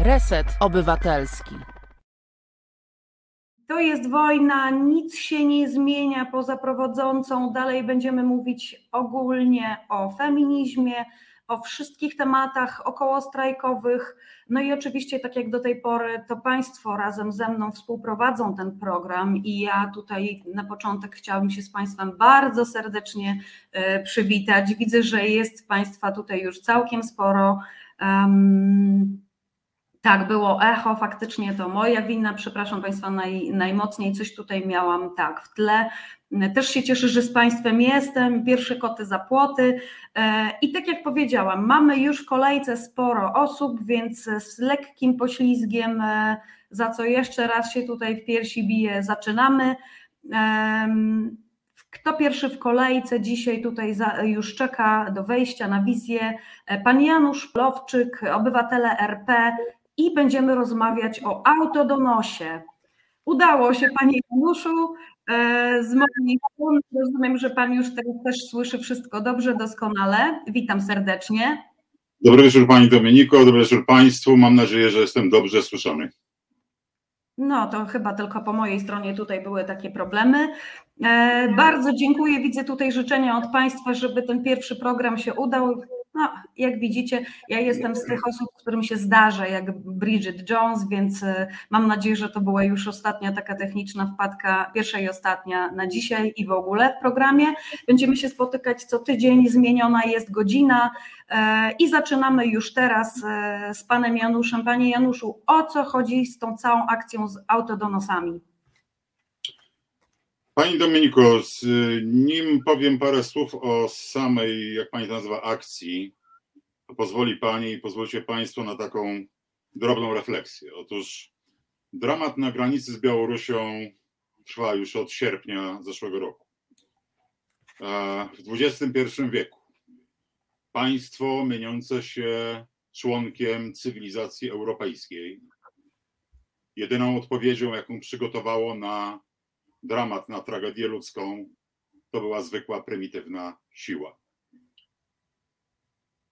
Reset Obywatelski. To jest wojna, nic się nie zmienia poza prowadzącą. Dalej będziemy mówić ogólnie o feminizmie, o wszystkich tematach okołostrajkowych. No i oczywiście, tak jak do tej pory, to Państwo razem ze mną współprowadzą ten program i ja tutaj na początek chciałabym się z Państwem bardzo serdecznie e, przywitać. Widzę, że jest Państwa tutaj już całkiem sporo. Um, tak, było echo, faktycznie to moja wina, przepraszam Państwa naj, najmocniej, coś tutaj miałam tak w tle. Też się cieszę, że z Państwem jestem, pierwsze koty za płoty e, i tak jak powiedziałam, mamy już w kolejce sporo osób, więc z lekkim poślizgiem, e, za co jeszcze raz się tutaj w piersi bije, zaczynamy. Kto pierwszy w kolejce dzisiaj tutaj już czeka do wejścia na wizję? E, pan Janusz Plowczyk, obywatele RP, i będziemy rozmawiać o autodonosie. Udało się Panie Januszu z mojej strony. Rozumiem, że Pan już teraz też słyszy wszystko dobrze, doskonale. Witam serdecznie. Dobry wieczór Pani Dominiko, dobry wieczór Państwu. Mam nadzieję, że jestem dobrze słyszany. No to chyba tylko po mojej stronie tutaj były takie problemy. E, bardzo dziękuję. Widzę tutaj życzenia od Państwa, żeby ten pierwszy program się udał. No, jak widzicie, ja jestem z tych osób, którym się zdarza, jak Bridget Jones, więc y, mam nadzieję, że to była już ostatnia taka techniczna wpadka, pierwsza i ostatnia na dzisiaj i w ogóle w programie. Będziemy się spotykać co tydzień, zmieniona jest godzina e, i zaczynamy już teraz e, z panem Januszem. Panie Januszu, o co chodzi z tą całą akcją z autodonosami? Pani Dominiko, nim powiem parę słów o samej, jak Pani nazywa, akcji, to pozwoli Pani i pozwólcie Państwo na taką drobną refleksję. Otóż dramat na granicy z Białorusią trwa już od sierpnia zeszłego roku. W XXI wieku państwo mieniące się członkiem cywilizacji europejskiej, jedyną odpowiedzią, jaką przygotowało na dramat na tragedię ludzką to była zwykła, prymitywna siła.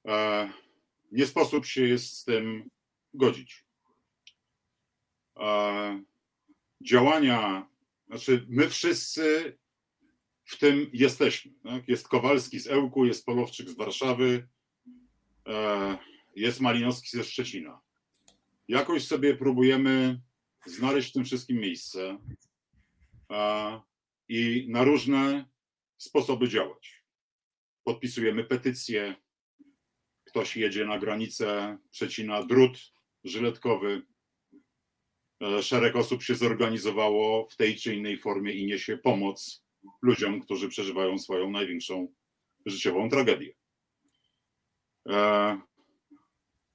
E, nie sposób się jest z tym godzić. E, działania, znaczy my wszyscy w tym jesteśmy. Tak? Jest Kowalski z Ełku, jest Polowczyk z Warszawy, e, jest Malinowski ze Szczecina. Jakoś sobie próbujemy znaleźć w tym wszystkim miejsce i na różne sposoby działać. Podpisujemy petycje, ktoś jedzie na granicę, przecina drut żyletkowy. E, szereg osób się zorganizowało w tej czy innej formie i niesie pomoc ludziom, którzy przeżywają swoją największą życiową tragedię. E,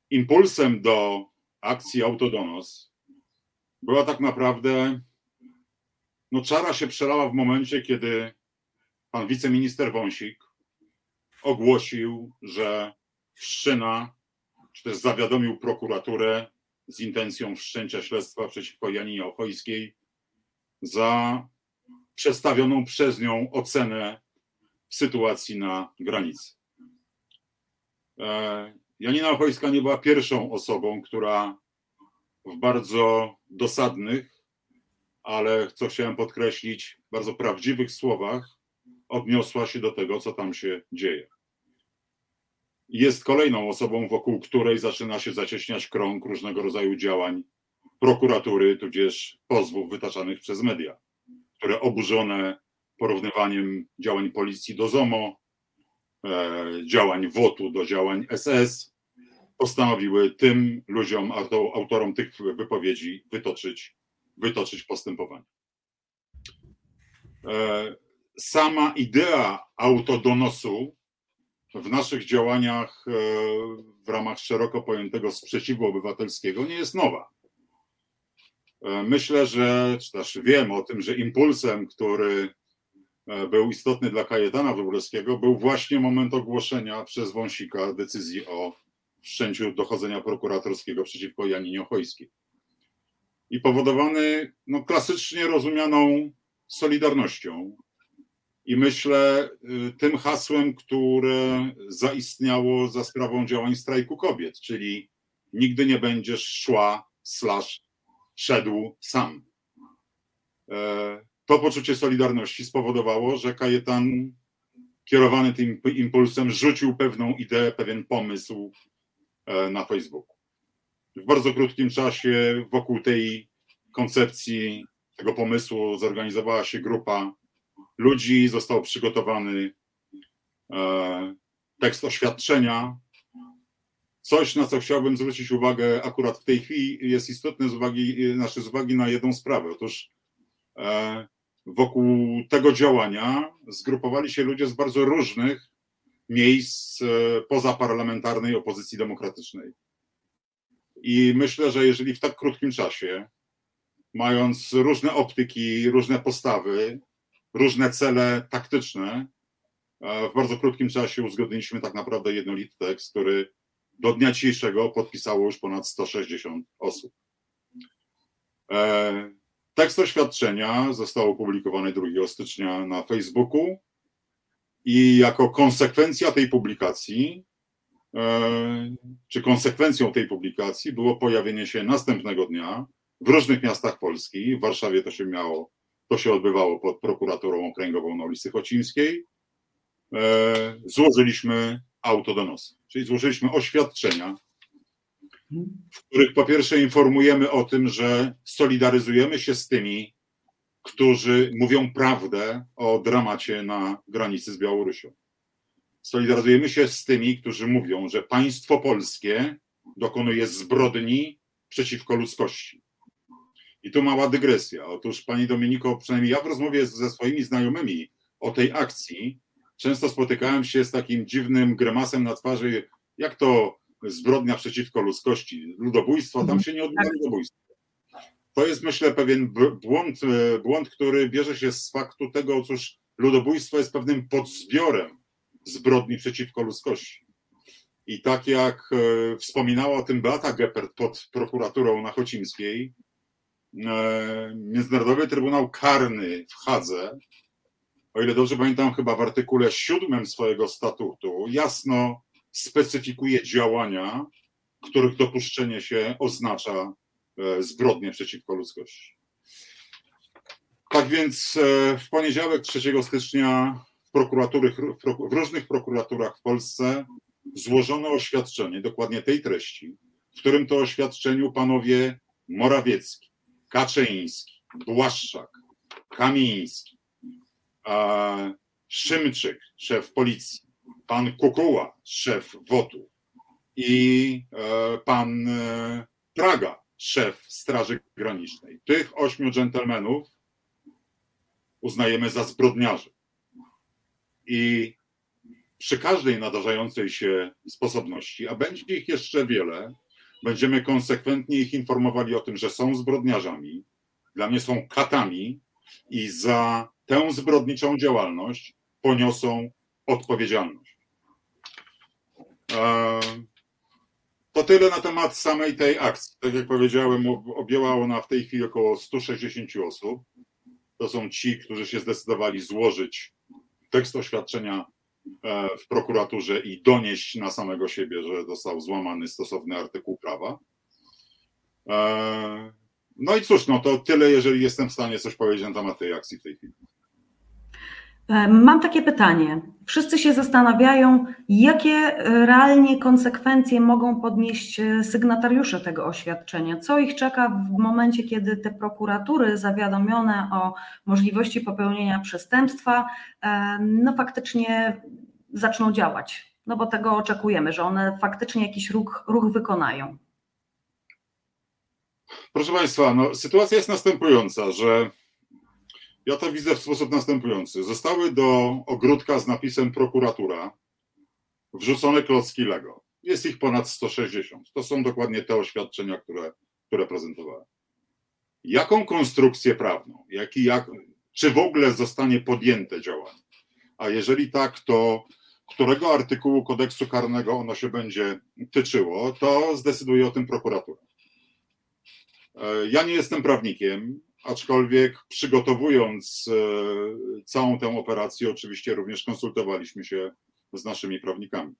impulsem do akcji Autodonos była tak naprawdę no czara się przelała w momencie, kiedy pan wiceminister Wąsik ogłosił, że wszczyna, czy też zawiadomił prokuraturę z intencją wszczęcia śledztwa przeciwko Janinie Ochojskiej za przedstawioną przez nią ocenę sytuacji na granicy. E, Janina Ochojska nie była pierwszą osobą, która w bardzo dosadnych ale co chciałem podkreślić, w bardzo prawdziwych słowach odniosła się do tego, co tam się dzieje. Jest kolejną osobą, wokół której zaczyna się zacieśniać krąg różnego rodzaju działań prokuratury, tudzież pozwów wytaczanych przez media, które oburzone porównywaniem działań policji do ZOMO, e, działań WOT-u do działań SS, postanowiły tym ludziom, autorom tych wypowiedzi wytoczyć wytoczyć postępowanie. E, sama idea autodonosu w naszych działaniach e, w ramach szeroko pojętego sprzeciwu obywatelskiego nie jest nowa. E, myślę, że, czy też wiem o tym, że impulsem, który był istotny dla Kajetana Wróblewskiego, był właśnie moment ogłoszenia przez Wąsika decyzji o wszczęciu dochodzenia prokuratorskiego przeciwko Janinie Ochojskiej i powodowany no, klasycznie rozumianą solidarnością I myślę, y, tym hasłem, które zaistniało za sprawą działań strajku kobiet, czyli nigdy nie będziesz szła, slash, szedł sam. E, to poczucie solidarności spowodowało, że Kajetan kierowany tym impulsem rzucił pewną ideę, pewien pomysł e, na Facebooku. W bardzo krótkim czasie wokół tej koncepcji, tego pomysłu zorganizowała się grupa ludzi, został przygotowany e, tekst oświadczenia. Coś, na co chciałbym zwrócić uwagę akurat w tej chwili, jest istotne z uwagi, znaczy z uwagi na jedną sprawę. Otóż e, wokół tego działania zgrupowali się ludzie z bardzo różnych miejsc e, pozaparlamentarnej opozycji demokratycznej. I myślę, że jeżeli w tak krótkim czasie, mając różne optyki, różne postawy, różne cele taktyczne, w bardzo krótkim czasie uzgodniliśmy tak naprawdę jednolity tekst, który do dnia dzisiejszego podpisało już ponad 160 osób. E, tekst oświadczenia został opublikowany 2 stycznia na Facebooku i jako konsekwencja tej publikacji, e, czy konsekwencją tej publikacji było pojawienie się następnego dnia w różnych miastach Polski. W Warszawie to się miało to się odbywało pod prokuraturą okręgową na ulicy Chocińskiej. E, złożyliśmy autodonosy, czyli złożyliśmy oświadczenia, w których po pierwsze informujemy o tym, że solidaryzujemy się z tymi, którzy mówią prawdę o dramacie na granicy z Białorusią. Solidaryzujemy się z tymi, którzy mówią, że państwo polskie dokonuje zbrodni przeciwko ludzkości. I tu mała dygresja. Otóż, Pani Dominiko, przynajmniej ja w rozmowie ze swoimi znajomymi o tej akcji często spotykałem się z takim dziwnym grymasem na twarzy, jak to zbrodnia przeciwko ludzkości, ludobójstwo, tam mhm. się nie odbywa tak. ludobójstwo. To jest, myślę, pewien błąd, e, błąd, który bierze się z faktu tego, cóż ludobójstwo jest pewnym podzbiorem zbrodni przeciwko ludzkości. I tak jak e, wspominała o tym Beata Geppert pod prokuraturą na Chocińskiej, E, Międzynarodowy Trybunał Karny w Hadze, o ile dobrze pamiętam, chyba w artykule siódmym swojego statutu jasno specyfikuje działania, których dopuszczenie się oznacza e, zbrodnie przeciwko ludzkości. Tak więc w poniedziałek 3 stycznia w, prokuratury, w różnych prokuraturach w Polsce złożono oświadczenie, dokładnie tej treści, w którym to oświadczeniu panowie Morawiecki, Kaczyński, Błaszczak, Kamiński, Szymczyk, szef policji, pan Kukuła, szef WOTU i e, pan e, Praga, szef Straży Granicznej. Tych ośmiu dżentelmenów uznajemy za zbrodniarzy. I przy każdej nadarzającej się sposobności, a będzie ich jeszcze wiele, będziemy konsekwentnie ich informowali o tym, że są zbrodniarzami, dla mnie są katami i za tę zbrodniczą działalność poniosą odpowiedzialność. E, to tyle na temat samej tej akcji. Tak jak powiedziałem, objęła ona w tej chwili około 160 osób. To są ci, którzy się zdecydowali złożyć tekst oświadczenia E, w prokuraturze i donieść na samego siebie, że został złamany stosowny artykuł prawa. E, no i cóż, no to tyle, jeżeli jestem w stanie coś powiedzieć na temat tej akcji w tej chwili. E, mam takie pytanie. Wszyscy się zastanawiają, jakie realnie konsekwencje mogą podnieść sygnatariusze tego oświadczenia. Co ich czeka w momencie, kiedy te prokuratury zawiadomione o możliwości popełnienia przestępstwa, no faktycznie zaczną działać. No bo tego oczekujemy, że one faktycznie jakiś ruch, ruch wykonają. Proszę Państwa, no, sytuacja jest następująca, że ja to widzę w sposób następujący. Zostały do ogródka z napisem prokuratura wrzucone klocki Lego. Jest ich ponad 160. To są dokładnie te oświadczenia, które, które prezentowałem. Jaką konstrukcję prawną, jaki, jak, czy w ogóle zostanie podjęte działanie? A jeżeli tak, to którego artykułu kodeksu karnego ono się będzie tyczyło, to zdecyduje o tym prokuratura. E, ja nie jestem prawnikiem, aczkolwiek przygotowując całą tę operację, oczywiście również konsultowaliśmy się z naszymi prawnikami.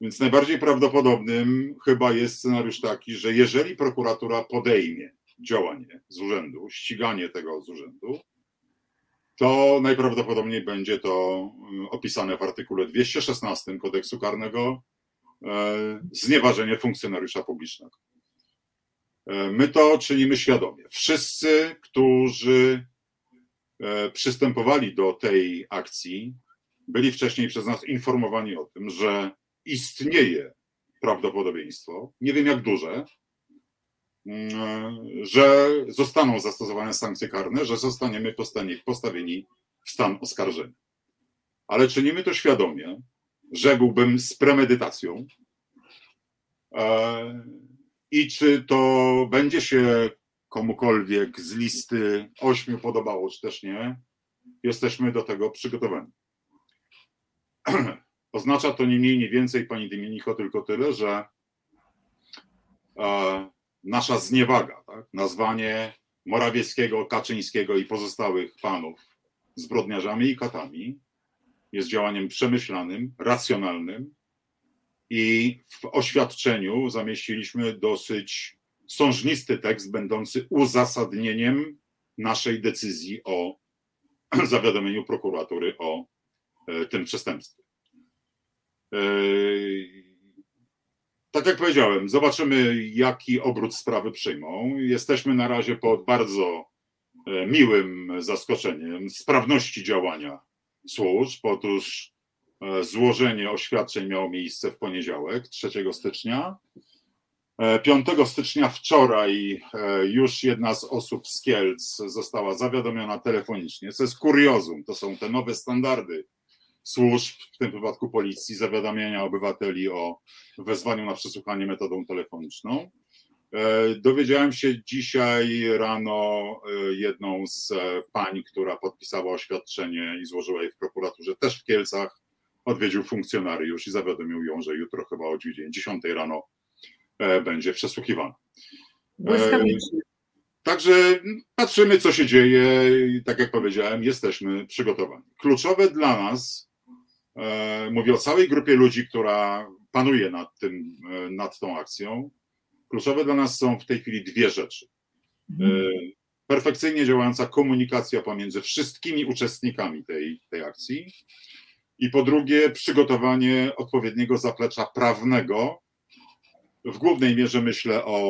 Więc najbardziej prawdopodobnym chyba jest scenariusz taki, że jeżeli prokuratura podejmie działanie z urzędu, ściganie tego z urzędu, to najprawdopodobniej będzie to y, opisane w artykule 216 kodeksu karnego e, znieważenie funkcjonariusza publicznego. E, my to czynimy świadomie. Wszyscy, którzy e, przystępowali do tej akcji, byli wcześniej przez nas informowani o tym, że istnieje prawdopodobieństwo, nie wiem jak duże, że zostaną zastosowane sankcje karne, że zostaniemy postawieni w stan oskarżenia. Ale czynimy to świadomie, rzekłbym z premedytacją. I czy to będzie się komukolwiek z listy ośmiu podobało, czy też nie, jesteśmy do tego przygotowani. Oznacza to nie mniej, nie więcej, pani Dominico, tylko tyle, że e, nasza zniewaga, tak? nazwanie Morawieckiego, Kaczyńskiego i pozostałych panów zbrodniarzami i katami jest działaniem przemyślanym, racjonalnym i w oświadczeniu zamieściliśmy dosyć sążnisty tekst, będący uzasadnieniem naszej decyzji o zawiadomieniu prokuratury o e, tym przestępstwie. Yy, tak jak powiedziałem, zobaczymy, jaki obrót sprawy przyjmą. Jesteśmy na razie pod bardzo e, miłym zaskoczeniem sprawności działania służb. Otóż e, złożenie oświadczeń miało miejsce w poniedziałek, 3 stycznia. 5 e, stycznia wczoraj już jedna z osób z Kielc została zawiadomiona telefonicznie, co jest kuriozum. To są te nowe standardy służb, w tym wypadku policji, zawiadamiania obywateli o wezwaniu na przesłuchanie metodą telefoniczną. E, dowiedziałem się dzisiaj rano e, jedną z e, pań, która podpisała oświadczenie i złożyła je w prokuraturze, też w Kielcach, odwiedził funkcjonariusz i zawiadomił ją, że jutro chyba o 10 rano będzie przesłuchiwana. Błyskawicznie. Także patrzymy, co się dzieje i tak jak powiedziałem, jesteśmy przygotowani. Kluczowe dla nas E, mówię o całej grupie ludzi, która panuje nad, tym, e, nad tą akcją. Kluczowe dla nas są w tej chwili dwie rzeczy. E, perfekcyjnie działająca komunikacja pomiędzy wszystkimi uczestnikami tej, tej akcji. I po drugie, przygotowanie odpowiedniego zaplecza prawnego. W głównej mierze myślę o,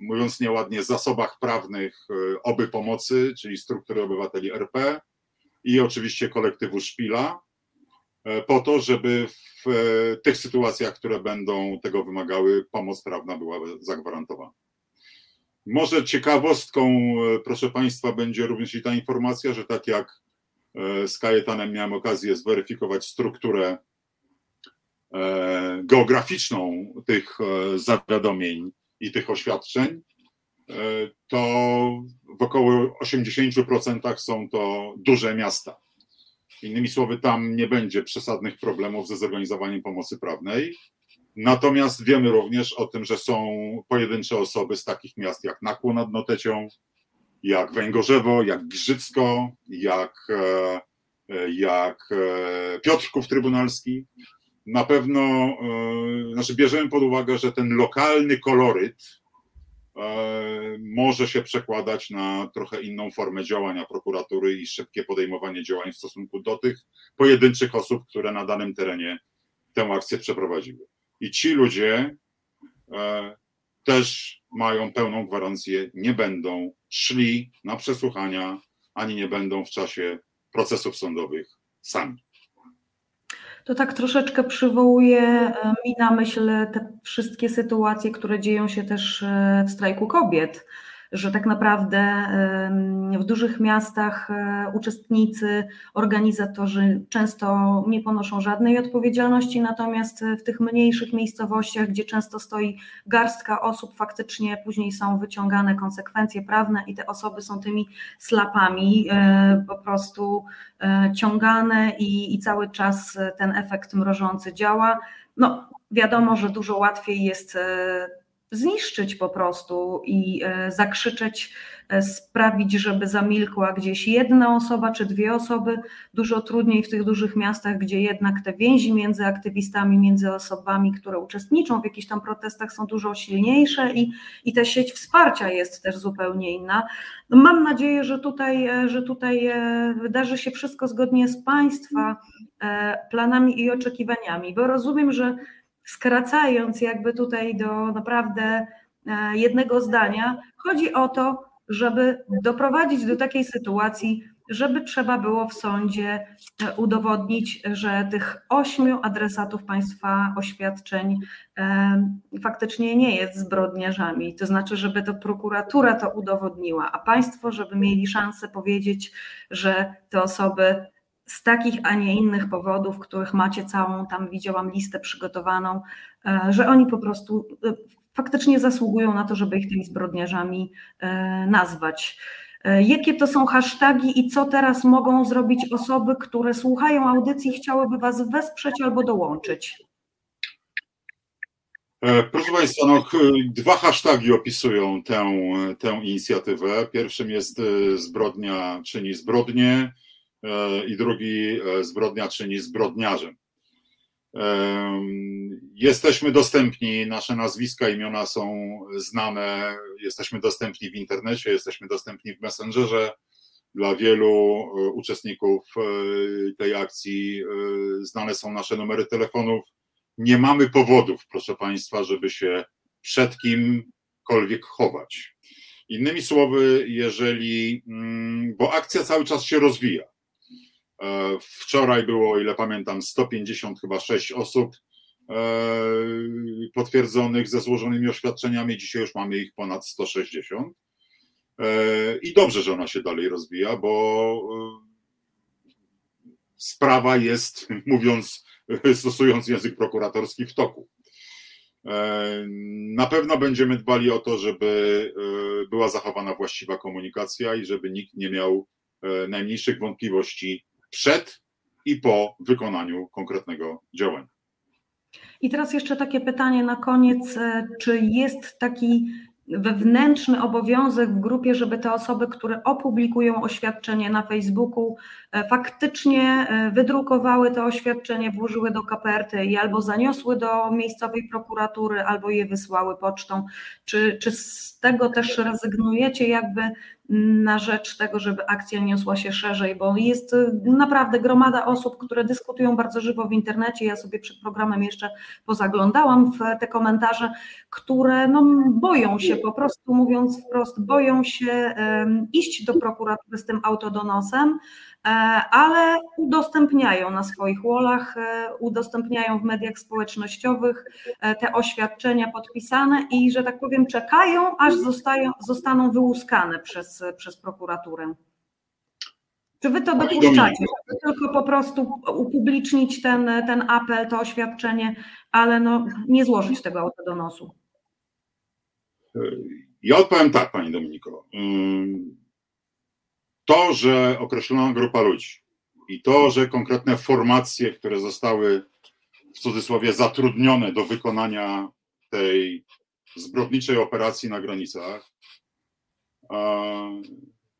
mówiąc nieładnie, zasobach prawnych oby pomocy, czyli struktury obywateli RP i oczywiście kolektywu Szpila E, po to, żeby w e, tych sytuacjach, które będą tego wymagały, pomoc prawna była zagwarantowana. Może ciekawostką, e, proszę Państwa, będzie również i ta informacja, że tak jak z Kajetanem miałem okazję zweryfikować strukturę geograficzną tych zawiadomień i tych oświadczeń, to w około 80% są to duże miasta. Innymi słowy, tam nie będzie przesadnych problemów ze zorganizowaniem pomocy prawnej. Natomiast wiemy również o tym, że są pojedyncze osoby z takich miast jak Nakło nad Notecią, jak Węgorzewo, jak Grzycko, jak, e, jak e, Piotrków Trybunalski. Na pewno, e, znaczy bierzemy pod uwagę, że ten lokalny koloryt E, może się przekładać na trochę inną formę działania prokuratury i szybkie podejmowanie działań w stosunku do tych pojedynczych osób, które na danym terenie tę akcję przeprowadziły. I ci ludzie e, też mają pełną gwarancję, nie będą szli na przesłuchania, ani nie będą w czasie procesów sądowych sami. To tak troszeczkę przywołuje e, mi na myśl te wszystkie sytuacje, które dzieją się też e, w strajku kobiet że tak naprawdę w dużych miastach e, uczestnicy, organizatorzy często nie ponoszą żadnej odpowiedzialności, natomiast w tych mniejszych miejscowościach, gdzie często stoi garstka osób, faktycznie później są wyciągane konsekwencje prawne i te osoby są tymi slapami e, po prostu e, ciągane i, i cały czas ten efekt mrożący działa. No, wiadomo, że dużo łatwiej jest zniszczyć po prostu i e, zakrzyczeć, e, sprawić, żeby zamilkła gdzieś jedna osoba czy dwie osoby. Dużo trudniej w tych dużych miastach, gdzie jednak te więzi między aktywistami, między osobami, które uczestniczą w jakichś tam protestach są dużo silniejsze i, i ta sieć wsparcia jest też zupełnie inna. No mam nadzieję, że tutaj, e, że tutaj wydarzy się wszystko zgodnie z Państwa planami i oczekiwaniami, bo rozumiem, że skracając jakby tutaj do naprawdę e, jednego zdania, chodzi o to, żeby doprowadzić do takiej sytuacji, żeby trzeba było w sądzie e, udowodnić, że tych ośmiu adresatów państwa oświadczeń e, faktycznie nie jest zbrodniarzami. To znaczy, żeby to prokuratura to udowodniła, a państwo, żeby mieli szansę powiedzieć, że te osoby z takich, a nie innych powodów, których macie całą tam, widziałam listę przygotowaną, e, że oni po prostu e, faktycznie zasługują na to, żeby ich tymi zbrodniarzami e, nazwać. Jakie to są hasztagi i co teraz mogą zrobić osoby, które słuchają audycji i chciałyby Was wesprzeć albo dołączyć? Proszę Państwa, no, dwa hasztagi opisują tę, tę inicjatywę. Pierwszym jest zbrodnia czyni zbrodnie, i drugi e, zbrodnia czyni zbrodniarzem. E, jesteśmy dostępni, nasze nazwiska, imiona są znane, jesteśmy dostępni w internecie, jesteśmy dostępni w Messengerze. Dla wielu uczestników tej akcji znane są nasze numery telefonów. Nie mamy powodów, proszę Państwa, żeby się przed kimkolwiek chować. Innymi słowy, jeżeli, mm, bo akcja cały czas się rozwija. E, wczoraj było, o ile pamiętam, 150 chyba 6 osób e, potwierdzonych ze złożonymi oświadczeniami. Dzisiaj już mamy ich ponad 160. E, I dobrze, że ona się dalej rozwija, bo sprawa jest, mówiąc, stosując język prokuratorski, w toku. Na pewno będziemy dbali o to, żeby była zachowana właściwa komunikacja i żeby nikt nie miał najmniejszych wątpliwości przed i po wykonaniu konkretnego działania. I teraz jeszcze takie pytanie na koniec. E, czy jest taki wewnętrzny obowiązek w grupie, żeby te osoby, które opublikują oświadczenie na Facebooku, e, faktycznie e, wydrukowały to oświadczenie, włożyły do kaperty i albo zaniosły do miejscowej prokuratury, albo je wysłały pocztą. Czy, czy z tego też rezygnujecie jakby na rzecz tego, żeby akcja niosła się szerzej, bo jest y, naprawdę gromada osób, które dyskutują bardzo żywo w internecie. Ja sobie przed programem jeszcze pozaglądałam w te komentarze, które no, boją się, po prostu mówiąc wprost, boją się um, iść do prokuratury z tym autodonosem, ale udostępniają na swoich wallach, e, udostępniają w mediach społecznościowych e, te oświadczenia podpisane i, że tak powiem, czekają, aż zostają, zostaną wyłuskane przez, przez prokuraturę. Czy wy to dopuszczacie, żeby tylko po prostu upublicznić ten, ten apel, to oświadczenie, ale no, nie złożyć tego autodonosu? Ja odpowiem tak, Pani Dominiko to, że określona grupa ludzi i to, że konkretne formacje, które zostały w cudzysłowie zatrudnione do wykonania tej zbrodniczej operacji na granicach,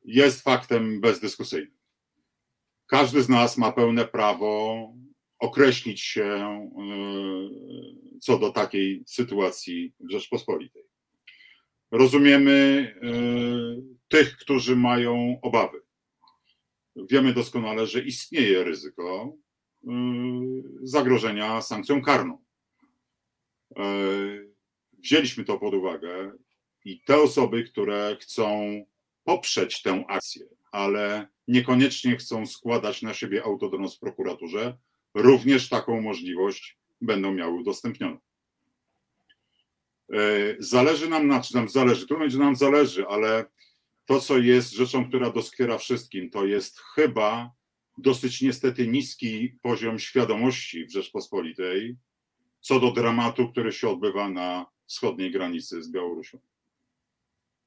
jest faktem bezdyskusyjnym. Każdy z nas ma pełne prawo określić się e, co do takiej sytuacji w Rzeczpospolitej. Rozumiemy e, tych, którzy mają obawy. Wiemy doskonale, że istnieje ryzyko y, zagrożenia sankcją karną. E, wzięliśmy to pod uwagę i te osoby, które chcą poprzeć tę akcję, ale niekoniecznie chcą składać na siebie autodonos w prokuraturze, również taką możliwość będą miały udostępnioną. E, zależy nam na, czy nam zależy, trudno, że nam zależy, ale to, co jest rzeczą, która doskwiera wszystkim, to jest chyba dosyć niestety niski poziom świadomości w Rzeczpospolitej co do dramatu, który się odbywa na wschodniej granicy z Białorusią.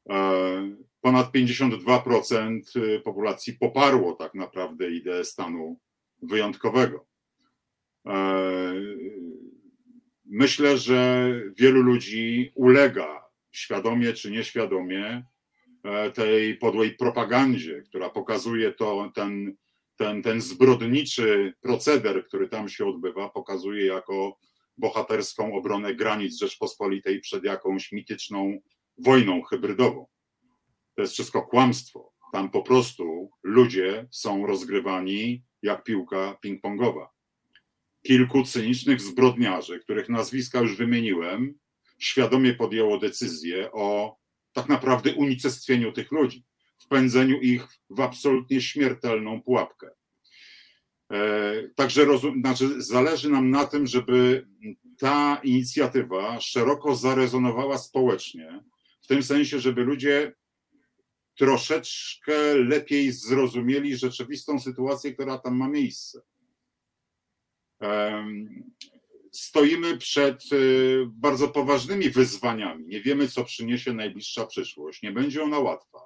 E, ponad 52% populacji poparło tak naprawdę ideę stanu wyjątkowego. E, myślę, że wielu ludzi ulega świadomie czy nieświadomie tej podłej propagandzie, która pokazuje to, ten, ten, ten zbrodniczy proceder, który tam się odbywa, pokazuje jako bohaterską obronę granic Rzeczpospolitej przed jakąś mityczną wojną hybrydową. To jest wszystko kłamstwo. Tam po prostu ludzie są rozgrywani jak piłka ping-pongowa. Kilku cynicznych zbrodniarzy, których nazwiska już wymieniłem, świadomie podjęło decyzję o tak naprawdę unicestwieniu tych ludzi, wpędzeniu ich w absolutnie śmiertelną pułapkę. E, także rozum, znaczy zależy nam na tym, żeby ta inicjatywa szeroko zarezonowała społecznie, w tym sensie, żeby ludzie troszeczkę lepiej zrozumieli rzeczywistą sytuację, która tam ma miejsce. Stoimy przed y, bardzo poważnymi wyzwaniami. Nie wiemy, co przyniesie najbliższa przyszłość. Nie będzie ona łatwa.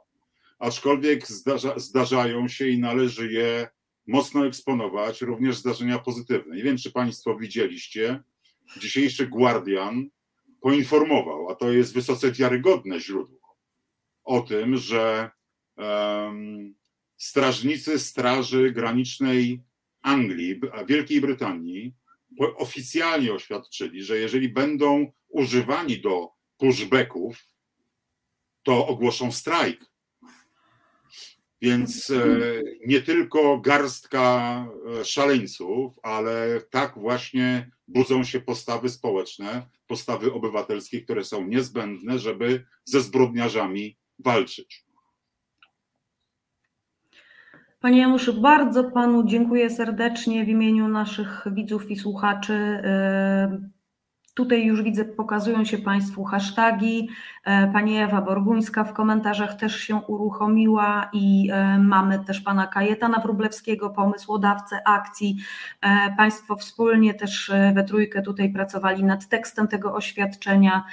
Aczkolwiek zdarza, zdarzają się i należy je mocno eksponować, również zdarzenia pozytywne. Nie wiem, czy Państwo widzieliście, dzisiejszy Guardian poinformował, a to jest wysoce wiarygodne źródło, o tym, że um, strażnicy Straży Granicznej Anglii, Wielkiej Brytanii oficjalnie oświadczyli, że jeżeli będą używani do pushbacków, to ogłoszą strajk. Więc e, nie tylko garstka e, szaleńców, ale tak właśnie budzą się postawy społeczne, postawy obywatelskie, które są niezbędne, żeby ze zbrodniarzami walczyć. Panie Januszu, bardzo Panu dziękuję serdecznie w imieniu naszych widzów i słuchaczy. Tutaj już widzę, pokazują się Państwu hasztagi. E, pani Ewa Borguńska w komentarzach też się uruchomiła i e, mamy też Pana Kajetana Wrublewskiego, pomysłodawcę akcji. E, państwo wspólnie też we trójkę tutaj pracowali nad tekstem tego oświadczenia.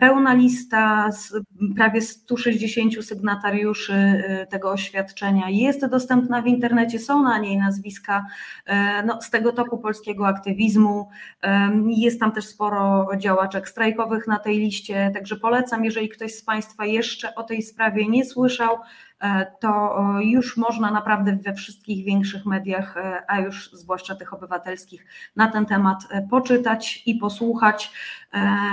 Pełna lista z prawie 160 sygnatariuszy tego oświadczenia jest dostępna w internecie, są na niej nazwiska no, z tego topu polskiego aktywizmu. Jest tam też sporo działaczek strajkowych na tej liście, także polecam, jeżeli ktoś z Państwa jeszcze o tej sprawie nie słyszał, to już można naprawdę we wszystkich większych mediach, e, a już zwłaszcza tych obywatelskich, na ten temat e, poczytać i posłuchać.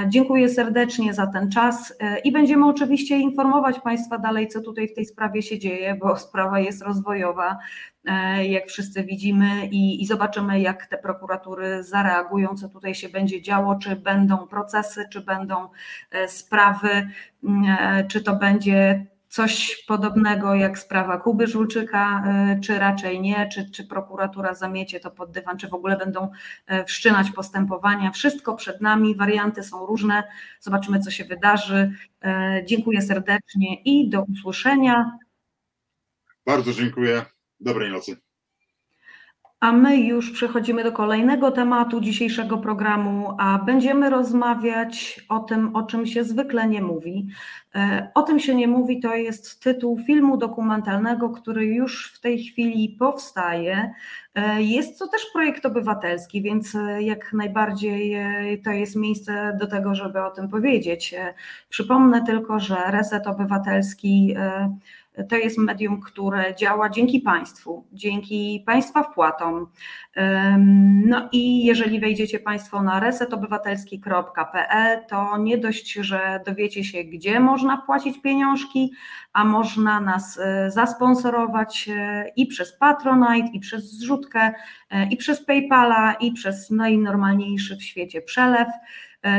Dziękuję serdecznie za ten czas i będziemy oczywiście informować Państwa dalej, co tutaj w tej sprawie się dzieje, bo sprawa jest rozwojowa. E, jak wszyscy widzimy, i, i, zobaczymy, jak te prokuratury zareagują, co tutaj się będzie działo, czy będą procesy, czy będą e, sprawy, e, czy to będzie coś podobnego jak sprawa Kuby Żulczyka, czy raczej nie, czy, czy prokuratura zamiecie to pod dywan, czy w ogóle będą wszczynać postępowania. Wszystko przed nami, warianty są różne, zobaczymy, co się wydarzy. Dziękuję serdecznie i do usłyszenia. Bardzo dziękuję. Dobrej nocy. A my już przechodzimy do kolejnego tematu dzisiejszego programu, a będziemy rozmawiać o tym, o czym się zwykle nie mówi. E, o tym się nie mówi to jest tytuł filmu dokumentalnego, który już w tej chwili powstaje. E, jest to też projekt obywatelski, więc e, jak najbardziej to jest miejsce do tego, żeby o tym powiedzieć. Przypomnę tylko, że Reset Obywatelski to jest medium, które działa dzięki Państwu, dzięki Państwa wpłatom. No i jeżeli wejdziecie Państwo na resetobywatelski.pl, to nie dość, że dowiecie się, gdzie można wpłacić pieniążki, a można nas e, zasponsorować e, i przez Patronite, i przez zrzutkę, e, i przez PayPala, i przez najnormalniejszy w świecie przelew.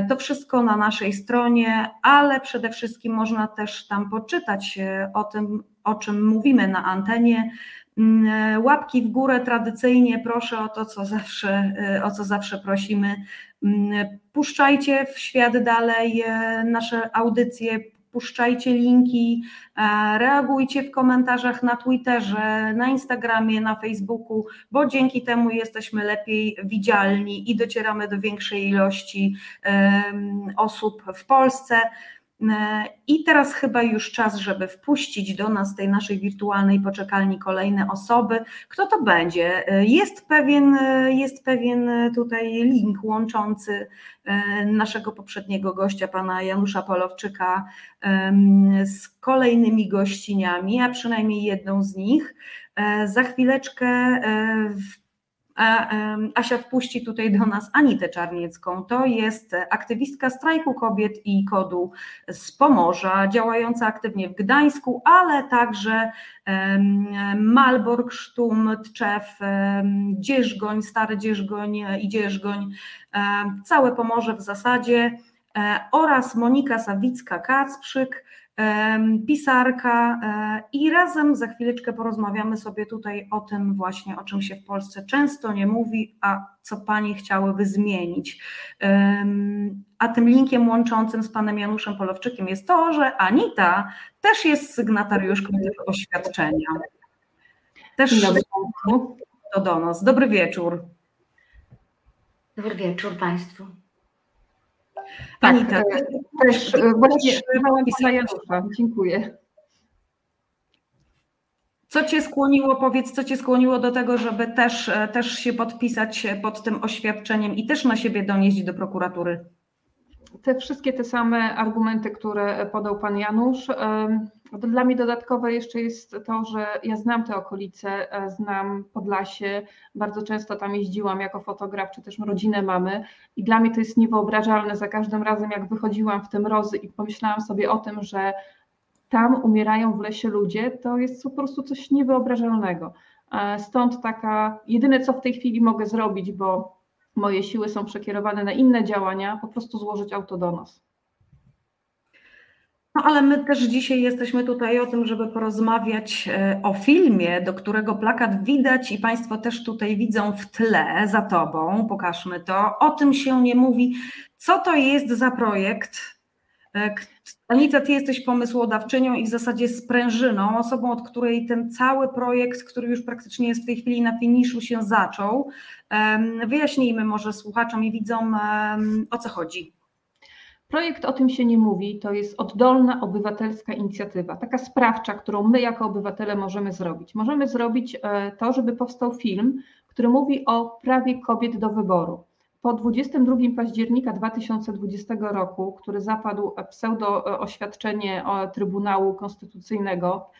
To wszystko na naszej stronie, ale przede wszystkim można też tam poczytać o tym, o czym mówimy na antenie. Mm, łapki w górę tradycyjnie proszę o to, co zawsze, o co zawsze prosimy. Mm, puszczajcie w świat dalej nasze audycje, puszczajcie linki, reagujcie w komentarzach na Twitterze, na Instagramie, na Facebooku, bo dzięki temu jesteśmy lepiej widzialni i docieramy do większej ilości osób w Polsce. I teraz chyba już czas, żeby wpuścić do nas tej naszej wirtualnej poczekalni kolejne osoby. Kto to będzie? Jest pewien, jest pewien tutaj link łączący naszego poprzedniego gościa, pana Janusza Polowczyka, z kolejnymi gościniami, a przynajmniej jedną z nich. Za chwileczkę Asia wpuści tutaj do nas Anitę Czarniecką. To jest aktywistka strajku kobiet i kodu z Pomorza, działająca aktywnie w Gdańsku, ale także Malbork, Sztum, Tczew, Dzierżgoń, Stary Dzierżgoń i Dzierżgoń, całe Pomorze w zasadzie e, oraz Monika Sawicka-Kacprzyk, pisarka e, i razem za chwileczkę porozmawiamy sobie tutaj o tym właśnie, o czym się w Polsce często nie mówi, a co Panie chciałyby zmienić. A tym linkiem łączącym z Panem Januszem Polowczykiem jest to, że Anita też jest sygnatariuszką tego oświadczenia. Też to do nas. Dobry wieczór. Dobry wieczór Państwu. Tak, Anita, e, też e, właśnie Janusza. Dziękuję. Co Cię skłoniło, powiedz, co Cię skłoniło do tego, żeby też, e, też się podpisać pod tym oświadczeniem i też na siebie donieść do prokuratury? Te wszystkie te same argumenty, które podał Pan Janusz. Dla mnie dodatkowe jeszcze jest to, że ja znam te okolice, e, znam Podlasie, bardzo często tam jeździłam jako fotograf, czy też rodzinę mamy i dla mnie to jest niewyobrażalne za każdym razem, jak wychodziłam w te mrozy i pomyślałam sobie o tym, że tam umierają w lesie ludzie, to jest po prostu coś niewyobrażalnego. E, stąd taka, jedyne co w tej chwili mogę zrobić, bo moje siły są przekierowane na inne działania, po prostu złożyć auto do nas. No ale my też dzisiaj jesteśmy tutaj o tym, żeby porozmawiać e, o filmie, do którego plakat widać i Państwo też tutaj widzą w tle za Tobą. Pokażmy to. O tym się nie mówi. Co to jest za projekt? E, Anita, Ty jesteś pomysłodawczynią i w zasadzie sprężyną, osobą, od której ten cały projekt, który już praktycznie jest w tej chwili na finiszu, się zaczął. Wyjaśnijmy może słuchaczom i widzom, o co chodzi. Projekt o tym się nie mówi, to jest oddolna obywatelska inicjatywa, taka sprawcza, którą my jako obywatele możemy zrobić. Możemy zrobić e, to, żeby powstał film, który mówi o prawie kobiet do wyboru. Po 22 października 2020 roku, który zapadł pseudo oświadczenie Trybunału Konstytucyjnego,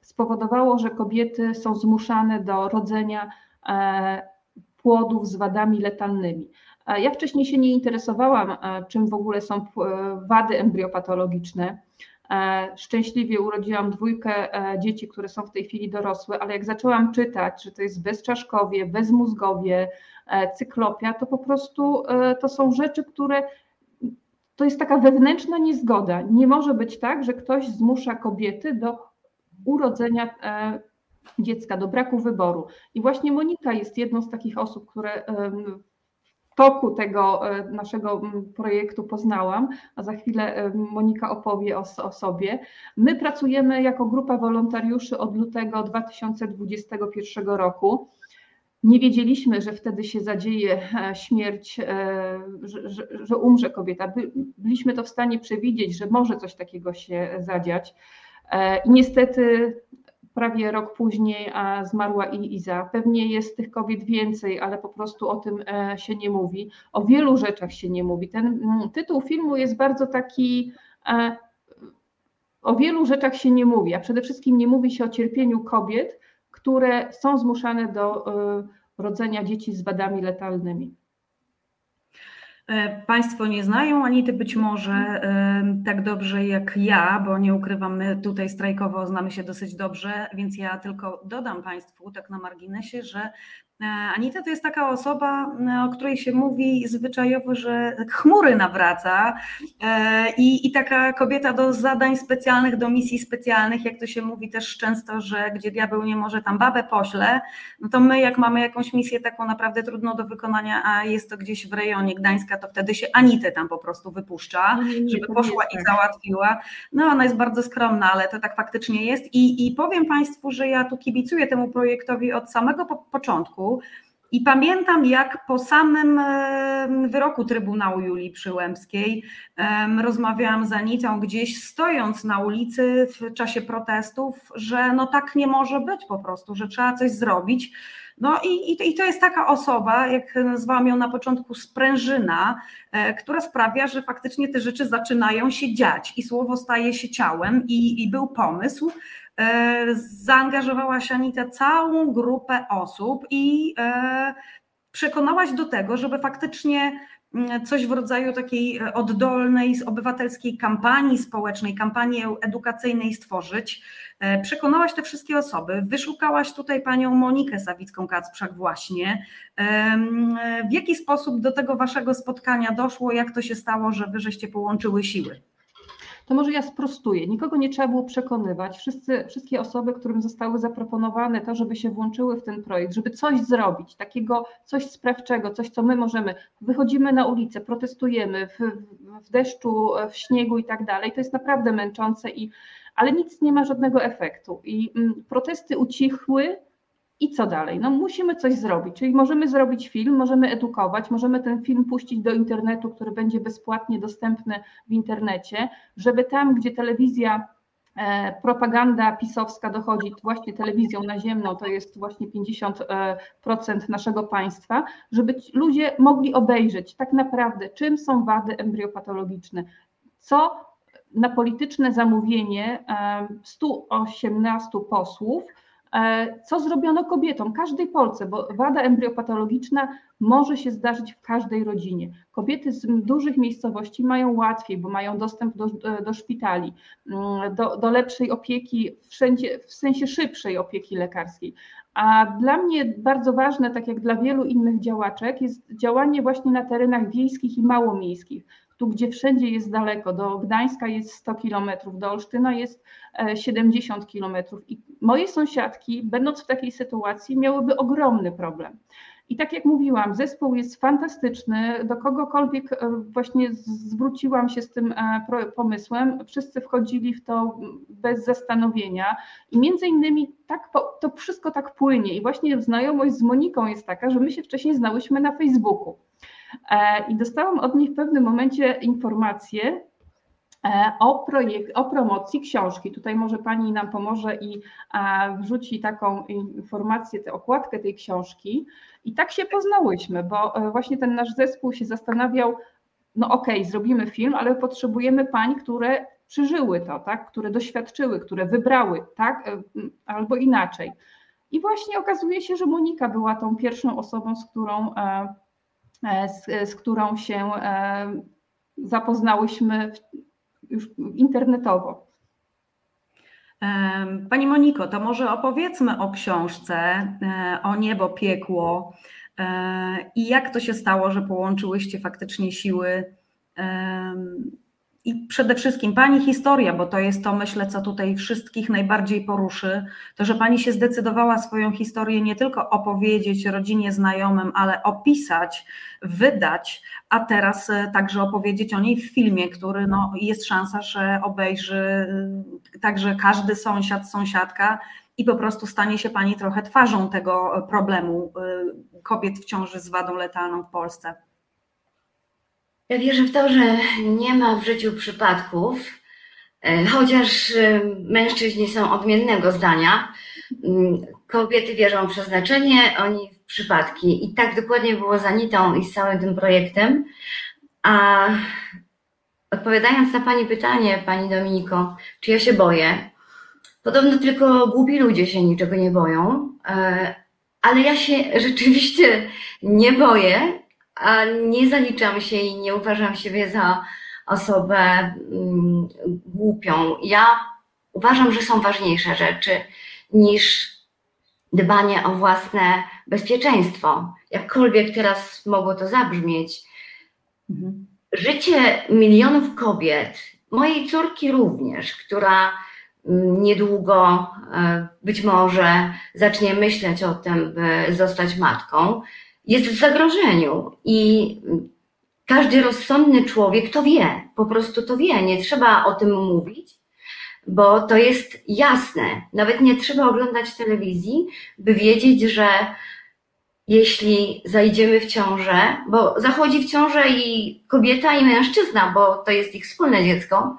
spowodowało, że kobiety są zmuszane do rodzenia e, płodów z wadami letalnymi. Ja wcześniej się nie interesowałam, e, czym w ogóle są e, wady embriopatologiczne. E, szczęśliwie urodziłam dwójkę dzieci, które są w tej chwili dorosłe, ale jak zaczęłam czytać, że to jest bezczaszkowie, bezmózgowie, cyklopia, to po prostu to są rzeczy, które to jest taka wewnętrzna niezgoda. Nie może być tak, że ktoś zmusza kobiety do urodzenia dziecka, do braku wyboru. I właśnie Monika jest jedną z takich osób, które toku tego e, naszego projektu poznałam, a za chwilę e, Monika opowie o, o, sobie. My pracujemy jako grupa wolontariuszy od lutego 2021 roku. Nie wiedzieliśmy, że wtedy się zadzieje e, śmierć, że, że, że umrze kobieta. Byliśmy to w stanie przewidzieć, że może coś takiego się zadziać. I niestety prawie rok później zmarła i Iza. Pewnie jest tych kobiet więcej, ale po prostu o tym e, się nie mówi. O wielu rzeczach się nie mówi. Ten mm, tytuł filmu jest bardzo taki. E, o wielu rzeczach się nie mówi, a przede wszystkim nie mówi się o cierpieniu kobiet, które są zmuszane do e, rodzenia dzieci z wadami letalnymi. E, państwo nie znają Anity być może e, tak dobrze jak ja, bo nie ukrywam, my tutaj strajkowo znamy się dosyć dobrze, więc ja tylko dodam Państwu tak na marginesie, że Anita to jest taka osoba, e, o której się mówi zwyczajowo, że chmury nawraca e, i, i taka kobieta do zadań specjalnych, do misji specjalnych, jak to się mówi też często, że gdzie diabeł nie może, tam babę pośle, no to my jak mamy jakąś misję taką naprawdę trudną do wykonania, a jest to gdzieś w rejonie Gdańska, to wtedy się Anitę tam po prostu wypuszcza, no żeby poszła i tak. załatwiła. No ona jest bardzo skromna, ale to tak faktycznie jest i, i powiem Państwu, że ja tu kibicuję temu projektowi od samego po I pamiętam, jak po samym wyroku Trybunału Julii Przyłębskiej rozmawiałam z Anitą gdzieś stojąc na ulicy w czasie protestów, że no tak nie może być po prostu, że trzeba coś zrobić. No i, i, to jest taka osoba, jak nazwałam ją na początku, sprężyna, e, która sprawia, że faktycznie te rzeczy zaczynają się dziać i słowo staje się ciałem i, i był pomysł, E, zaangażowałaś Anita całą grupę osób i e, przekonałaś do tego, żeby faktycznie mm, coś w rodzaju takiej oddolnej, obywatelskiej kampanii społecznej, kampanii edukacyjnej stworzyć. E, przekonałaś te wszystkie osoby, wyszukałaś tutaj panią Monikę Sawicką-Kacprzak właśnie. W jaki sposób do tego waszego spotkania doszło, jak to się stało, że wy żeście połączyły siły? To może ja sprostuję. Nikogo nie trzeba było przekonywać. Wszyscy, wszystkie osoby, którym zostały zaproponowane to, żeby się włączyły w ten projekt, żeby coś zrobić, takiego coś sprawczego, coś, co my możemy. Wychodzimy na ulicę, protestujemy w, w deszczu, w śniegu i tak dalej. To jest naprawdę męczące, i, ale nic nie ma żadnego efektu. I mm, protesty ucichły, i co dalej? No musimy coś zrobić, czyli możemy zrobić film, możemy edukować, możemy ten film puścić do internetu, który będzie bezpłatnie dostępny w internecie, żeby tam, gdzie telewizja e, propaganda pisowska dochodzi właśnie telewizją naziemną, to jest właśnie 50% e, naszego państwa, żeby ludzie mogli obejrzeć tak naprawdę, czym są wady embryopatologiczne, co na polityczne zamówienie 118 e, posłów co zrobiono kobietom, każdej Polce, bo wada embryopatologiczna może się zdarzyć w każdej rodzinie. Kobiety z dużych miejscowości mają łatwiej, bo mają dostęp do, do szpitali, mm, do, do lepszej opieki, wszędzie, w sensie szybszej opieki lekarskiej. A dla mnie bardzo ważne, tak jak dla wielu innych działaczek, jest działanie właśnie na terenach wiejskich i małomiejskich tu gdzie wszędzie jest daleko, do Gdańska jest 100 kilometrów, do Olsztyna jest 70 e, kilometrów i moje sąsiadki, będąc w takiej sytuacji, miałyby ogromny problem. I tak jak mówiłam, zespół jest fantastyczny. Do kogokolwiek e, właśnie zwróciłam się z tym e, pomysłem, wszyscy wchodzili w to bez zastanowienia. I między innymi tak, to wszystko tak płynie. I właśnie znajomość z Moniką jest taka, że my się wcześniej znałyśmy na Facebooku. E, I dostałam od nich w pewnym momencie informację e, o, projekt, o promocji książki. Tutaj może Pani nam pomoże i wrzuci taką informację, tę okładkę tej książki. I tak się poznałyśmy, bo e, właśnie ten nasz zespół się zastanawiał, no okej, okay, zrobimy film, ale potrzebujemy pań, które przeżyły to, tak? które doświadczyły, które wybrały, tak, albo inaczej. I właśnie okazuje się, że Monika była tą pierwszą osobą, z którą z, z którą się e, zapoznałyśmy już internetowo. Pani Moniko, to może opowiedzmy o książce, e, o niebo, piekło i jak to się stało, że połączyłyście faktycznie siły i przede wszystkim Pani historia, bo to jest to, myślę, co tutaj wszystkich najbardziej poruszy, to, że Pani się zdecydowała swoją historię nie tylko opowiedzieć rodzinie, znajomym, ale opisać, wydać, a teraz e, także opowiedzieć o niej w filmie, który no, jest szansa, że obejrzy e, także każdy sąsiad, sąsiadka i po prostu stanie się Pani trochę twarzą tego problemu e, kobiet w ciąży z wadą letalną w Polsce. Wierzę w to, że nie ma w życiu przypadków, e, chociaż e, mężczyźni są odmiennego zdania. Mm, kobiety wierzą w przeznaczenie, oni w przypadki. I tak dokładnie było z Anitą i z całym tym projektem. A odpowiadając na Pani pytanie, Pani Dominiko, czy ja się boję? Podobno tylko głupi ludzie się niczego nie boją, e, ale ja się rzeczywiście nie boję a nie zaliczam się i nie uważam siebie za osobę mm, głupią. Ja uważam, że są ważniejsze rzeczy niż dbanie o własne bezpieczeństwo. Jakkolwiek teraz mogło to zabrzmieć. Mhm. Życie milionów kobiet, mojej córki również, która mm, niedługo e, być może zacznie myśleć o tym, by zostać matką, jest w zagrożeniu i każdy rozsądny człowiek to wie, po prostu to wie, nie trzeba o tym mówić, bo to jest jasne. Nawet nie trzeba oglądać telewizji, by wiedzieć, że jeśli zajdziemy w ciążę, bo zachodzi w ciążę i kobieta, i mężczyzna, bo to jest ich wspólne dziecko,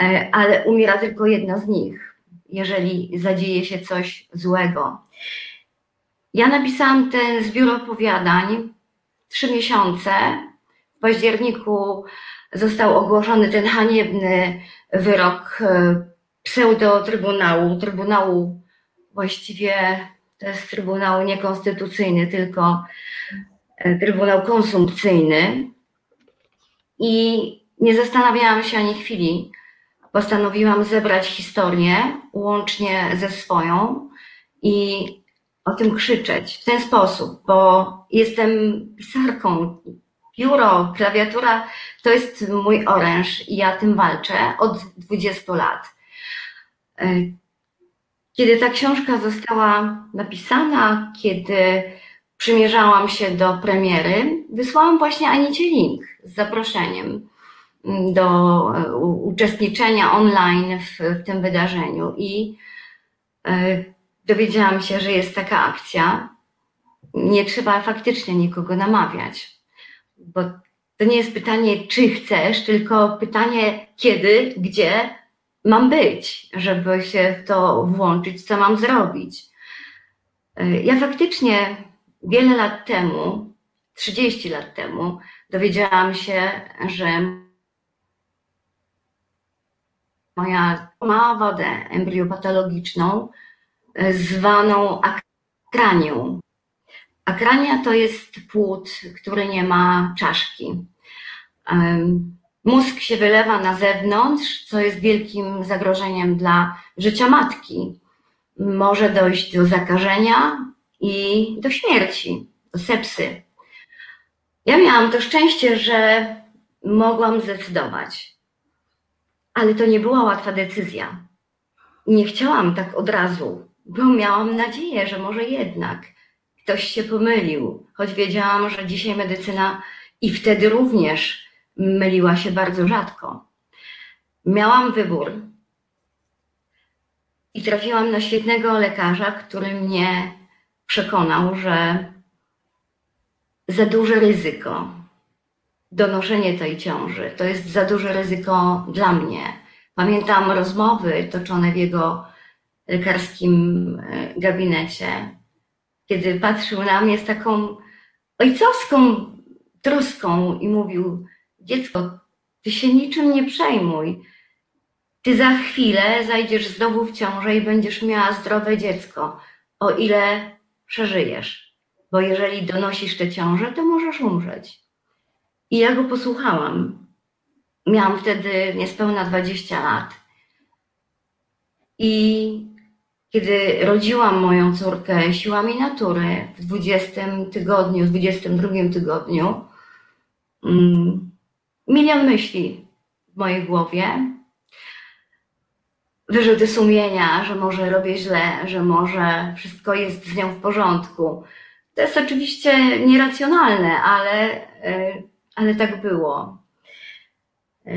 e, ale umiera tylko jedna z nich, jeżeli zadzieje się coś złego. Ja napisałam ten zbiór opowiadań trzy miesiące. W październiku został ogłoszony ten haniebny wyrok e, pseudo-trybunału, trybunału właściwie to jest trybunał niekonstytucyjny, tylko e, trybunał konsumpcyjny. I nie zastanawiałam się ani chwili. Postanowiłam zebrać historię łącznie ze swoją i o tym krzyczeć w ten sposób, bo jestem pisarką. Pióro, klawiatura to jest mój oręż i ja tym walczę od 20 lat. E, kiedy ta książka została napisana, kiedy przymierzałam się do premiery, wysłałam właśnie Anicie link z zaproszeniem do e, uczestniczenia online w, w tym wydarzeniu i e, dowiedziałam się, że jest taka akcja. Nie trzeba faktycznie nikogo namawiać, bo to nie jest pytanie, czy chcesz, tylko pytanie, kiedy, gdzie mam być, żeby się w to włączyć, co mam zrobić. E, ja faktycznie wiele lat temu, 30 lat temu, dowiedziałam się, że moja ma wadę embryopatologiczną e, zwaną akranią. Akrania to jest płód, który nie ma czaszki. Mózg się wylewa na zewnątrz, co jest wielkim zagrożeniem dla życia matki. Może dojść do zakażenia i do śmierci, do sepsy. Ja miałam to szczęście, że mogłam zdecydować, ale to nie była łatwa decyzja. Nie chciałam tak od razu, bo miałam nadzieję, że może jednak ktoś się pomylił, choć wiedziałam, że dzisiaj medycyna i wtedy również myliła się bardzo rzadko. Miałam wybór i trafiłam na świetnego lekarza, który mnie przekonał, że za duże ryzyko donoszenie tej ciąży to jest za duże ryzyko dla mnie. Pamiętam rozmowy toczone w jego lekarskim e, gabinecie, kiedy patrzył na mnie z taką ojcowską troską i mówił: Dziecko, ty się niczym nie przejmuj. Ty za chwilę zajdziesz znowu w ciążę i będziesz miała zdrowe dziecko, o ile przeżyjesz. Bo jeżeli donosisz tę ciążę, to możesz umrzeć. I ja go posłuchałam. Miałam wtedy niespełna 20 lat. I kiedy rodziłam moją córkę siłami natury w 20 tygodniu, w 22 tygodniu, mm, milion myśli w mojej głowie. Wyrzuty sumienia, że może robię źle, że może wszystko jest z nią w porządku. To jest oczywiście nieracjonalne, ale, e, ale tak było. E,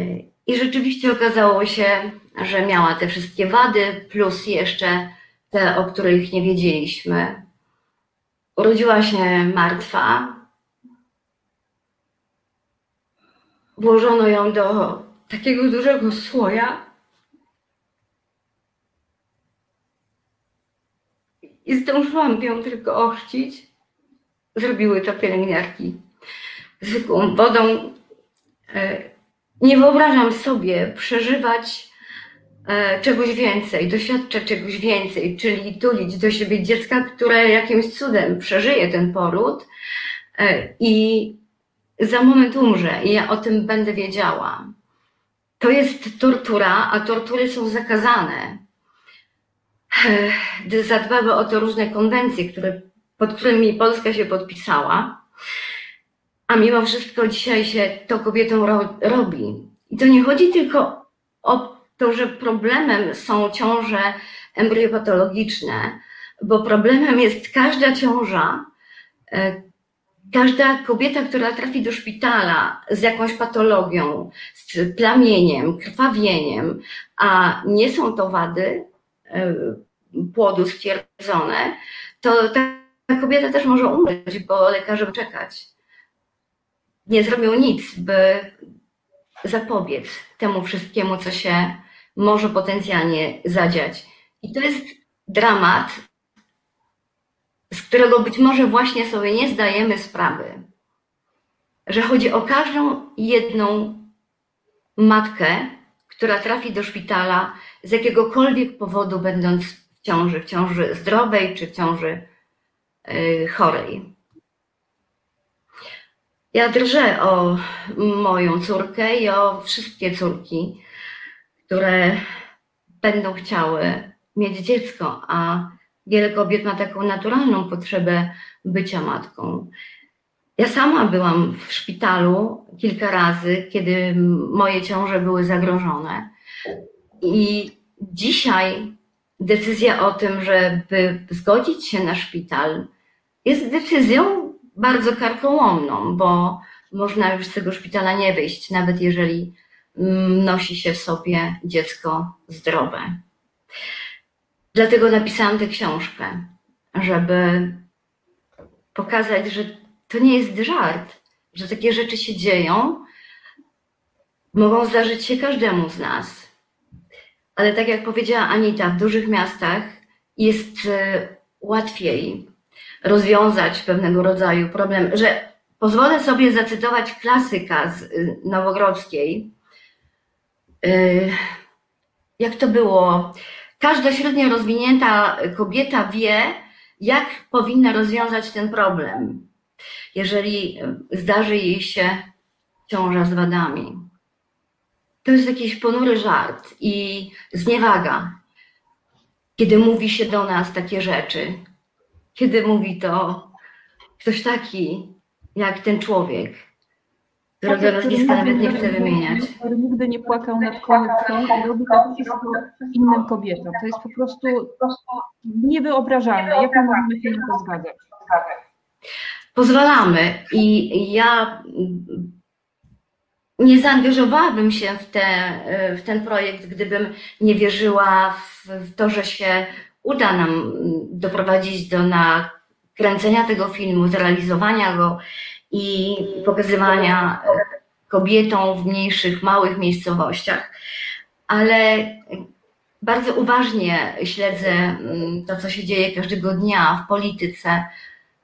I rzeczywiście okazało się, że miała te wszystkie wady, plus jeszcze te, o których nie wiedzieliśmy. Urodziła się martwa, włożono ją do takiego dużego słoja i zdążyłam ją tylko ochrzcić. Zrobiły to pielęgniarki zwykłą wodą. E, nie wyobrażam sobie przeżywać czegoś więcej, doświadczać czegoś więcej, czyli tulić do siebie dziecka, które jakimś cudem przeżyje ten poród e, i za moment umrze i ja o tym będę wiedziała. To jest tortura, a tortury są zakazane. Zadbały o to różne konwencje, które, pod którymi Polska się podpisała, a mimo wszystko dzisiaj się to kobietom ro, robi. I to nie chodzi tylko o to, że problemem są ciąże embryopatologiczne, bo problemem jest każda ciąża, e, Każda kobieta, która trafi do szpitala z jakąś patologią, z plamieniem, krwawieniem, a nie są to wady e, płodu stwierdzone, to ta kobieta też może umrzeć, bo lekarze czekać. Nie zrobią nic, by zapobiec temu wszystkiemu, co się może potencjalnie zadziać. I to jest dramat, z którego być może właśnie sobie nie zdajemy sprawy, że chodzi o każdą jedną matkę, która trafi do szpitala z jakiegokolwiek powodu, będąc w ciąży, w ciąży zdrowej czy w ciąży yy, chorej. Ja drżę o moją córkę i o wszystkie córki, które będą chciały mieć dziecko, a wiele kobiet ma taką naturalną potrzebę bycia matką. Ja sama byłam w szpitalu kilka razy, kiedy moje ciąże były zagrożone. I dzisiaj decyzja o tym, żeby zgodzić się na szpital, jest decyzją bardzo karkołomną, bo można już z tego szpitala nie wyjść, nawet jeżeli nosi się w sobie dziecko zdrowe. Dlatego napisałam tę książkę, żeby pokazać, że to nie jest żart, że takie rzeczy się dzieją, mogą zdarzyć się każdemu z nas. Ale tak jak powiedziała Anita, w dużych miastach jest e, łatwiej rozwiązać pewnego rodzaju problem, że pozwolę sobie zacytować klasyka z e, Nowogrodzkiej. E, jak to było? Każda średnio rozwinięta kobieta wie, jak powinna rozwiązać ten problem, jeżeli zdarzy jej się ciąża z wadami. To jest jakiś ponury żart i zniewaga, kiedy mówi się do nas takie rzeczy, kiedy mówi to ktoś taki jak ten człowiek, którego nazwiska nawet nie chcę wymieniać. Który nigdy nie płakał nad korupcją i robi to wszystko innym kobietom. To jest po prostu niewyobrażalne. Jak my możemy się na to zgadzać? Pozwalamy i ja nie zaangażowałabym się w, te, w ten projekt, gdybym nie wierzyła w, w to, że się uda nam doprowadzić do nakręcenia tego filmu, zrealizowania go i pokazywania kobietom w mniejszych, małych miejscowościach. Ale bardzo uważnie śledzę mm, to, co się dzieje każdego dnia w polityce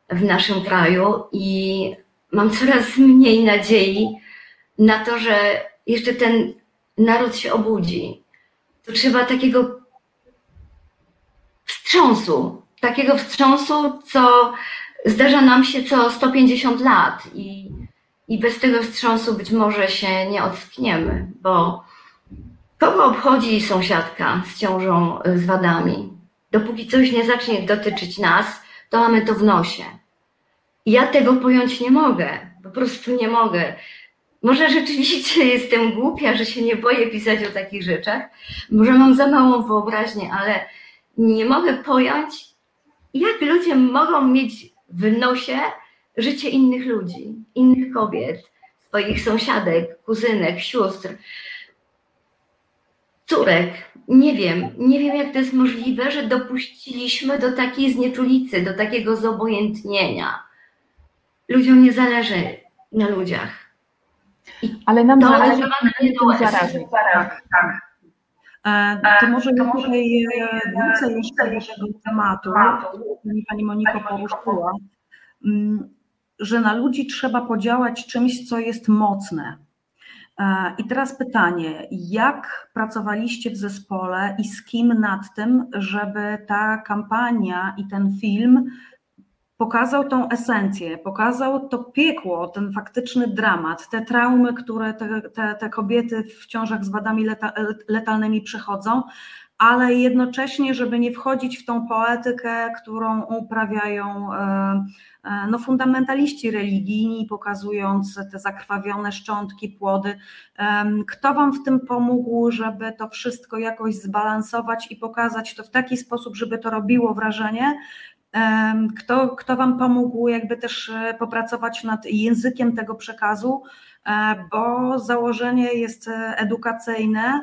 w naszym kraju i mam coraz mniej nadziei na to, że jeszcze ten naród się obudzi. To trzeba takiego wstrząsu, takiego wstrząsu, co zdarza nam się co 150 lat i, i bez tego wstrząsu być może się nie ockniemy, bo kogo obchodzi sąsiadka z ciążą z wadami? Dopóki coś nie zacznie dotyczyć nas, to mamy to w nosie. Ja tego pojąć nie mogę, po prostu nie mogę. Może rzeczywiście jestem głupia, że się nie boję pisać o takich rzeczach, może mam za małą wyobraźnię, ale nie mogę pojąć, jak ludzie mogą mieć w nosie życie innych ludzi, innych kobiet, swoich sąsiadek, kuzynek, sióstr, córek. Nie wiem, nie wiem, jak to jest możliwe, że dopuściliśmy do takiej znieczulicy, do takiego zobojętnienia. Ludziom nie zależy na ludziach. Ale nam To zależy na tym zarazie. E, To może ja tutaj e, wrócę jeszcze do tego tematu, który pani Moniko poruszyła, mm, że na ludzi trzeba podziałać czymś, co jest mocne. E, I teraz pytanie, jak pracowaliście w zespole i z kim nad tym, żeby ta kampania i ten film pokazał tą esencję, pokazał to piekło, ten faktyczny dramat, te traumy, które te, te, te kobiety w ciążach z wadami leta, letalnymi przechodzą, ale jednocześnie, żeby nie wchodzić w tą poetykę, którą uprawiają e, e, no, fundamentaliści religijni, pokazując te zakrwawione szczątki, płody. Kto Wam w tym pomógł, żeby to wszystko jakoś zbalansować i pokazać to w taki sposób, żeby to robiło wrażenie, kto, kto Wam pomógł jakby też e, popracować nad językiem tego przekazu, e, bo założenie jest e, edukacyjne,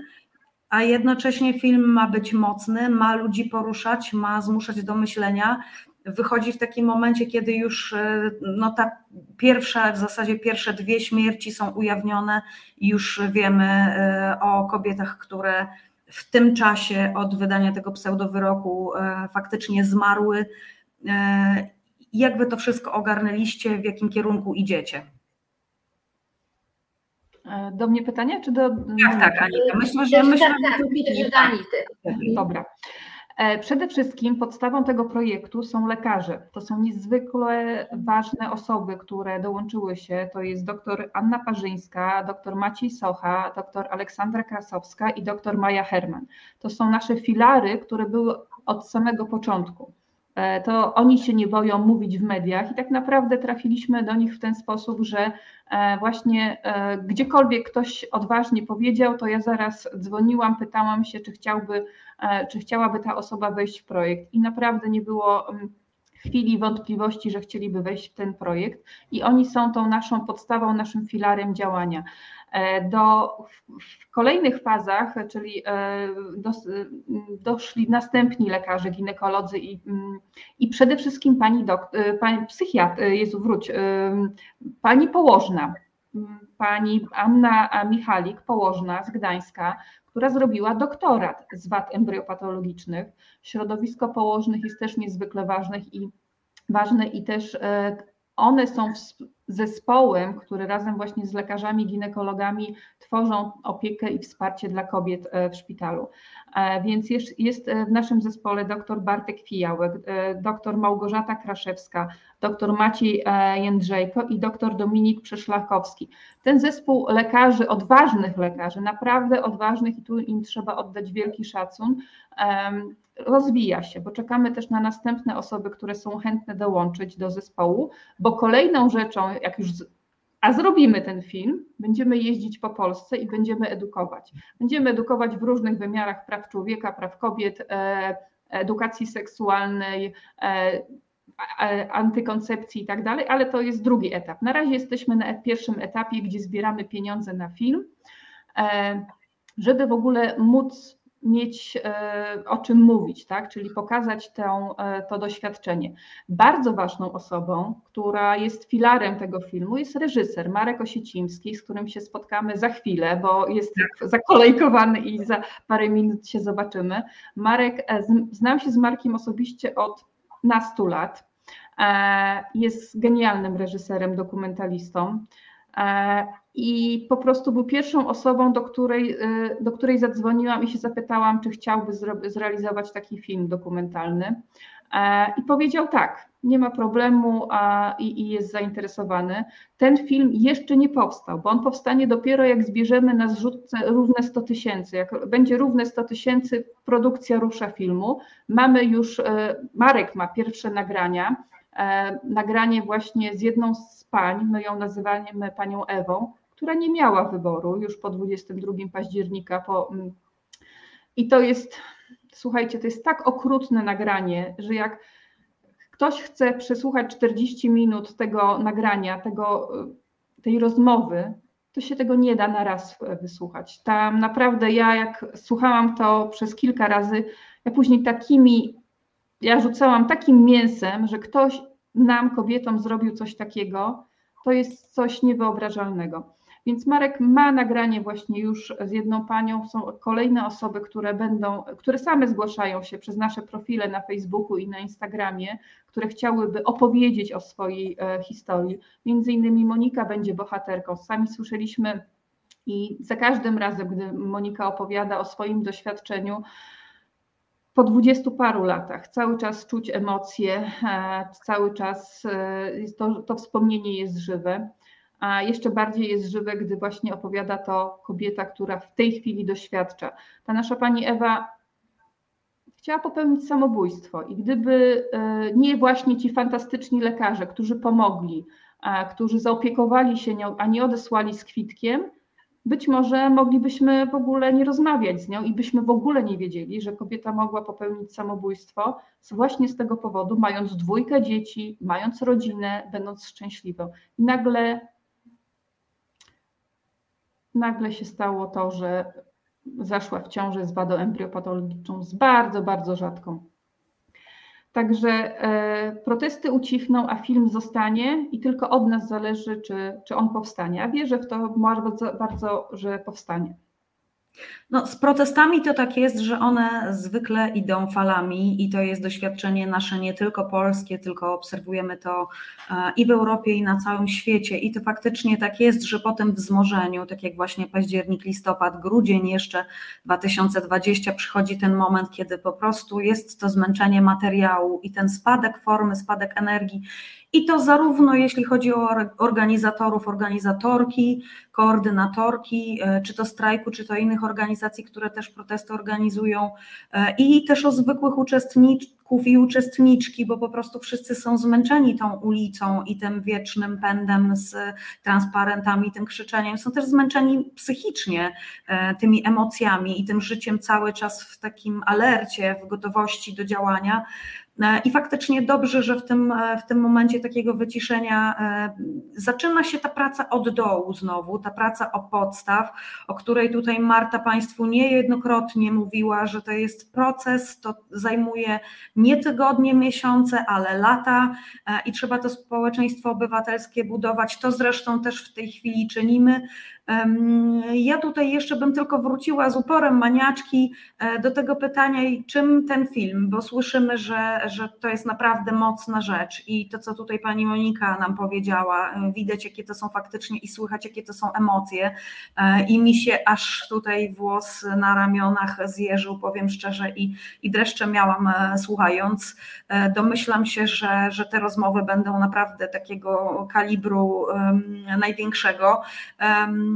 a jednocześnie film ma być mocny, ma ludzi poruszać, ma zmuszać do myślenia. wychodzi w takim momencie, kiedy już no, ta pierwsza, w zasadzie pierwsze dwie śmierci są ujawnione już wiemy o kobietach, które w tym czasie od wydania tego pseudowyroku faktycznie zmarły. Jak wy to wszystko ogarnęliście, w jakim kierunku idziecie? E, do mnie pytanie, czy do. Tak, tak, Anita. Myślę, że myślę, tak, że tak, Anity. Dobra. E, przede wszystkim podstawą tego projektu są lekarze. To są niezwykle ważne osoby, które dołączyły się. To jest dr Anna Parzyńska, dr Maciej Socha, dr Aleksandra Krasowska i dr Maja Herman. To są nasze filary, które były od samego początku. E, to oni się nie boją mówić w mediach i tak naprawdę trafiliśmy do nich w ten sposób, że e, właśnie e, gdziekolwiek ktoś odważnie powiedział, to ja zaraz dzwoniłam, pytałam się, czy chciałby, czy chciałaby ta osoba wejść w projekt. I naprawdę nie było mm, chwili wątpliwości, że chcieliby wejść w ten projekt i oni są tą naszą podstawą, naszym filarem działania. E, do, w kolejnych fazach, czyli e, do, doszli następni lekarze, ginekolodzy i, mm, i przede wszystkim pani, doktor, e, pani psychiatr, Jezu wróć, pani położna, pani Anna Michalik, położna z Gdańska, która zrobiła doktorat z wad embryopatologicznych. Środowisko położnych jest też niezwykle ważne i ważne i też one są zespołem, który razem właśnie z lekarzami, ginekologami tworzą opiekę i wsparcie dla kobiet e, w szpitalu. E, więc jest, jest w naszym zespole dr Bartek Fijałek, e, dr Małgorzata Kraszewska, dr Maciej Jędrzejko i dr Dominik Przeszlakowski. Ten zespół lekarzy, odważnych lekarzy, naprawdę odważnych i tu im trzeba oddać wielki szacun, rozwija się, bo czekamy też na następne osoby, które są chętne dołączyć do zespołu, bo kolejną rzeczą, jak już a zrobimy ten film, będziemy jeździć po Polsce i będziemy edukować. Będziemy edukować w różnych wymiarach praw człowieka, praw kobiet, e, edukacji seksualnej, e, antykoncepcji i tak dalej, ale to jest drugi etap. Na razie jesteśmy na pierwszym etapie, gdzie zbieramy pieniądze na film, e, żeby w ogóle móc mieć e, o czym mówić, tak? czyli pokazać tę, e, to doświadczenie. Bardzo ważną osobą, która jest filarem tego filmu, jest reżyser Marek Osiecimski, z którym się spotkamy za chwilę, bo jest zakolejkowany i za parę minut się zobaczymy. Marek, e, znam się z Markiem osobiście od nastu lat. Jest genialnym reżyserem, dokumentalistą i po prostu był pierwszą osobą, do której, y, do której zadzwoniłam i się zapytałam, czy chciałby zrealizować taki film dokumentalny. E, I powiedział tak, nie ma problemu a, i, i, jest zainteresowany. Ten film jeszcze nie powstał, bo on powstanie dopiero jak zbierzemy na zrzutce równe 100 tysięcy. Jak będzie równe 100 tysięcy, produkcja rusza filmu. Mamy już, e, Marek ma pierwsze nagrania, e, nagranie właśnie z jedną z pań, my ją nazywamy panią Ewą, która nie miała wyboru już po 22 października. Po, mm, I to jest, słuchajcie, to jest tak okrutne nagranie, że jak ktoś chce przesłuchać 40 minut tego nagrania, tego, tej rozmowy, to się tego nie da na raz wysłuchać. Tam naprawdę ja, jak słuchałam to przez kilka razy, ja później takimi, ja rzucałam takim mięsem, że ktoś nam, kobietom, zrobił coś takiego, to jest coś niewyobrażalnego. Więc Marek ma nagranie właśnie już z jedną panią. Są kolejne osoby, które będą, które same zgłaszają się przez nasze profile na Facebooku i na Instagramie, które chciałyby opowiedzieć o swojej e, historii. Między innymi Monika będzie bohaterką. Sami słyszeliśmy i za każdym razem, gdy Monika opowiada o swoim doświadczeniu, po dwudziestu paru latach cały czas czuć emocje, e, cały czas e, to, to wspomnienie jest żywe a jeszcze bardziej jest żywe, gdy właśnie opowiada to kobieta, która w tej chwili doświadcza. Ta nasza pani Ewa chciała popełnić samobójstwo i gdyby e, nie właśnie ci fantastyczni lekarze, którzy pomogli, którzy zaopiekowali się nią, a nie odesłali z kwitkiem, być może moglibyśmy w ogóle nie rozmawiać z nią i byśmy w ogóle nie wiedzieli, że kobieta mogła popełnić samobójstwo właśnie z tego powodu, mając dwójkę dzieci, mając rodzinę, będąc szczęśliwą. I nagle nagle się stało to, że zaszła w ciąży z wadą embriopatologiczną, z bardzo, bardzo rzadką. Także e, protesty ucichną, a film zostanie i tylko od nas zależy, czy, czy on powstanie. A wierzę w to bardzo, bardzo że powstanie. No, z protestami to tak jest, że one zwykle idą falami i to jest doświadczenie nasze nie tylko polskie, tylko obserwujemy to e, i w Europie, i na całym świecie. I to faktycznie tak jest, że po tym wzmożeniu, tak jak właśnie październik, listopad, grudzień jeszcze 2020 przychodzi ten moment, kiedy po prostu jest to zmęczenie materiału i ten spadek formy, spadek energii i to zarówno jeśli chodzi o organizatorów, organizatorki, koordynatorki, e, czy to strajku, czy to innych organizacji, które też protesty organizują, e, i też o zwykłych uczestników i uczestniczki, bo po prostu wszyscy są zmęczeni tą ulicą i tym wiecznym pędem z transparentami, tym krzyczeniem. Są też zmęczeni psychicznie e, tymi emocjami i tym życiem cały czas w takim alercie, w gotowości do działania. E, I faktycznie dobrze, że w tym, e, w tym momencie takiego wyciszenia e, zaczyna się ta praca od dołu znowu, ta praca o podstaw, o której tutaj Marta Państwu niejednokrotnie mówiła, że to jest proces, to zajmuje nie tygodnie, miesiące, ale lata i trzeba to społeczeństwo obywatelskie budować. To zresztą też w tej chwili czynimy. Ja tutaj jeszcze bym tylko wróciła z uporem maniaczki e, do tego pytania, czym ten film, bo słyszymy, że, że to jest naprawdę mocna rzecz i to, co tutaj pani Monika nam powiedziała, e, widać, jakie to są faktycznie i słychać, jakie to są emocje e, i mi się aż tutaj włos na ramionach zjeżył, powiem szczerze, i, i dreszcze miałam słuchając. Domyślam się, że, że te rozmowy będą naprawdę takiego kalibru um, największego. Um,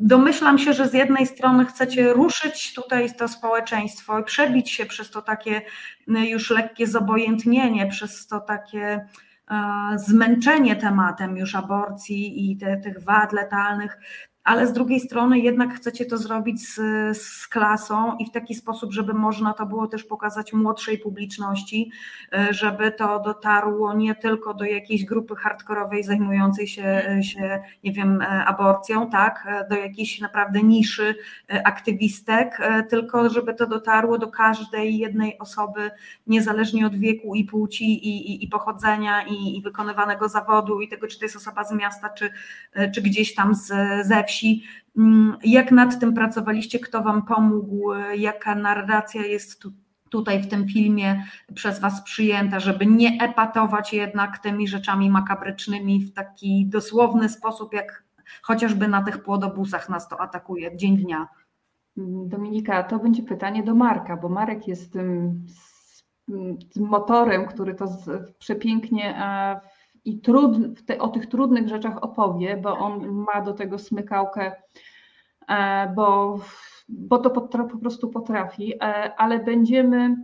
domyślam się, że z jednej strony chcecie ruszyć tutaj to społeczeństwo i przebić się przez to takie y, już lekkie zobojętnienie, przez to takie e, zmęczenie tematem już aborcji i te, tych wad letalnych, ale z drugiej strony jednak chcecie to zrobić z, z, klasą i w taki sposób, żeby można to było też pokazać młodszej publiczności, e, żeby to dotarło nie tylko do jakiejś grupy hardkorowej zajmującej się, się nie wiem, e, aborcją, tak, e, do jakiejś naprawdę niszy aktywistek, tylko żeby to dotarło do każdej jednej osoby, niezależnie od wieku i płci i, i, i pochodzenia i, i wykonywanego zawodu i tego, czy to jest osoba z miasta, czy, czy gdzieś tam z, ze wsi, Mm, jak nad tym pracowaliście? Kto Wam pomógł? Jaka narracja jest tu, tutaj w tym filmie przez Was przyjęta, żeby nie epatować jednak tymi rzeczami makabrycznymi w taki dosłowny sposób, jak chociażby na tych płodobusach nas to atakuje dzień dnia? Dominika, to będzie pytanie do Marka, bo Marek jest tym, tym motorem, który to przepięknie i trud, te, o tych trudnych rzeczach opowie, bo on ma do tego smykałkę, e, bo, bo to po prostu potrafi, e, ale będziemy,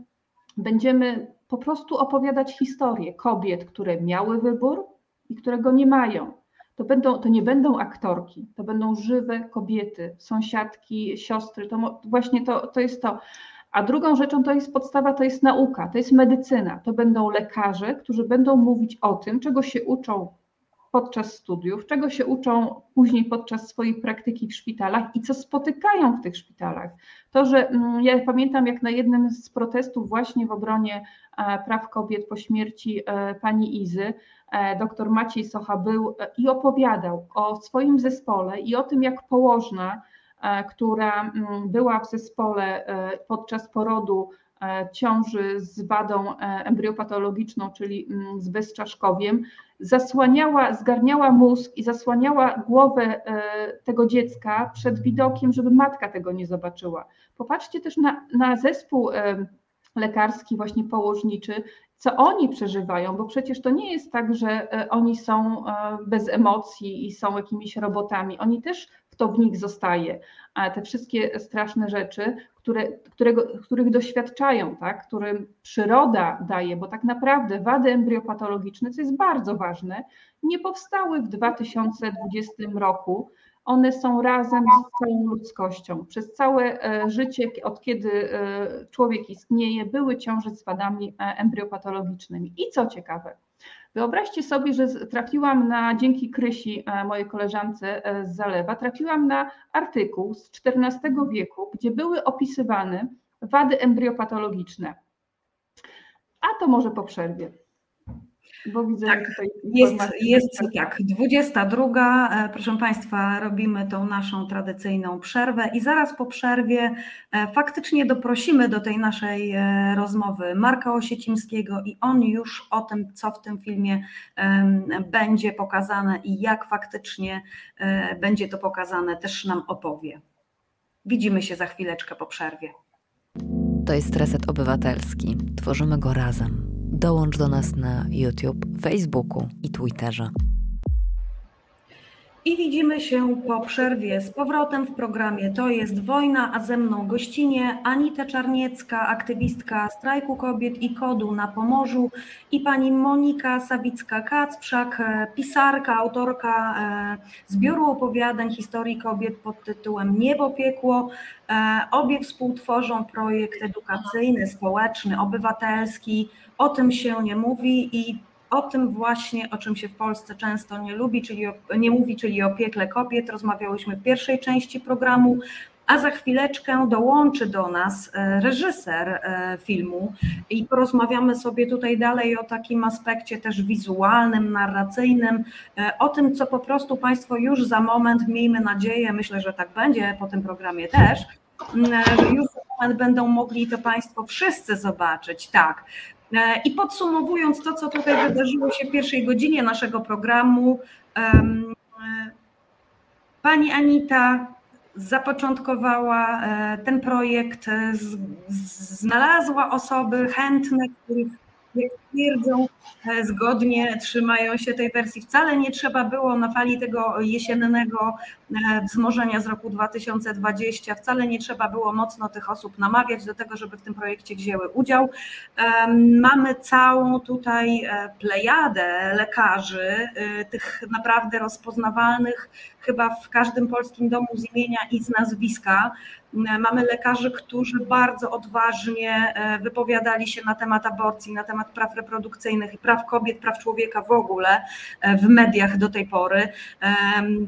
będziemy po prostu opowiadać historię kobiet, które miały wybór i którego nie mają. To, będą, to nie będą aktorki, to będą żywe kobiety, sąsiadki, siostry. To właśnie to, to jest to. A drugą rzeczą to jest podstawa, to jest nauka, to jest medycyna. To będą lekarze, którzy będą mówić o tym, czego się uczą podczas studiów, czego się uczą później podczas swojej praktyki w szpitalach i co spotykają w tych szpitalach. To, że mm, ja pamiętam, jak na jednym z protestów właśnie w obronie e, praw kobiet po śmierci e, pani Izy, e, dr Maciej Socha był i opowiadał o swoim zespole i o tym, jak położna która mm, była w zespole e, podczas porodu e, ciąży z badą embryopatologiczną, czyli mm, z bezczaszkowiem, zasłaniała, zgarniała mózg i zasłaniała głowę tego dziecka przed widokiem, żeby matka tego nie zobaczyła. Popatrzcie też na, na zespół lekarski, właśnie położniczy, co oni przeżywają, bo przecież to nie jest tak, że oni są bez emocji i są jakimiś robotami. Oni też kto w nich zostaje. A te wszystkie straszne rzeczy, które, którego, których doświadczają, tak, którym przyroda daje, bo tak naprawdę wady embryopatologiczne, co jest bardzo ważne, nie powstały w 2020 roku. One są razem z całą ludzkością. Przez całe e, życie, od kiedy e, człowiek istnieje, były ciąże z wadami e, embryopatologicznymi. I co ciekawe, Wyobraźcie sobie, że trafiłam na, dzięki Krysi, e, mojej koleżance e, z Zalewa, trafiłam na artykuł z XIV wieku, gdzie były opisywane wady embryopatologiczne. a to może po przerwie. Bo widzę, tak, że tutaj jest, jest tak, 22. E, proszę Państwa, robimy tą naszą tradycyjną przerwę i zaraz po przerwie e, faktycznie doprosimy do tej naszej e, rozmowy Marka Osiecimskiego i on już o tym, co w tym filmie będzie pokazane i jak faktycznie będzie to pokazane, też nam opowie. Widzimy się za chwileczkę po przerwie. To jest Reset Obywatelski. Tworzymy go razem. Dołącz do nas na YouTube, Facebooku i Twitterze. I widzimy się po przerwie z powrotem w programie To jest wojna, a ze mną gościnie Anita Czarniecka, aktywistka strajku kobiet i kodu na Pomorzu i pani Monika Sawicka-Kacprzak, pisarka, autorka e, zbioru opowiadań historii kobiet pod tytułem Niebo Piekło. E, obie współtworzą projekt edukacyjny, społeczny, obywatelski. O tym się nie mówi i o tym właśnie, o czym się w Polsce często nie lubi, czyli o, nie mówi, czyli o piekle kobiet. Rozmawiałyśmy w pierwszej części programu, a za chwileczkę dołączy do nas e, reżyser e, filmu i porozmawiamy sobie tutaj dalej o takim aspekcie też wizualnym, narracyjnym, e, o tym, co po prostu Państwo już za moment, miejmy nadzieję, myślę, że tak będzie po tym programie też, że już będą mogli to Państwo wszyscy zobaczyć. Tak, I podsumowując to, co tutaj wydarzyło się w pierwszej godzinie naszego programu, e, pani Anita zapoczątkowała e, ten projekt, znalazła osoby chętne, których jak twierdzą, e, zgodnie trzymają się tej wersji. Wcale nie trzeba było na fali tego jesiennego e, wzmożenia z roku 2020, wcale nie trzeba było mocno tych osób namawiać do tego, żeby w tym projekcie wzięły udział. Mamy całą tutaj e, plejadę lekarzy, tych naprawdę rozpoznawalnych chyba w każdym polskim domu z imienia i z nazwiska. Mamy lekarzy, którzy bardzo odważnie wypowiadali się na temat aborcji, na temat praw reprodukcyjnych i praw kobiet, praw człowieka w ogóle e, w mediach do tej pory.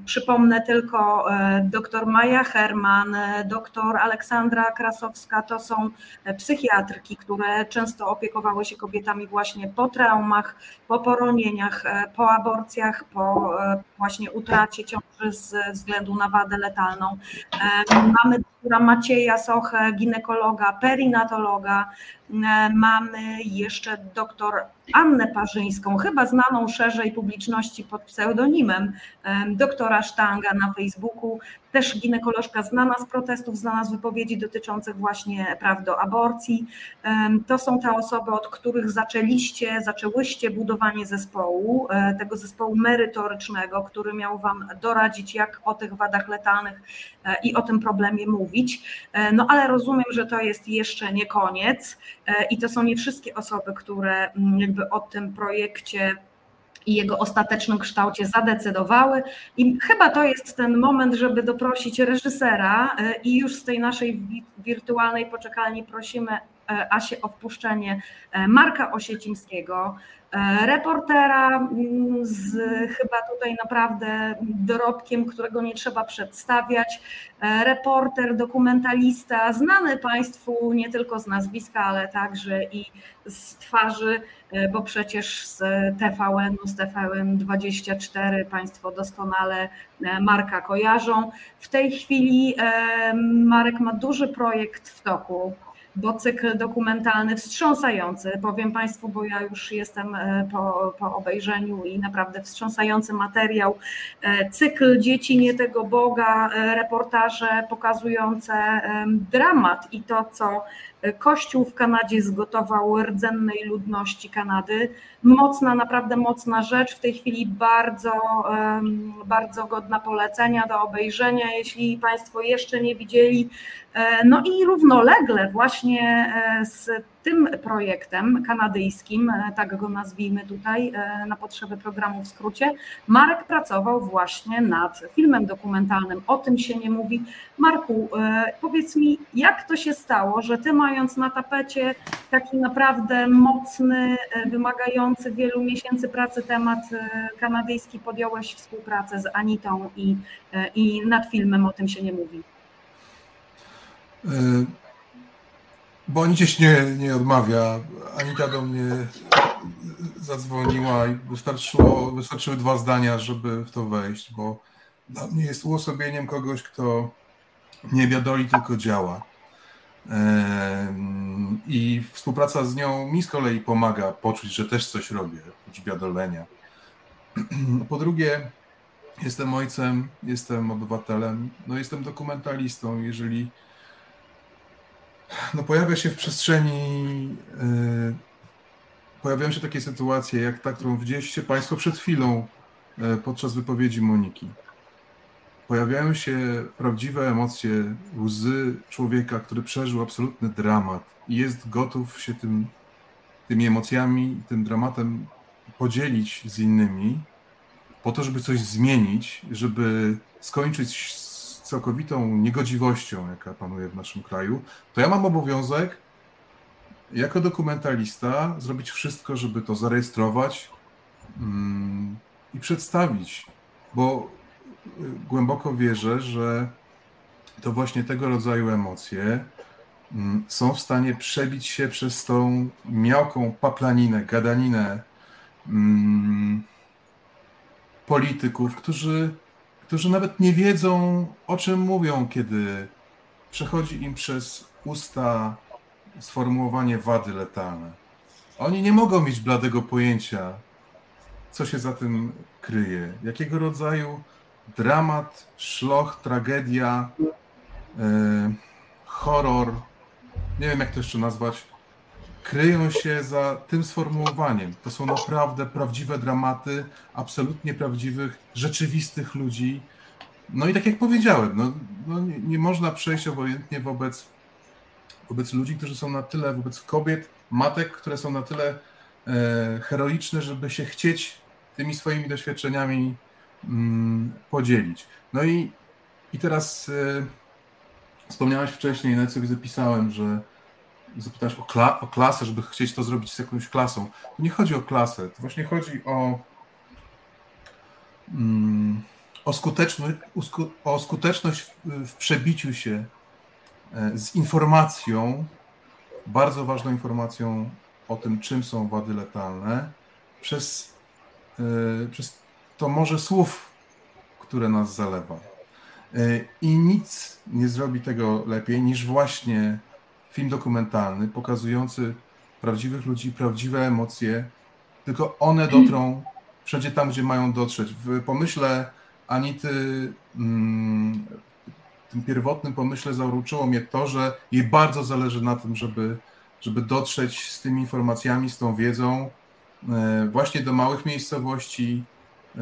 Przypomnę tylko e, dr Maja Herman, e, dr Aleksandra Krasowska, to są psychiatrki, które często opiekowały się kobietami właśnie po traumach, po poronieniach, po aborcjach, po właśnie utracie ciąży ze względu na wadę letalną. Mamy doktora Macieja Sochę, ginekologa, perinatologa, mamy jeszcze doktor Annę Parzyńską, chyba znaną szerzej publiczności pod pseudonimem doktora Sztanga na Facebooku, też ginekolożka znana z protestów, znana z wypowiedzi dotyczących właśnie praw do aborcji. To są te osoby, od których zaczęliście, zaczęłyście budowanie zespołu, e, tego zespołu merytorycznego, który miał Wam doradzić, jak o tych wadach letalnych e, i o tym problemie mówić. E, no ale rozumiem, że to jest jeszcze nie koniec i to są nie wszystkie osoby, które mm, jakby o tym projekcie i jego ostatecznym kształcie zadecydowały. I chyba to jest ten moment, żeby doprosić reżysera e, i już z tej naszej wirtualnej poczekalni prosimy e, Asię o wpuszczenie e, Marka Osiecimskiego, reportera mm, z chyba tutaj naprawdę dorobkiem, którego nie trzeba przedstawiać. Reporter, dokumentalista, znany Państwu nie tylko z nazwiska, ale także i z twarzy, bo przecież z TVN-u, z TVN24 Państwo doskonale Marka kojarzą. W tej chwili Marek ma duży projekt w toku bo cykl dokumentalny wstrząsający, powiem Państwu, bo ja już jestem e, po, po obejrzeniu i naprawdę wstrząsający materiał. E, cykl Dzieci nie tego Boga, e, reportaże pokazujące dramat i to, co Kościół w Kanadzie zgotował rdzennej ludności Kanady. Mocna, naprawdę mocna rzecz, w tej chwili bardzo, bardzo godna polecenia do obejrzenia, jeśli Państwo jeszcze nie widzieli. E, no i równolegle właśnie e, z tym projektem kanadyjskim, e, tak go nazwijmy tutaj na potrzeby programu w skrócie, Marek pracował właśnie nad filmem dokumentalnym. O tym się nie mówi. Marku, powiedz mi, jak to się stało, że ty mając na tapecie taki naprawdę mocny, wymagający wielu miesięcy pracy temat kanadyjski, podjąłeś współpracę z Anitą i, i nad filmem o tym się nie mówi? E, Bo nic nie, nie odmawia. Anita do mnie zadzwoniła i wystarczyło, wystarczyły dwa zdania, żeby w to wejść, bo dla mnie jest uosobieniem kogoś, kto nie biadoli, tylko działa. I współpraca z nią mi z kolei pomaga poczuć, że też coś robię, oprócz biadolenia. Po drugie, jestem ojcem, jestem obywatelem, no jestem dokumentalistą. Jeżeli no pojawia się w przestrzeni, yy, pojawiają się takie sytuacje, jak ta, którą widzieliście Państwo przed chwilą yy, podczas wypowiedzi Moniki. Pojawiają się prawdziwe emocje, łzy człowieka, który przeżył absolutny dramat i jest gotów się tym, tymi emocjami, tym dramatem podzielić z innymi, po to, żeby coś zmienić, żeby skończyć całkowitą niegodziwością, jaka panuje w naszym kraju, to ja mam obowiązek jako dokumentalista zrobić wszystko, żeby to zarejestrować mm, i przedstawić, bo głęboko wierzę, że to właśnie tego rodzaju emocje mm, są w stanie przebić się przez tą miałką paplaninę, gadaninę mm, polityków, którzy, którzy nawet nie wiedzą, o czym mówią, kiedy przechodzi im przez usta sformułowanie wady letalne. Oni nie mogą mieć bladego pojęcia, co się za tym kryje, jakiego rodzaju dramat, szloch, tragedia, e, horror, nie wiem jak to jeszcze nazwać, kryją się za tym sformułowaniem. To są naprawdę prawdziwe dramaty, absolutnie prawdziwych, rzeczywistych ludzi. No i tak jak powiedziałem, no, no nie, nie, można przejść obojętnie wobec, wobec ludzi, którzy są na tyle, wobec kobiet, matek, które są na tyle e, heroiczne, żeby się chcieć tymi swoimi doświadczeniami mm, podzielić. No i, i teraz e, wspomniałeś wcześniej, na co zapisałem, że zapytałeś o, kla o klasę, żeby chcieć to zrobić z jakąś klasą. To nie chodzi o klasę, to właśnie chodzi o, mm, o, skuteczność, o skuteczność w, przebiciu się e, z informacją, bardzo ważną informacją o tym, czym są wady letalne, przez, yy, przez to morze słów, które nas zalewa. Yy, I nic nie zrobi tego lepiej niż właśnie film dokumentalny pokazujący prawdziwych ludzi, prawdziwe emocje, tylko one dotrą wszędzie tam, gdzie mają dotrzeć. W pomyśle Anity, mm, tym pierwotnym pomyśle zauroczyło mnie to, że jej bardzo zależy na tym, żeby, żeby dotrzeć z tymi informacjami, z tą wiedzą e, właśnie do małych miejscowości, e,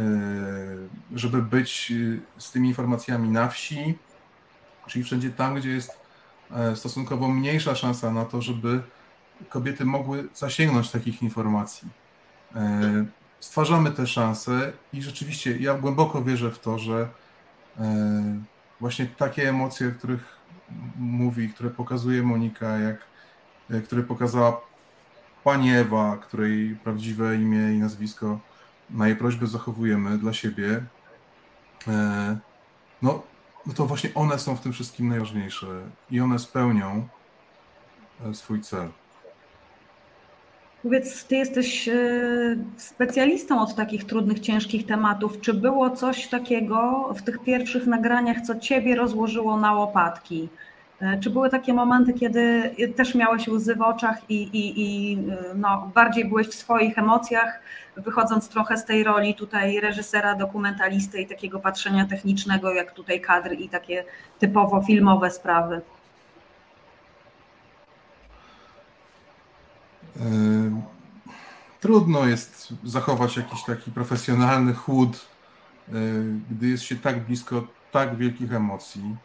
żeby być z tymi informacjami na wsi, czyli wszędzie tam, gdzie jest E, stosunkowo mniejsza szansa na to, żeby kobiety mogły zasięgnąć takich informacji. E, stwarzamy te szanse i rzeczywiście ja głęboko wierzę w to, że e, właśnie takie emocje, o których mówi, które pokazuje Monika, jak, które pokazała pani Ewa, której prawdziwe imię i nazwisko na jej prośbę zachowujemy dla siebie, no no to właśnie one są w tym wszystkim najważniejsze i one spełnią e, swój cel. Powiedz, ty jesteś e, specjalistą od takich trudnych, ciężkich tematów. Czy było coś takiego w tych pierwszych nagraniach, co ciebie rozłożyło na łopatki? E, czy były takie momenty, kiedy też miałeś łzy w oczach i, i, i no, bardziej byłeś w swoich emocjach, wychodząc trochę z tej roli tutaj reżysera, dokumentalisty i takiego patrzenia technicznego, jak tutaj kadry i takie typowo filmowe sprawy? Trudno jest zachować jakiś taki profesjonalny chłód, gdy jest się tak blisko tak wielkich emocji.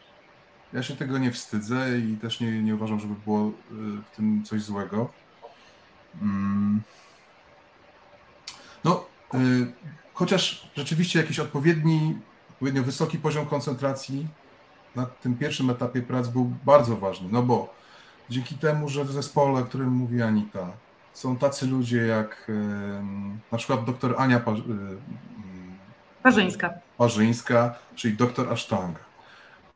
Ja się tego nie wstydzę i też nie, nie uważam, żeby było y, w tym coś złego. Mm. No, y, chociaż rzeczywiście jakiś odpowiedni, odpowiednio wysoki poziom koncentracji na tym pierwszym etapie prac był bardzo ważny, no bo dzięki temu, że w zespole, o którym mówi Anita, są tacy ludzie jak na przykład dr Ania y, Parzyńska. Parzyńska, czyli dr Asztanga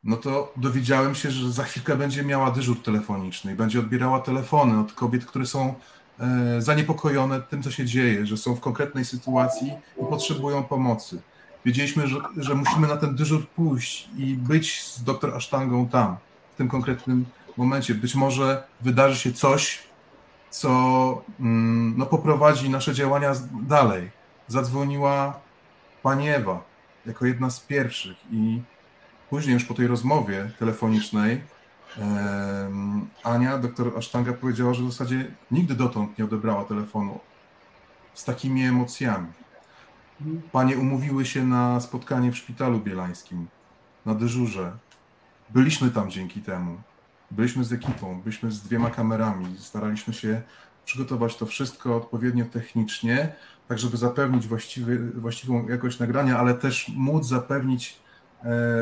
no to dowiedziałem się, że za chwilkę będzie miała dyżur telefoniczny i będzie odbierała telefony od kobiet, które są e, zaniepokojone tym, co się dzieje, że są w konkretnej sytuacji i potrzebują pomocy. Wiedzieliśmy, że, że musimy na ten dyżur pójść i być z doktor Asztangą tam, w tym konkretnym momencie. Być może wydarzy się coś, co mm, no, poprowadzi nasze działania dalej. Zadzwoniła pani Ewa jako jedna z pierwszych i później już po tej rozmowie telefonicznej Ania, doktor Asztanga powiedziała, że w zasadzie nigdy dotąd nie odebrała telefonu z takimi emocjami. Panie umówiły się na spotkanie w szpitalu bielańskim, na dyżurze. Byliśmy tam dzięki temu. Byliśmy z ekipą, byliśmy z dwiema kamerami. Staraliśmy się przygotować to wszystko odpowiednio technicznie, tak żeby zapewnić właściwy, właściwą jakość nagrania, ale też móc zapewnić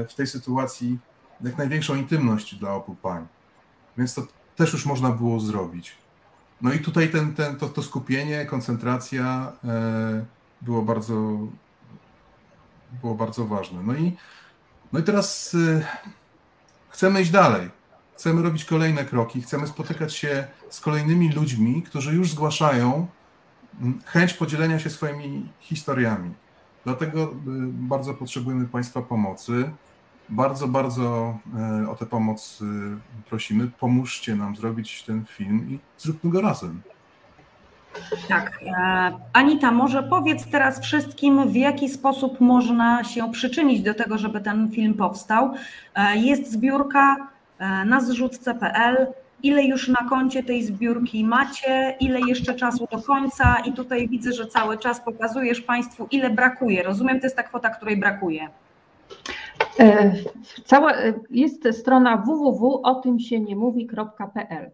w tej sytuacji jak największą intymność dla obu pań. Więc to też już można było zrobić. No i tutaj ten, ten, to, to skupienie, koncentracja e, było bardzo, było bardzo ważne. No i, no i teraz e, chcemy iść dalej. Chcemy robić kolejne kroki, chcemy spotykać się z kolejnymi ludźmi, którzy już zgłaszają chęć podzielenia się swoimi historiami. Dlatego y, bardzo potrzebujemy Państwa pomocy. Bardzo, bardzo e, o tę pomoc y, prosimy. Pomóżcie nam zrobić ten film i zróbmy go razem. Tak. E, Anita, może powiedz teraz wszystkim, w jaki sposób można się przyczynić do tego, żeby ten film powstał. E, jest zbiórka na zrzutce.pl ile już na koncie tej zbiórki macie, ile jeszcze czasu do końca i tutaj widzę, że cały czas pokazujesz Państwu, ile brakuje. Rozumiem, to jest ta kwota, której brakuje. E, cała, e, jest strona www.otymsieniemówi.pl.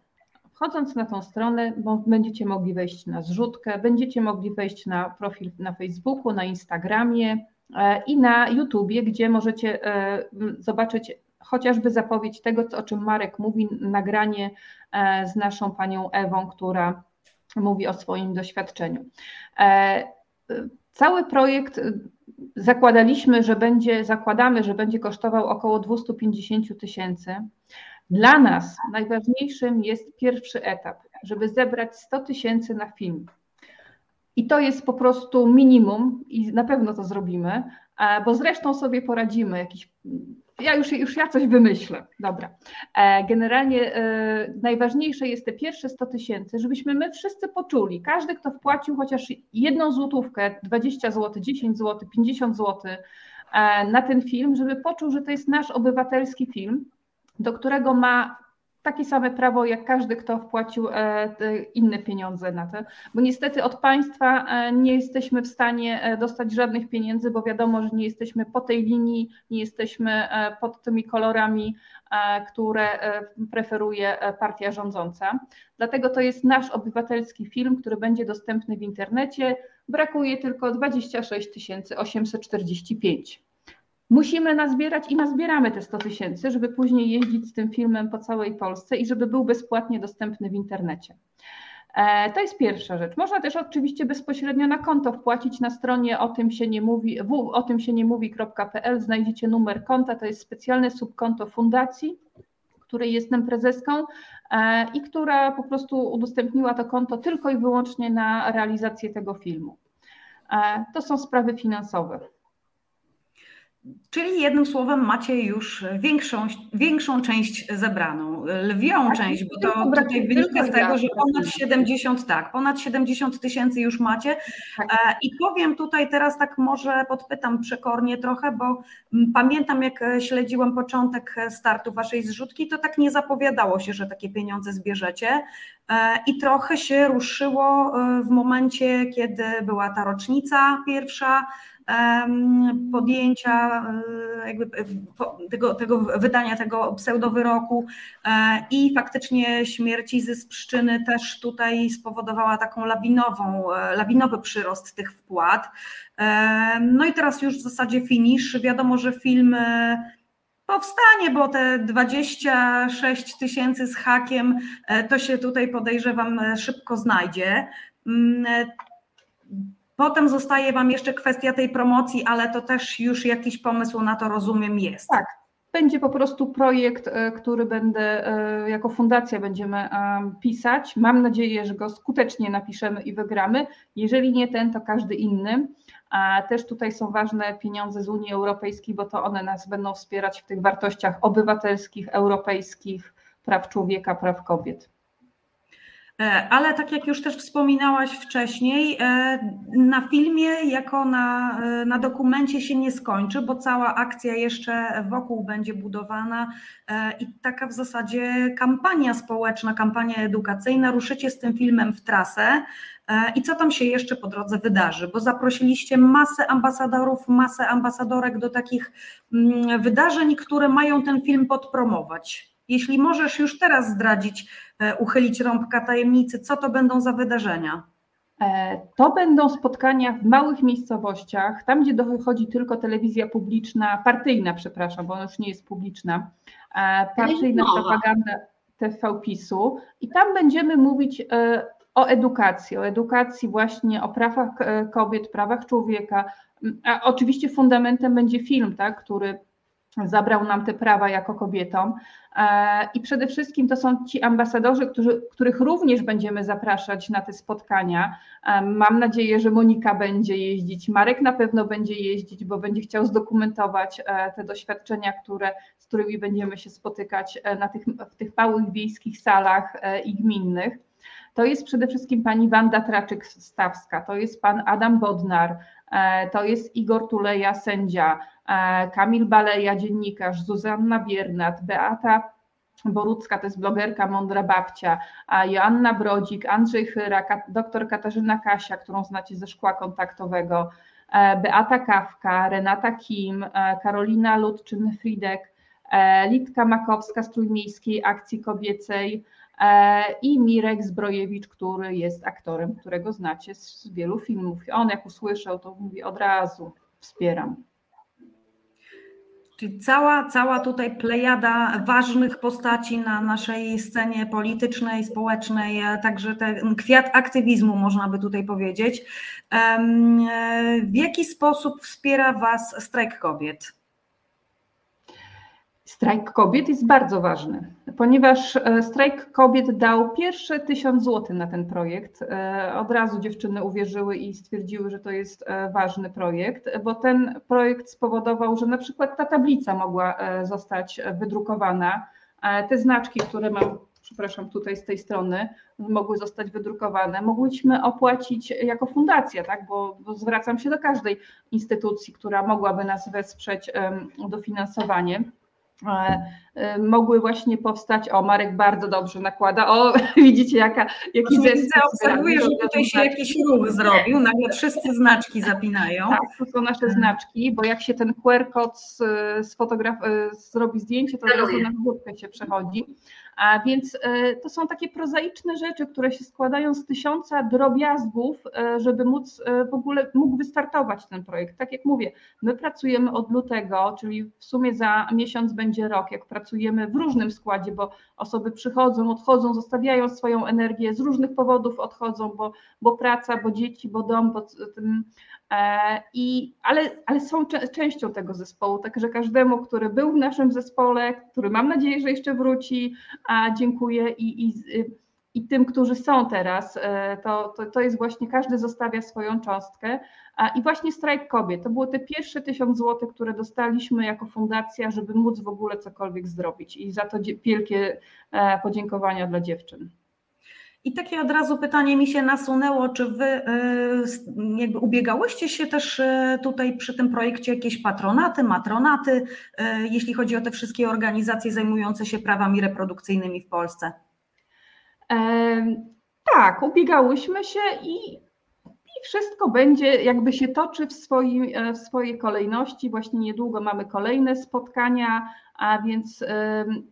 Wchodząc na tą stronę, będziecie mogli wejść na zrzutkę, będziecie mogli wejść na profil na Facebooku, na Instagramie e, i na YouTubie, gdzie możecie zobaczyć chociażby zapowiedź tego, o czym Marek mówi, nagranie e, z naszą panią Ewą, która mówi o swoim doświadczeniu. E, cały projekt e, zakładaliśmy, że będzie, zakładamy, że będzie kosztował około 250 tysięcy. Dla nas najważniejszym jest pierwszy etap, żeby zebrać 100 tysięcy na film. I to jest po prostu minimum i na pewno to zrobimy, bo zresztą sobie poradzimy. Jakiś ja już, już ja coś wymyślę. Dobra. E, generalnie e, najważniejsze jest te pierwsze 100 tysięcy, żebyśmy my wszyscy poczuli, każdy, kto wpłacił chociaż jedną złotówkę, 20 zł, 10 zł, 50 zł na ten film, żeby poczuł, że to jest nasz obywatelski film, do którego ma takie same prawo jak każdy, kto wpłacił e, inne pieniądze na to, bo niestety od państwa e, nie jesteśmy w stanie e, dostać żadnych pieniędzy, bo wiadomo, że nie jesteśmy po tej linii, nie jesteśmy pod tymi kolorami, które preferuje partia rządząca. Dlatego to jest nasz obywatelski film, który będzie dostępny w internecie. Brakuje tylko 26 845. Musimy nazbierać i nazbieramy te 100 tysięcy, żeby później jeździć z tym filmem po całej Polsce i żeby był bezpłatnie dostępny w internecie. E, to jest pierwsza rzecz. Można też oczywiście bezpośrednio na konto wpłacić na stronie o tym się nie mówi, w, o tym się nie mówi.pl znajdziecie numer konta, to jest specjalne subkonto fundacji, której jestem prezeską e, i która po prostu udostępniła to konto tylko i wyłącznie na realizację tego filmu. E, to są sprawy finansowe. Czyli jednym słowem macie już większą, większą część zebraną, lwią tak, część, bo to tutaj wynika z tego, że ponad 70, tak, ponad 70 tysięcy już macie. Tak. E, I powiem tutaj teraz tak może podpytam przekornie trochę, bo pamiętam jak śledziłem początek startu waszej zrzutki, to tak nie zapowiadało się, że takie pieniądze zbierzecie e, i trochę się ruszyło e, w momencie, kiedy była ta rocznica pierwsza, podjęcia e, jakby e, tego, tego wydania tego pseudowyroku e, i faktycznie śmierci ze Sprzczyny też tutaj spowodowała taką lawinową, lawinowy przyrost tych wpłat. No i teraz już w zasadzie finisz. Wiadomo, że film powstanie, bo te 26 tysięcy z hakiem to się tutaj podejrzewam szybko znajdzie. Potem zostaje Wam jeszcze kwestia tej promocji, ale to też już jakiś pomysł na to rozumiem jest. Tak, będzie po prostu projekt, e, który będę e, jako fundacja będziemy e, pisać. Mam nadzieję, że go skutecznie napiszemy i wygramy. Jeżeli nie ten, to każdy inny. A też tutaj są ważne pieniądze z Unii Europejskiej, bo to one nas będą wspierać w tych wartościach obywatelskich, europejskich, praw człowieka, praw kobiet. E, ale tak jak już też wspominałaś wcześniej, e, na filmie jako na, e, na dokumencie się nie skończy, bo cała akcja jeszcze wokół będzie budowana i taka w zasadzie kampania społeczna, kampania edukacyjna. Ruszycie z tym filmem w trasę. I co tam się jeszcze po drodze wydarzy? Bo zaprosiliście masę ambasadorów, masę ambasadorek do takich mm, wydarzeń, które mają ten film podpromować. Jeśli możesz już teraz zdradzić, e, uchylić rąbka tajemnicy, co to będą za wydarzenia? E, to będą spotkania w małych miejscowościach, tam gdzie dochodzi tylko telewizja publiczna, partyjna, przepraszam, bo ona już nie jest publiczna, e, partyjna propaganda TV PiSu i tam będziemy mówić o edukacji, o edukacji właśnie o prawach kobiet, prawach człowieka. A oczywiście fundamentem będzie film, tak, który zabrał nam te prawa jako kobietom. E, I przede wszystkim to są ci ambasadorzy, którzy, których również będziemy zapraszać na te spotkania. E, mam nadzieję, że Monika będzie jeździć, Marek na pewno będzie jeździć, bo będzie chciał zdokumentować e, te doświadczenia, które, z którymi będziemy się spotykać na tych, w tych małych wiejskich salach i gminnych. To jest przede wszystkim pani Wanda Traczyk-Stawska, to jest pan Adam Bodnar, to jest Igor Tuleja, sędzia, Kamil Baleja, dziennikarz, Zuzanna Biernat, Beata Borucka, to jest blogerka Mądra Babcia, Joanna Brodzik, Andrzej Chyra, doktor Katarzyna Kasia, którą znacie ze szkła kontaktowego, e, Beata Kawka, Renata Kim, e, Karolina Ludczyn-Fridek, Litka Makowska z Trójmiejskiej Akcji Kobiecej i Mirek Zbrojewicz, który jest aktorem, którego znacie z wielu filmów. On jak usłyszał, to mówi od razu wspieram. Czyli cała, cała tutaj plejada ważnych postaci na naszej scenie politycznej, społecznej, także ten kwiat aktywizmu, można by tutaj powiedzieć. W jaki sposób wspiera Was strajk kobiet? Strajk kobiet jest bardzo ważny, ponieważ e, strajk kobiet dał pierwsze tysiąc złotych na ten projekt. E, od razu dziewczyny uwierzyły i stwierdziły, że to jest e, ważny projekt, bo ten projekt spowodował, że na przykład ta tablica mogła zostać wydrukowana. Te znaczki, które mam, przepraszam, tutaj z tej strony, mogły zostać wydrukowane. Mogłyśmy opłacić jako fundacja, tak? bo, bo zwracam się do każdej instytucji, która mogłaby nas wesprzeć dofinansowaniem euh, mogły właśnie powstać. O, Marek bardzo dobrze nakłada. O, widzicie, jaka, jaki zespół. Obserwuję, że tutaj się jakiś ruch zrobił, nagle wszyscy znaczki zapinają. Tak, to są nasze znaczki, bo jak się ten QR kod z, z fotograf, e, zrobi zdjęcie, to od razu na główkę się przechodzi. A więc e, to są takie prozaiczne rzeczy, które się składają z tysiąca drobiazgów, e, żeby móc w ogóle mógł wystartować ten projekt. Tak jak mówię, my pracujemy od lutego, czyli w sumie za miesiąc będzie rok, jak pracujemy w różnym składzie, bo osoby przychodzą, odchodzą, zostawiają swoją energię, z różnych powodów odchodzą, bo, bo praca, bo dzieci, bo dom, bo i, ale, ale są częścią tego zespołu, także każdemu, który był w naszym zespole, który mam nadzieję, że jeszcze wróci, a dziękuję i, i, i tym, którzy są teraz, e, to, to, to jest właśnie każdy zostawia swoją cząstkę. I właśnie strajk kobiet, to było te pierwsze tysiąc złotych, które dostaliśmy jako fundacja, żeby móc w ogóle cokolwiek zrobić i za to wielkie e, podziękowania dla dziewczyn. I takie od razu pytanie mi się nasunęło, czy wy e, jakby ubiegałyście się też tutaj przy tym projekcie jakieś patronaty, matronaty, jeśli chodzi o te wszystkie organizacje zajmujące się prawami reprodukcyjnymi w Polsce? Tak, ubiegałyśmy się i, i wszystko będzie, jakby się toczy w, swoim, e, w swojej kolejności. Właśnie niedługo mamy kolejne spotkania, a więc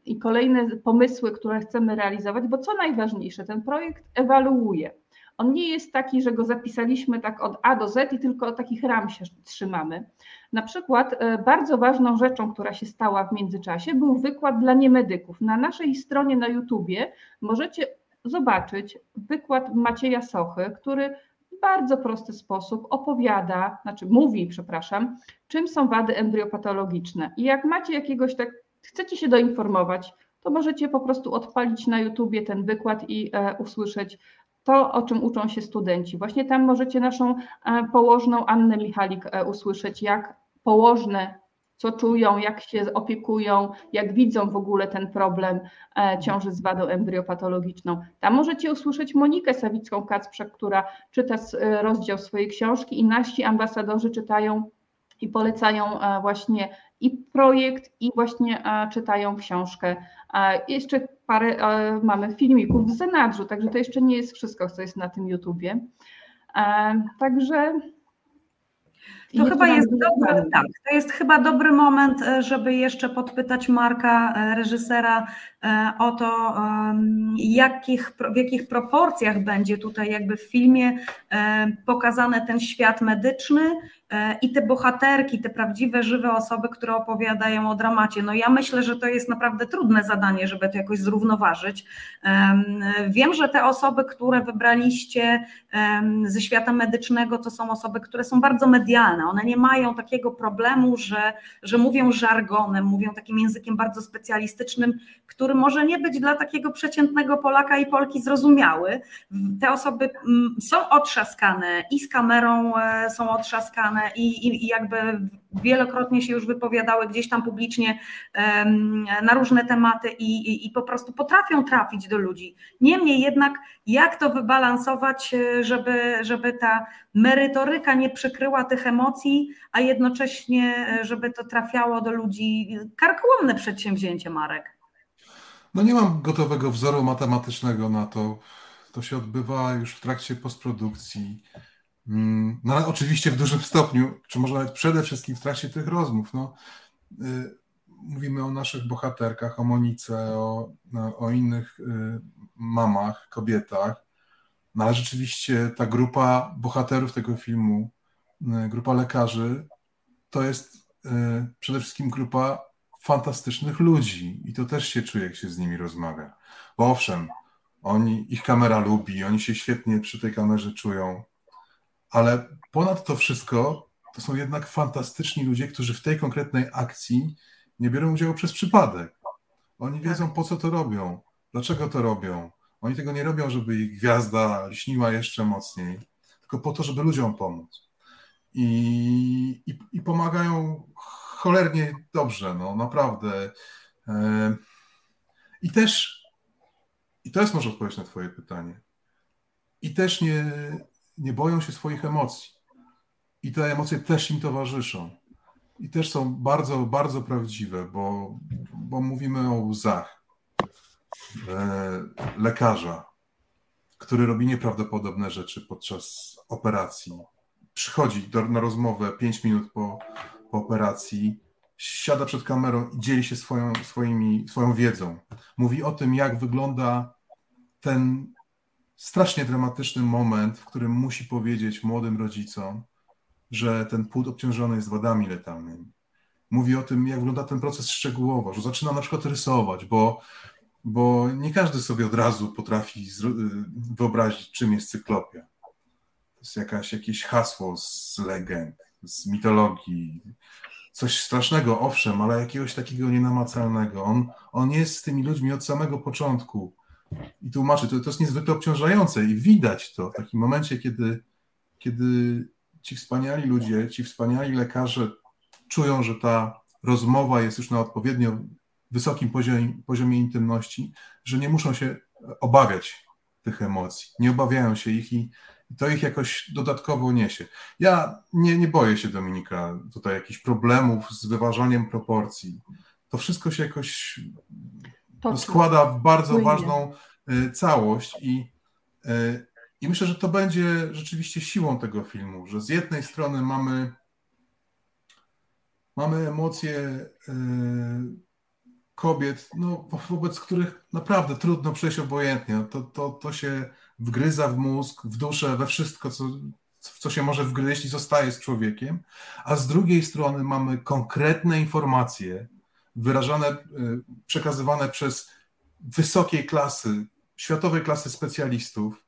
i kolejne pomysły, które chcemy realizować, bo co najważniejsze, ten projekt ewaluuje. On nie jest taki, że go zapisaliśmy tak od A do Z i tylko takich ram się trzymamy. Na przykład e, bardzo ważną rzeczą, która się stała w międzyczasie, był wykład dla niemedyków. Na naszej stronie na YouTubie możecie zobaczyć wykład Macieja Sochy, który w bardzo prosty sposób opowiada, znaczy mówi, przepraszam, czym są wady embryopatologiczne. I jak macie jakiegoś tak chcecie się doinformować, to możecie po prostu odpalić na YouTubie ten wykład i usłyszeć to, o czym uczą się studenci. Właśnie tam możecie naszą położną Annę Michalik usłyszeć, jak położne co czują, jak się opiekują, jak widzą w ogóle ten problem e, ciąży z wadą embryopatologiczną. Tam możecie usłyszeć Monikę Sawicką-Kacprzak, która czyta e, rozdział swojej książki i nasi ambasadorzy czytają i polecają e, właśnie i projekt, i właśnie czytają książkę. Jeszcze parę mamy filmików w Zenadrzu, także to jeszcze nie jest wszystko, co jest na tym YouTubie. Także to chyba jest dobry, tak, to jest chyba dobry moment, e, żeby jeszcze podpytać Marka, e, reżysera, e, o to, jakich, w jakich proporcjach będzie tutaj jakby w filmie pokazany ten świat medyczny, i te bohaterki, te prawdziwe, żywe osoby, które opowiadają o dramacie. No ja myślę, że to jest naprawdę trudne zadanie, żeby to jakoś zrównoważyć. Wiem, że te osoby, które wybraliście ze świata medycznego, to są osoby, które są bardzo medialne. One nie mają takiego problemu, że, że mówią żargonem, mówią takim językiem bardzo specjalistycznym, który może nie być dla takiego przeciętnego Polaka i Polki zrozumiały. Te osoby mm, są otrzaskane i z kamerą e, są otrzaskane, i, i, i jakby wielokrotnie się już wypowiadały gdzieś tam publicznie na różne tematy i, i, i, po prostu potrafią trafić do ludzi. Niemniej jednak, jak to wybalansować, e, żeby, żeby ta merytoryka nie przykryła tych emocji, a jednocześnie, e, żeby to trafiało do ludzi? Karkołomne przedsięwzięcie, Marek. No nie mam gotowego wzoru matematycznego na to. To się odbywa już w trakcie postprodukcji. Mm, no ale oczywiście w dużym stopniu, czy może nawet przede wszystkim w trakcie tych rozmów, no, y, mówimy o naszych bohaterkach, o Monice, o, no, o innych y, mamach, kobietach, no ale rzeczywiście ta grupa bohaterów tego filmu, y, grupa lekarzy, to jest przede wszystkim grupa fantastycznych ludzi i to też się czuje, jak się z nimi rozmawia. Bo owszem, oni, ich kamera lubi, oni się świetnie przy tej kamerze czują, ale ponad to wszystko to są jednak fantastyczni ludzie, którzy w tej konkretnej akcji nie biorą udziału przez przypadek. Oni wiedzą, po co to robią, dlaczego to robią. Oni tego nie robią, żeby ich gwiazda lśniła jeszcze mocniej, tylko po to, żeby ludziom pomóc. I, i, i pomagają cholernie dobrze, no naprawdę. E, I też, i to jest może odpowiedź na Twoje pytanie. I też nie, nie boją się swoich emocji. I te emocje też im towarzyszą. I też są bardzo, bardzo prawdziwe, bo, bo mówimy o łzach e, lekarza, który robi nieprawdopodobne rzeczy podczas operacji. Przychodzi do, na rozmowę 5 minut po, po operacji, siada przed kamerą i dzieli się swoją, swoimi, swoją wiedzą. Mówi o tym, jak wygląda ten strasznie dramatyczny moment, w którym musi powiedzieć młodym rodzicom, że ten płód obciążony jest wadami letalnymi. Mówi o tym, jak wygląda ten proces szczegółowo, że zaczyna na przykład rysować, bo, bo nie każdy sobie od razu potrafi wyobrazić, czym jest cyklopia. To jest jakaś, jakieś hasło z legend, z mitologii, coś strasznego, owszem, ale jakiegoś takiego nienamacalnego. On, on jest z tymi ludźmi od samego początku i tłumaczy. To, to jest niezwykle obciążające i widać to w takim momencie, kiedy, kiedy ci wspaniali ludzie, ci wspaniali lekarze czują, że ta rozmowa jest już na odpowiednio wysokim poziomie, poziomie intymności, że nie muszą się obawiać tych emocji, nie obawiają się ich i, to ich jakoś dodatkowo niesie. Ja nie, nie boję się, Dominika, tutaj jakichś problemów z wyważaniem proporcji. To wszystko się jakoś to składa w bardzo płynie. ważną y, całość i, y, i myślę, że to będzie rzeczywiście siłą tego filmu, że z jednej strony mamy mamy emocje y, kobiet, no, wobec których naprawdę trudno przejść obojętnie. To, to, to się wgryza w mózg, w duszę, we wszystko, co, co się może wgryźć i zostaje z człowiekiem, a z drugiej strony mamy konkretne informacje, wyrażane, y, przekazywane przez wysokiej klasy, światowej klasy specjalistów,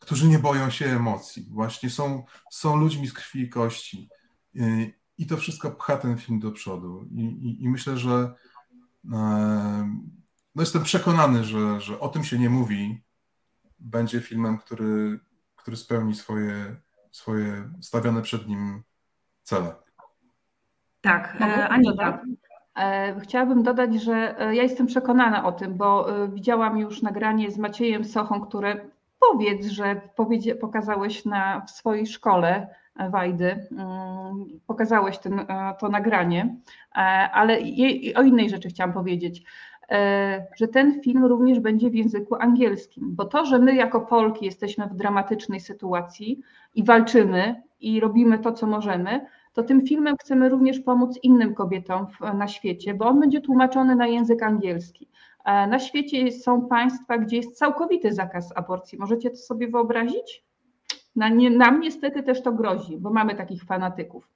którzy nie boją się emocji. Właśnie są, są ludźmi z krwi i kości. Y, i to wszystko pcha ten film do przodu. I, i, i myślę, że no jestem przekonany, że, że o tym się nie mówi. Będzie filmem, który, który spełni swoje, swoje stawiane przed nim cele. Tak, e, Anita. E, chciałabym dodać, że e, ja jestem przekonana o tym, bo widziałam już nagranie z Maciejem Sochą, które powiedz, że pokazałeś na, w swojej szkole Wajdy, mm, pokazałeś ten, to nagranie, ale o innej rzeczy chciałam powiedzieć. E, że ten film również będzie w języku angielskim, bo to, że my jako Polki jesteśmy w dramatycznej sytuacji i walczymy i robimy to, co możemy, to tym filmem chcemy również pomóc innym kobietom na świecie, bo on będzie tłumaczony na język angielski. E, na świecie są państwa, gdzie jest całkowity zakaz aborcji. Możecie to sobie wyobrazić? Nam niestety też to grozi, bo mamy takich fanatyków.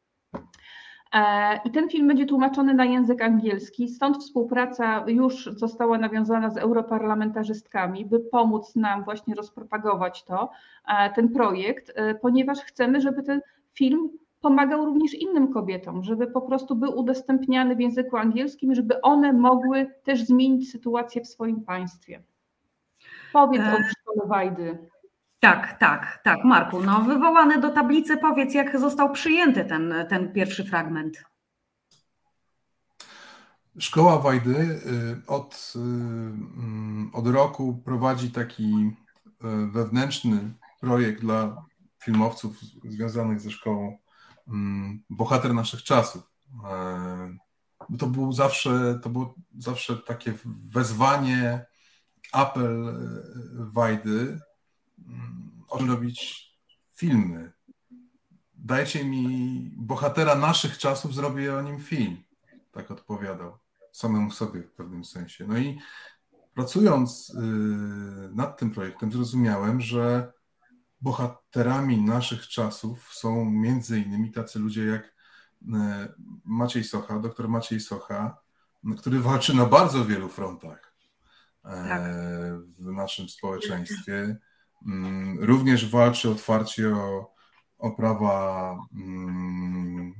E, I ten film będzie tłumaczony na język angielski, stąd współpraca już została nawiązana z europarlamentarzystkami, by pomóc nam właśnie rozpropagować to, e, ten projekt, ponieważ chcemy, żeby ten film pomagał również innym kobietom, żeby po prostu był udostępniany w języku angielskim, żeby one mogły też zmienić sytuację w swoim państwie. Powiedz o szkole Wajdy. Tak, tak, tak. Marku, no wywołany do tablicy, powiedz, jak został przyjęty ten, ten pierwszy fragment. Szkoła Wajdy y, od, y, mm, od roku prowadzi taki y, wewnętrzny projekt dla filmowców związanych ze szkołą Bohater naszych czasów. To był zawsze, to było zawsze takie wezwanie, apel Wajdy, robić filmy. Dajcie mi bohatera naszych czasów, zrobię o nim film. Tak odpowiadał samemu sobie w pewnym sensie. No i pracując y, nad tym projektem, zrozumiałem, że bohaterami naszych czasów są między innymi tacy ludzie jak y, Maciej Socha, doktor Maciej Socha, który walczy na bardzo wielu frontach e, tak. w naszym społeczeństwie. Mm, również walczy otwarcie o, o prawa mm,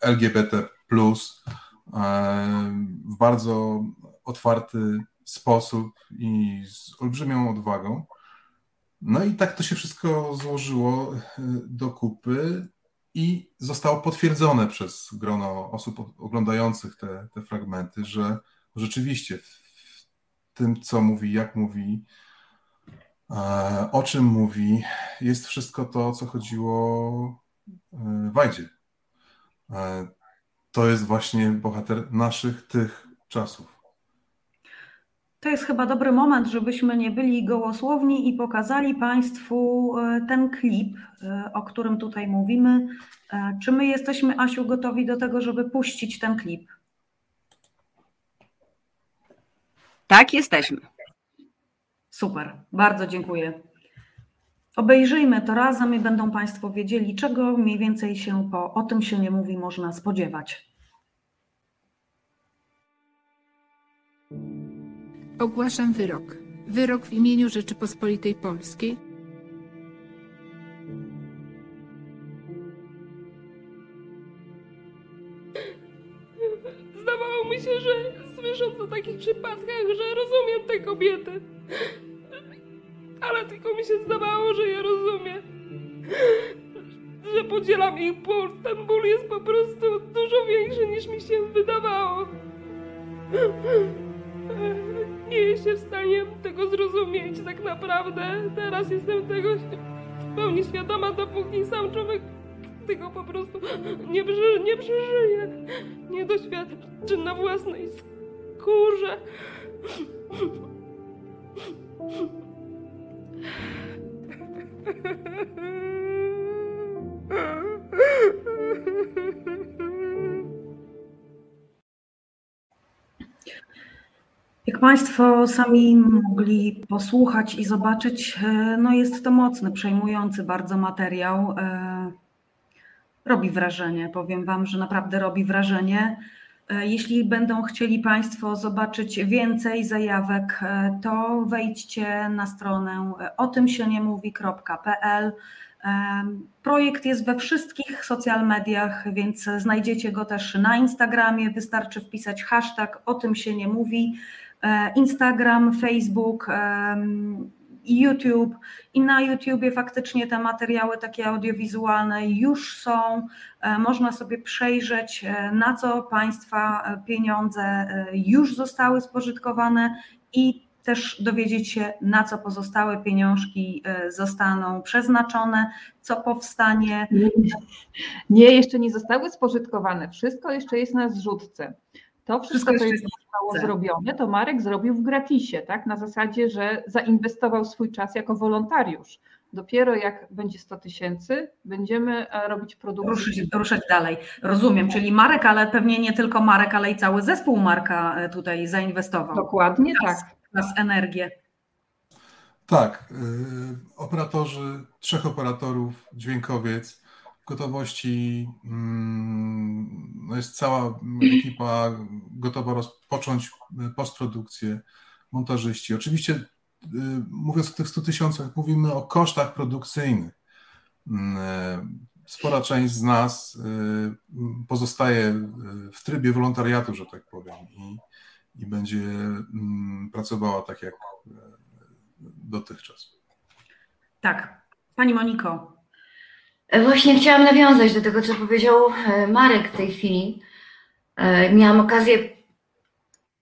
LGBT, e, w bardzo otwarty sposób i z olbrzymią odwagą. No i tak to się wszystko złożyło e, do kupy i zostało potwierdzone przez grono osób oglądających te, te fragmenty, że rzeczywiście w tym, co mówi, jak mówi, o czym mówi, jest wszystko to, o co chodziło e, Wajdzie. E, to jest właśnie bohater naszych tych czasów. To jest chyba dobry moment, żebyśmy nie byli gołosłowni i pokazali Państwu e, ten klip, o którym tutaj mówimy. Czy my jesteśmy, Asiu, gotowi do tego, żeby puścić ten klip? Tak, jesteśmy. Super, bardzo dziękuję. Obejrzyjmy to razem i będą Państwo wiedzieli, czego mniej więcej się po o tym się nie mówi można spodziewać. Ogłaszam wyrok. Wyrok w imieniu Rzeczypospolitej Polskiej. Zdawało mi się, że słysząc o takich przypadkach, że rozumiem tę kobietę. Ale tylko mi się zdawało, że ja rozumiem. Że podzielam ich ból. Ten ból jest po prostu dużo większy niż mi się wydawało. Nie jestem w stanie tego zrozumieć tak naprawdę. Teraz jestem tego w pełni świadoma, dopóki sam człowiek tego po prostu nie, przeży, nie przeżyje. Nie doświadczy na własnej skórze. Jak Państwo sami mogli posłuchać i zobaczyć, e, no jest to mocny, przejmujący bardzo materiał. E, robi wrażenie, powiem Wam, że naprawdę robi wrażenie. E, jeśli będą chcieli Państwo zobaczyć więcej zajawek, to wejdźcie na stronę o tym się nie mówi.pl. Projekt jest we wszystkich social mediach, więc znajdziecie go też na Instagramie. Wystarczy wpisać hashtag o tym się nie mówi. E, Instagram, Facebook, YouTube i na YouTubie faktycznie te materiały takie audiowizualne już są. E, można sobie przejrzeć, e, na co Państwa pieniądze już zostały spożytkowane i też dowiedzieć się, na co pozostałe pieniążki zostaną przeznaczone, co powstanie. Nie, jeszcze nie zostały spożytkowane. Wszystko jeszcze jest na zrzutce. To wszystko, wszystko co jest zostało zrobione, to Marek zrobił w gratisie, tak? Na zasadzie, że zainwestował swój czas jako wolontariusz. Dopiero jak będzie 100 tysięcy, będziemy e, robić produkcję. Ruszyć, ruszać dalej. Rozumiem, czyli Marek, ale pewnie nie tylko Marek, ale i cały zespół Marka e, tutaj zainwestował. Dokładnie czas, tak. Czas, energię. Tak. Y, operatorzy, trzech operatorów, dźwiękowiec, gotowości. Mm, no jest cała ekipa gotowa rozpocząć postprodukcję, montażyści. Oczywiście Y, mówiąc o tych 100 tysiącach, mówimy o kosztach produkcyjnych. Mm, e, spora część z nas pozostaje w trybie wolontariatu, że tak powiem, i, i będzie mm, pracowała tak jak e, dotychczas. Tak. Pani Moniko. E, właśnie chciałam nawiązać do tego, co powiedział Marek w tej chwili. Miałam okazję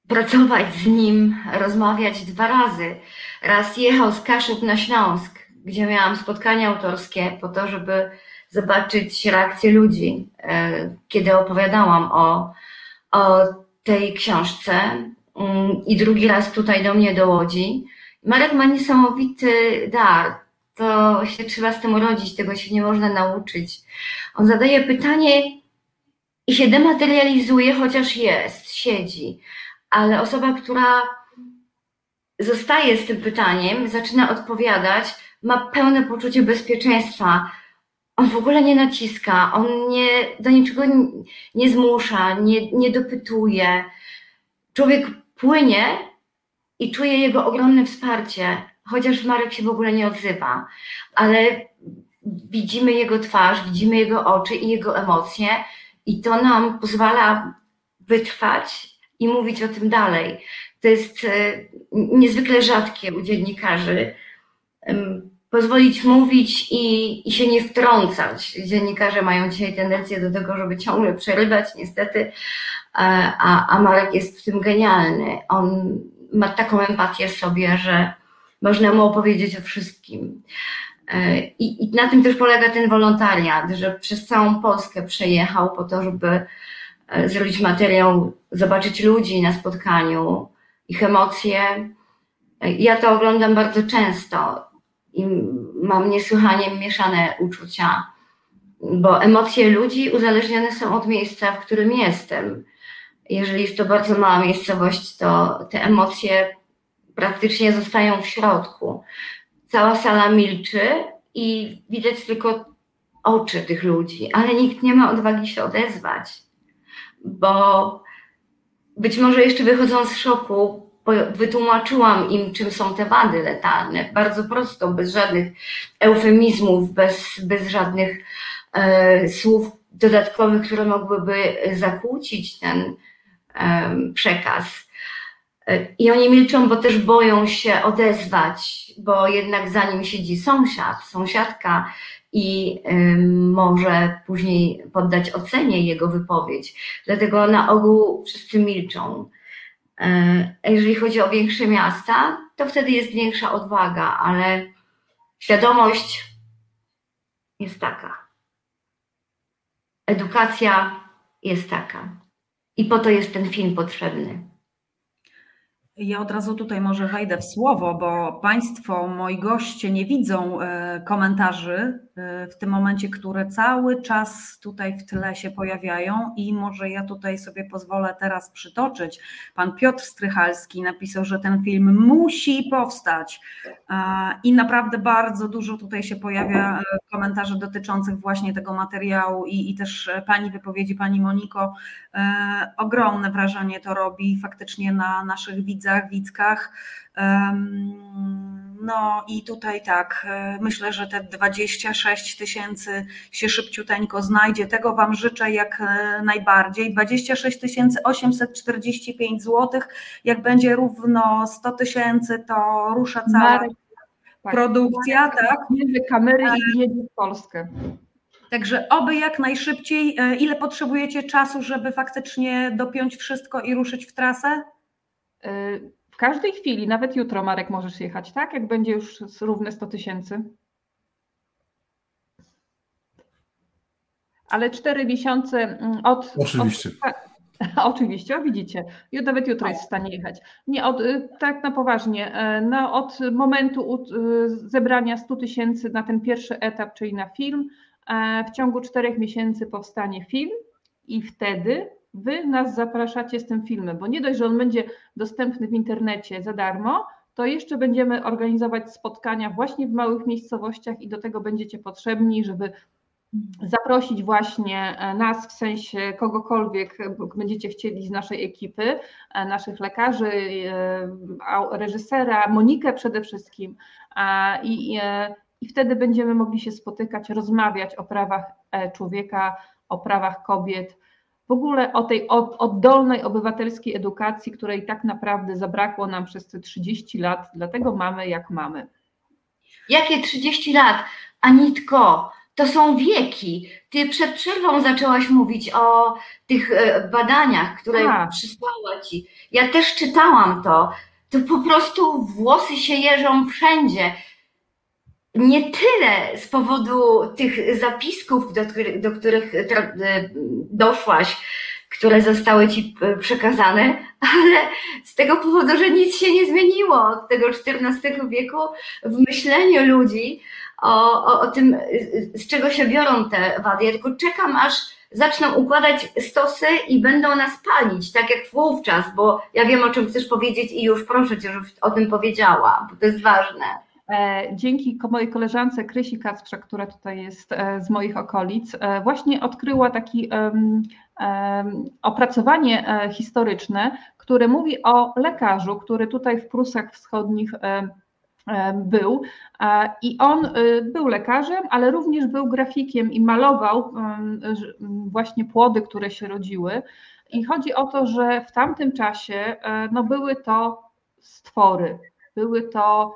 pracować z nim, rozmawiać dwa razy. Raz jechał z Kaszub na Śląsk, gdzie miałam spotkania autorskie po to, żeby zobaczyć reakcję ludzi, e, kiedy opowiadałam o, o tej książce. Mm, I drugi raz tutaj do mnie do Łodzi. Marek ma niesamowity dar. To się trzeba z tym urodzić, tego się nie można nauczyć. On zadaje pytanie i się dematerializuje, chociaż jest, siedzi ale osoba, która zostaje z tym pytaniem, zaczyna odpowiadać, ma pełne poczucie bezpieczeństwa. On w ogóle nie naciska, on nie, do niczego nie, zmusza, nie, nie dopytuje. Człowiek płynie i czuje jego ogromne wsparcie, chociaż Marek się w ogóle nie odzywa, ale widzimy jego twarz, widzimy jego oczy i jego emocje, i to nam pozwala wytrwać i mówić o tym dalej. To jest e, niezwykle rzadkie u dziennikarzy. Pozwolić mówić i, i się nie wtrącać. Dziennikarze mają dzisiaj tendencję do tego, żeby ciągle przerywać, niestety, a, a Marek jest w tym genialny. On ma taką empatię w sobie, że można mu opowiedzieć o wszystkim. E, I, I, na tym też polega ten wolontariat, że przez całą Polskę przejechał po to, żeby E, zrobić materiał, zobaczyć ludzi na spotkaniu, ich emocje. E, ja to oglądam bardzo często i mam niesłychanie mieszane uczucia, bo emocje ludzi uzależnione są od miejsca, w którym jestem. Jeżeli jest to bardzo mała miejscowość, to te emocje praktycznie zostają w środku. Cała sala milczy i widać tylko oczy tych ludzi, ale nikt nie ma odwagi się odezwać bo być może jeszcze wychodząc z szoku, wytłumaczyłam im, czym są te wady letalne. Bardzo prosto, bez żadnych eufemizmów, bez, bez żadnych e, słów dodatkowych, które mogłyby zakłócić ten e, przekaz. E, I oni milczą, bo też boją się odezwać, bo jednak za nim siedzi sąsiad, sąsiadka i może później poddać ocenie jego wypowiedź. Dlatego na ogół wszyscy milczą. E, jeżeli chodzi o większe miasta, to wtedy jest większa odwaga, ale świadomość jest taka. Edukacja jest taka. I po to jest ten film potrzebny. Ja od razu tutaj może wejdę w słowo, bo Państwo, moi goście, nie widzą e, komentarzy w tym momencie, które cały czas tutaj w tle się pojawiają i może ja tutaj sobie pozwolę teraz przytoczyć. Pan Piotr Strychalski napisał, że ten film musi powstać i naprawdę bardzo dużo tutaj się pojawia e, komentarzy dotyczących właśnie tego materiału i, i też Pani wypowiedzi, Pani Moniko, ogromne wrażenie to robi faktycznie na naszych widzach, widzkach. No i tutaj tak, e, myślę, że te 26 tysięcy się szybciuteńko znajdzie. Tego Wam życzę jak e, najbardziej. 26 845 zł. Jak będzie równo 100 tysięcy, to rusza cała Marek, tak. produkcja, tak? Bierze kamery i jedzie w Polskę. Także oby jak najszybciej. E, Ile potrzebujecie czasu, żeby faktycznie dopiąć wszystko i ruszyć w trasę? Y, W każdej chwili, nawet jutro, Marek, możesz jechać, tak? Jak będzie już równe 100 tysięcy. Ale cztery miesiące mm, od. Oczywiście. Od, oczywiście, o, widzicie. Nawet jutro jest w stanie jechać. Nie, od, y, tak na poważnie. e, No, od momentu y, zebrania 100 tysięcy na ten pierwszy etap, czyli na film, e, w ciągu czterech miesięcy powstanie film i wtedy wy nas zapraszacie z tym filmem, bo nie dość, że on będzie dostępny w internecie za darmo, to jeszcze będziemy organizować spotkania właśnie w małych miejscowościach i do tego będziecie potrzebni, żeby zaprosić właśnie e, nas, w sensie kogokolwiek e, będziecie chcieli z naszej ekipy, e, naszych lekarzy, reżysera, Monikę przede wszystkim i, i wtedy będziemy mogli się spotykać, rozmawiać o prawach człowieka, o prawach kobiet, w ogóle o tej od- oddolnej obywatelskiej edukacji, której tak naprawdę zabrakło nam przez te 30 lat, dlatego mamy jak mamy. Jakie 30 lat? Anitko, to są wieki. Ty przed przerwą zaczęłaś mówić o tych e, badaniach, które Tak. przysłała ci. Ja też czytałam to. To po prostu włosy się jeżą wszędzie. Nie tyle z powodu tych zapisków, do do których e, doszłaś, które zostały ci e, przekazane, ale z tego powodu, że nic się nie zmieniło od tego XIV wieku w myśleniu ludzi o, o, o tym, z czego się biorą te wady. Ja tylko czekam, aż zaczną układać stosy i będą nas palić, tak jak wówczas, bo ja wiem, o czym chcesz powiedzieć i już proszę cię, żebyś o tym powiedziała, bo to jest ważne. E, Dzięki mojej koleżance Krysi Kacprze, która tutaj jest e, z moich okolic, e, właśnie odkryła takie opracowanie historyczne, które mówi o lekarzu, który tutaj w Prusach Wschodnich był i on był lekarzem, ale również był grafikiem i malował właśnie płody, które się rodziły. I chodzi o to, że w tamtym czasie no, były to stwory, były to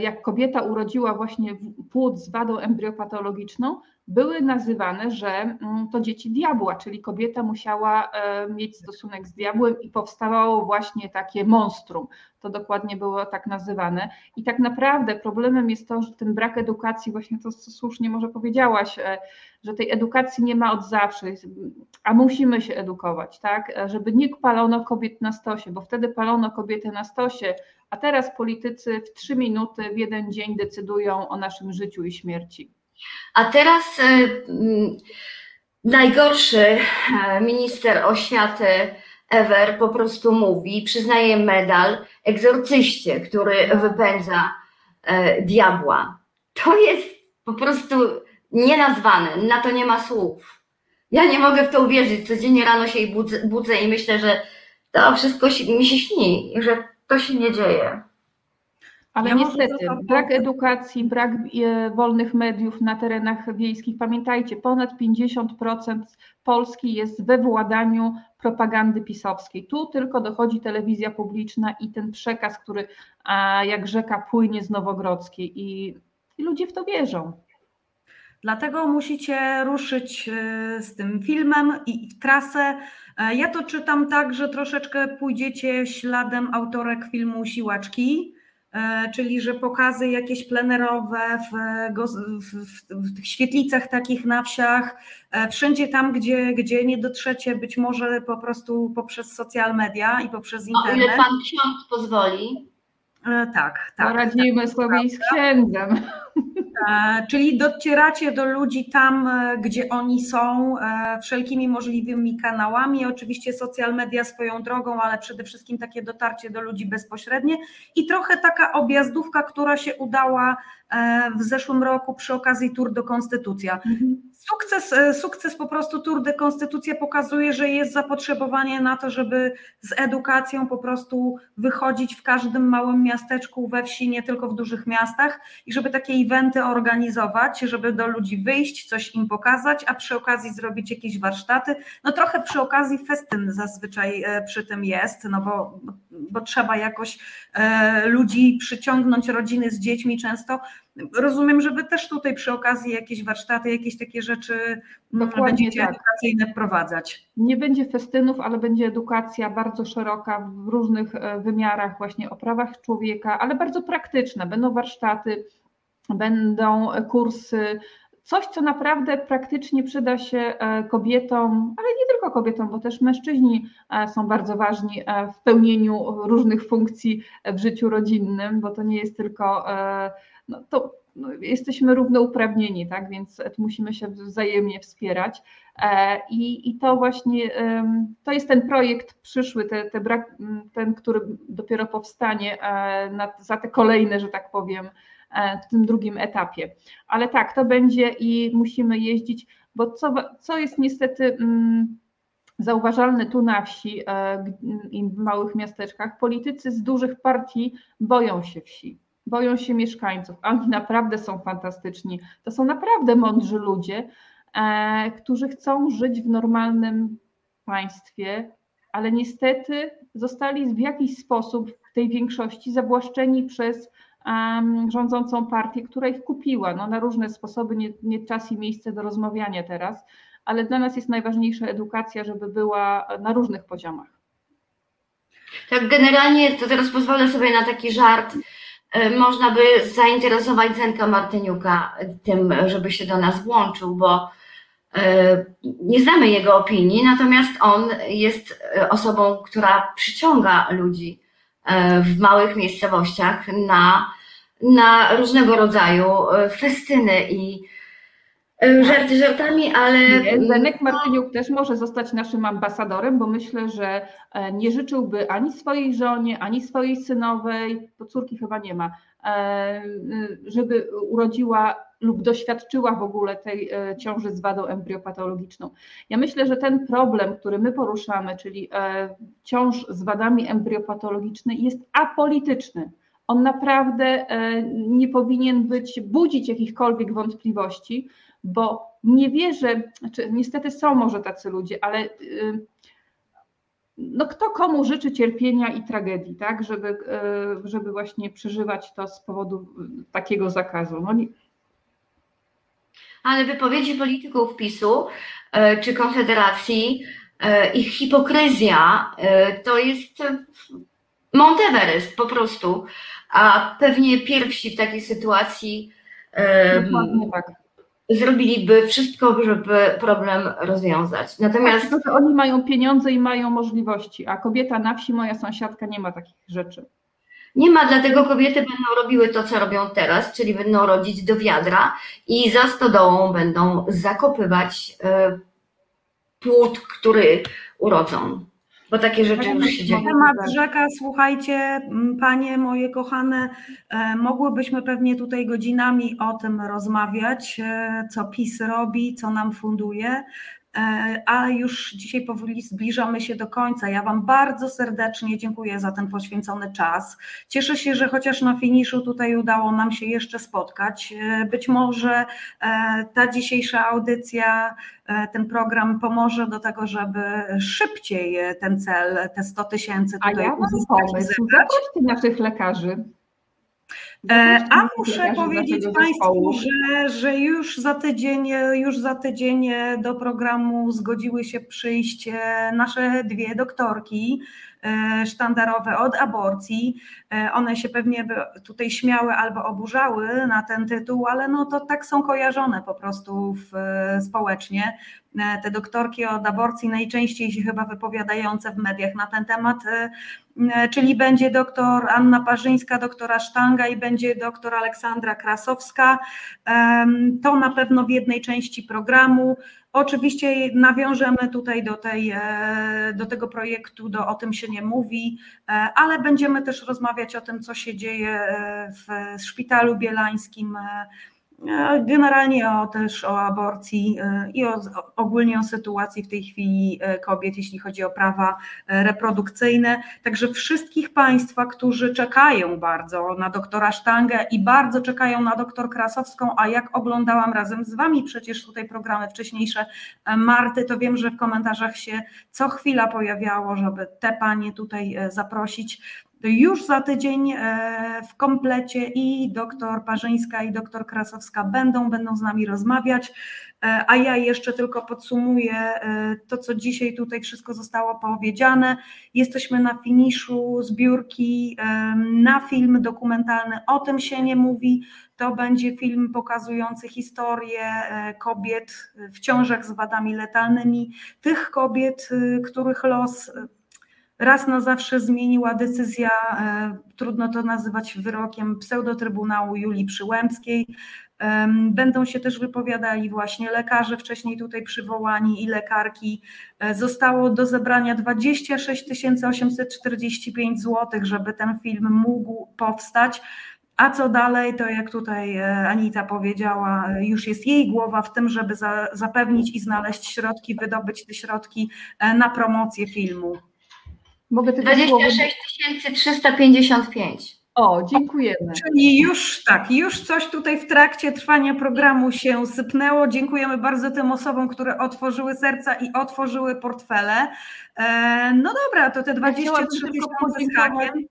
jak kobieta urodziła właśnie płód z wadą embriopatologiczną, były nazywane, że mm, to dzieci diabła, czyli kobieta musiała e, mieć stosunek z diabłem i powstawało właśnie takie monstrum. To dokładnie było tak nazywane. I tak naprawdę problemem jest to, że ten brak edukacji, właśnie to co słusznie może powiedziałaś, e, że tej edukacji nie ma od zawsze, a musimy się edukować, tak? E, Żeby nie palono kobiet na stosie, bo wtedy palono kobiety na stosie, a teraz politycy w trzy minuty, w jeden dzień decydują o naszym życiu i śmierci. A teraz e, najgorszy e, minister oświaty ever po prostu mówi, przyznaje medal egzorcyście, który wypędza e, diabła. To jest po prostu nienazwane, na to nie ma słów. Ja nie mogę w to uwierzyć. Codziennie rano się budzę, budzę i myślę, że to wszystko mi się śni, że to się nie dzieje. Ale Ja niestety, zapytam- brak edukacji, brak e, wolnych mediów na terenach wiejskich. Pamiętajcie, ponad 50% Polski jest we władaniu propagandy pisowskiej. Tu tylko dochodzi telewizja publiczna i ten przekaz, który a, jak rzeka płynie z Nowogrodzkiej i, i ludzie w to wierzą. Dlatego musicie ruszyć e, z tym filmem i w trasę. E, Ja to czytam tak, że troszeczkę pójdziecie śladem autorek filmu Siłaczki, czyli że pokazy jakieś plenerowe w, w, w, w tych świetlicach takich na wsiach, e, wszędzie tam, gdzie, gdzie nie dotrzecie, być może po prostu poprzez social media i poprzez O ile internet. pan ksiądz pozwoli. E, Tak, tak. Poradzimy sobie i z księdzem. E, czyli docieracie do ludzi tam, e, gdzie oni są, e, wszelkimi możliwymi kanałami. Oczywiście social media swoją drogą, ale przede wszystkim takie dotarcie do ludzi bezpośrednie i trochę taka objazdówka, która się udała w zeszłym roku przy okazji Tour de Konstytucja. Mhm. Sukces, sukces po prostu Tour de Konstytucja pokazuje, że jest zapotrzebowanie na to, żeby z edukacją po prostu wychodzić w każdym małym miasteczku, we wsi, nie tylko w dużych miastach i żeby takie eventy organizować, żeby do ludzi wyjść, coś im pokazać, a przy okazji zrobić jakieś warsztaty. No trochę przy okazji festyn zazwyczaj e, przy tym jest, no bo, bo trzeba jakoś e, ludzi przyciągnąć, rodziny z dziećmi często. Rozumiem, że wy też tutaj przy okazji jakieś warsztaty, jakieś takie rzeczy mm, Dokładnie będziecie tak. edukacyjne wprowadzać. Nie będzie festynów, ale będzie edukacja bardzo szeroka w różnych e, wymiarach, właśnie o prawach człowieka, ale bardzo praktyczna. Będą warsztaty, będą kursy, coś, co naprawdę praktycznie przyda się e, kobietom, ale nie tylko kobietom, bo też mężczyźni e, są bardzo ważni w pełnieniu różnych funkcji w życiu rodzinnym, bo to nie jest tylko, no to no, jesteśmy równouprawnieni, tak, więc musimy się wzajemnie wspierać. I, I to właśnie, to jest ten projekt przyszły, te, te brak, ten, który dopiero powstanie na, za te kolejne, że tak powiem, E, w tym drugim etapie. Ale tak, to będzie i musimy jeździć, bo co, co jest niestety mm, zauważalne tu na wsi e, i w małych miasteczkach, politycy z dużych partii boją się wsi, boją się mieszkańców. Oni naprawdę są fantastyczni. To są naprawdę mądrzy ludzie, e, którzy chcą żyć w normalnym państwie, ale niestety zostali w jakiś sposób w tej większości zawłaszczeni przez rządzącą partię, która ich kupiła no, na różne sposoby, nie, nie czas i miejsce do rozmawiania teraz, ale dla nas jest najważniejsza edukacja, żeby była na różnych poziomach. Tak, generalnie to teraz pozwolę sobie na taki żart. E, można by zainteresować Zenka Martyniuka tym, żeby się do nas włączył, bo e, nie znamy jego opinii, natomiast on jest e, osobą, która przyciąga ludzi w małych miejscowościach na na różnego rodzaju festyny i żarty żartami, ale... Zenek Martyniuk też może zostać naszym ambasadorem, bo myślę, że e, nie życzyłby ani swojej żonie, ani swojej synowej, bo córki chyba nie ma, żeby urodziła lub doświadczyła w ogóle tej ciąży z wadą embriopatologiczną. Ja myślę, że ten problem, który my poruszamy, czyli ciąż z wadami embriopatologicznymi, jest apolityczny on naprawdę e, nie powinien być, budzić jakichkolwiek wątpliwości, bo nie wierzę, znaczy niestety są może tacy ludzie, ale e, no kto komu życzy cierpienia i tragedii, tak, żeby, e, żeby właśnie przeżywać to z powodu takiego zakazu. No nie... Ale wypowiedzi polityków PiSu czy Konfederacji, ich hipokryzja to jest Monteverest po prostu a pewnie pierwsi w takiej sytuacji um, tak. Zrobiliby wszystko, żeby problem rozwiązać. Natomiast tak, oni mają pieniądze i mają możliwości, a kobieta na wsi, moja sąsiadka, nie ma takich rzeczy. Nie ma, dlatego kobiety będą robiły to, co robią teraz, czyli będą rodzić do wiadra i za stodołą będą zakopywać y, płód, który urodzą bo takie rzeczy już się dzieją. Temat rzeka, słuchajcie, panie moje kochane, e, mogłybyśmy pewnie tutaj godzinami o tym rozmawiać, e, co PiS robi, co nam funduje. E, a już dzisiaj powoli zbliżamy się do końca. Ja Wam bardzo serdecznie dziękuję za ten poświęcony czas. Cieszę się, że chociaż na finiszu tutaj udało nam się jeszcze spotkać. E, być może e, ta dzisiejsza audycja, ten program pomoże do tego, żeby szybciej ten cel, te 100 tysięcy tutaj A ja mam pomysł, naszych lekarzy. E, a muszę powiedzieć Państwu, że, że już za tydzień, już za tydzień do programu zgodziły się przyjść e, nasze dwie doktorki sztandarowe od aborcji. One się pewnie by tutaj śmiały albo oburzały na ten tytuł, ale no to tak są kojarzone po prostu w, społecznie. te doktorki od aborcji najczęściej się chyba wypowiadające w mediach na ten temat, czyli będzie doktor Anna Parzyńska, doktora Sztanga i będzie doktor Aleksandra Krasowska. To na pewno w jednej części programu. Oczywiście nawiążemy tutaj do, tej, e, do tego projektu, do O tym się nie mówi, e, ale będziemy też rozmawiać o tym, co się dzieje e, w szpitalu bielańskim generalnie o, też o aborcji e, i o, ogólnie o sytuacji w tej chwili e, kobiet, jeśli chodzi o prawa reprodukcyjne. Także wszystkich Państwa, którzy czekają bardzo na doktora Sztangę i bardzo czekają na doktor Krasowską, a jak oglądałam razem z Wami przecież tutaj programy wcześniejsze Marty, to wiem, że w komentarzach się co chwila pojawiało, żeby te panie tutaj zaprosić już za tydzień e, w komplecie i doktor Parzyńska i doktor Krasowska będą, będą z nami rozmawiać, e, a ja jeszcze tylko podsumuję e, to, co dzisiaj tutaj wszystko zostało powiedziane. Jesteśmy na finiszu zbiórki na film dokumentalny O tym się nie mówi. To będzie film pokazujący historię kobiet w ciążach z wadami letalnymi, tych kobiet, których los raz na zawsze zmieniła decyzja, e, trudno to nazywać wyrokiem pseudotrybunału Julii Przyłębskiej. Będą się też wypowiadali właśnie lekarze wcześniej tutaj przywołani i lekarki. E, zostało do zebrania 26 845 zł, żeby ten film mógł powstać. A co dalej, to jak tutaj e, Anita powiedziała, już jest jej głowa w tym, żeby za, zapewnić i znaleźć środki, wydobyć te środki na promocję filmu. Mogę 26 355. O, dziękujemy. Czyli już tak, już coś tutaj w trakcie trwania programu się sypnęło. Dziękujemy bardzo tym osobom, które otworzyły serca i otworzyły portfele. E, no dobra, to te 23 tysiące z hakiem.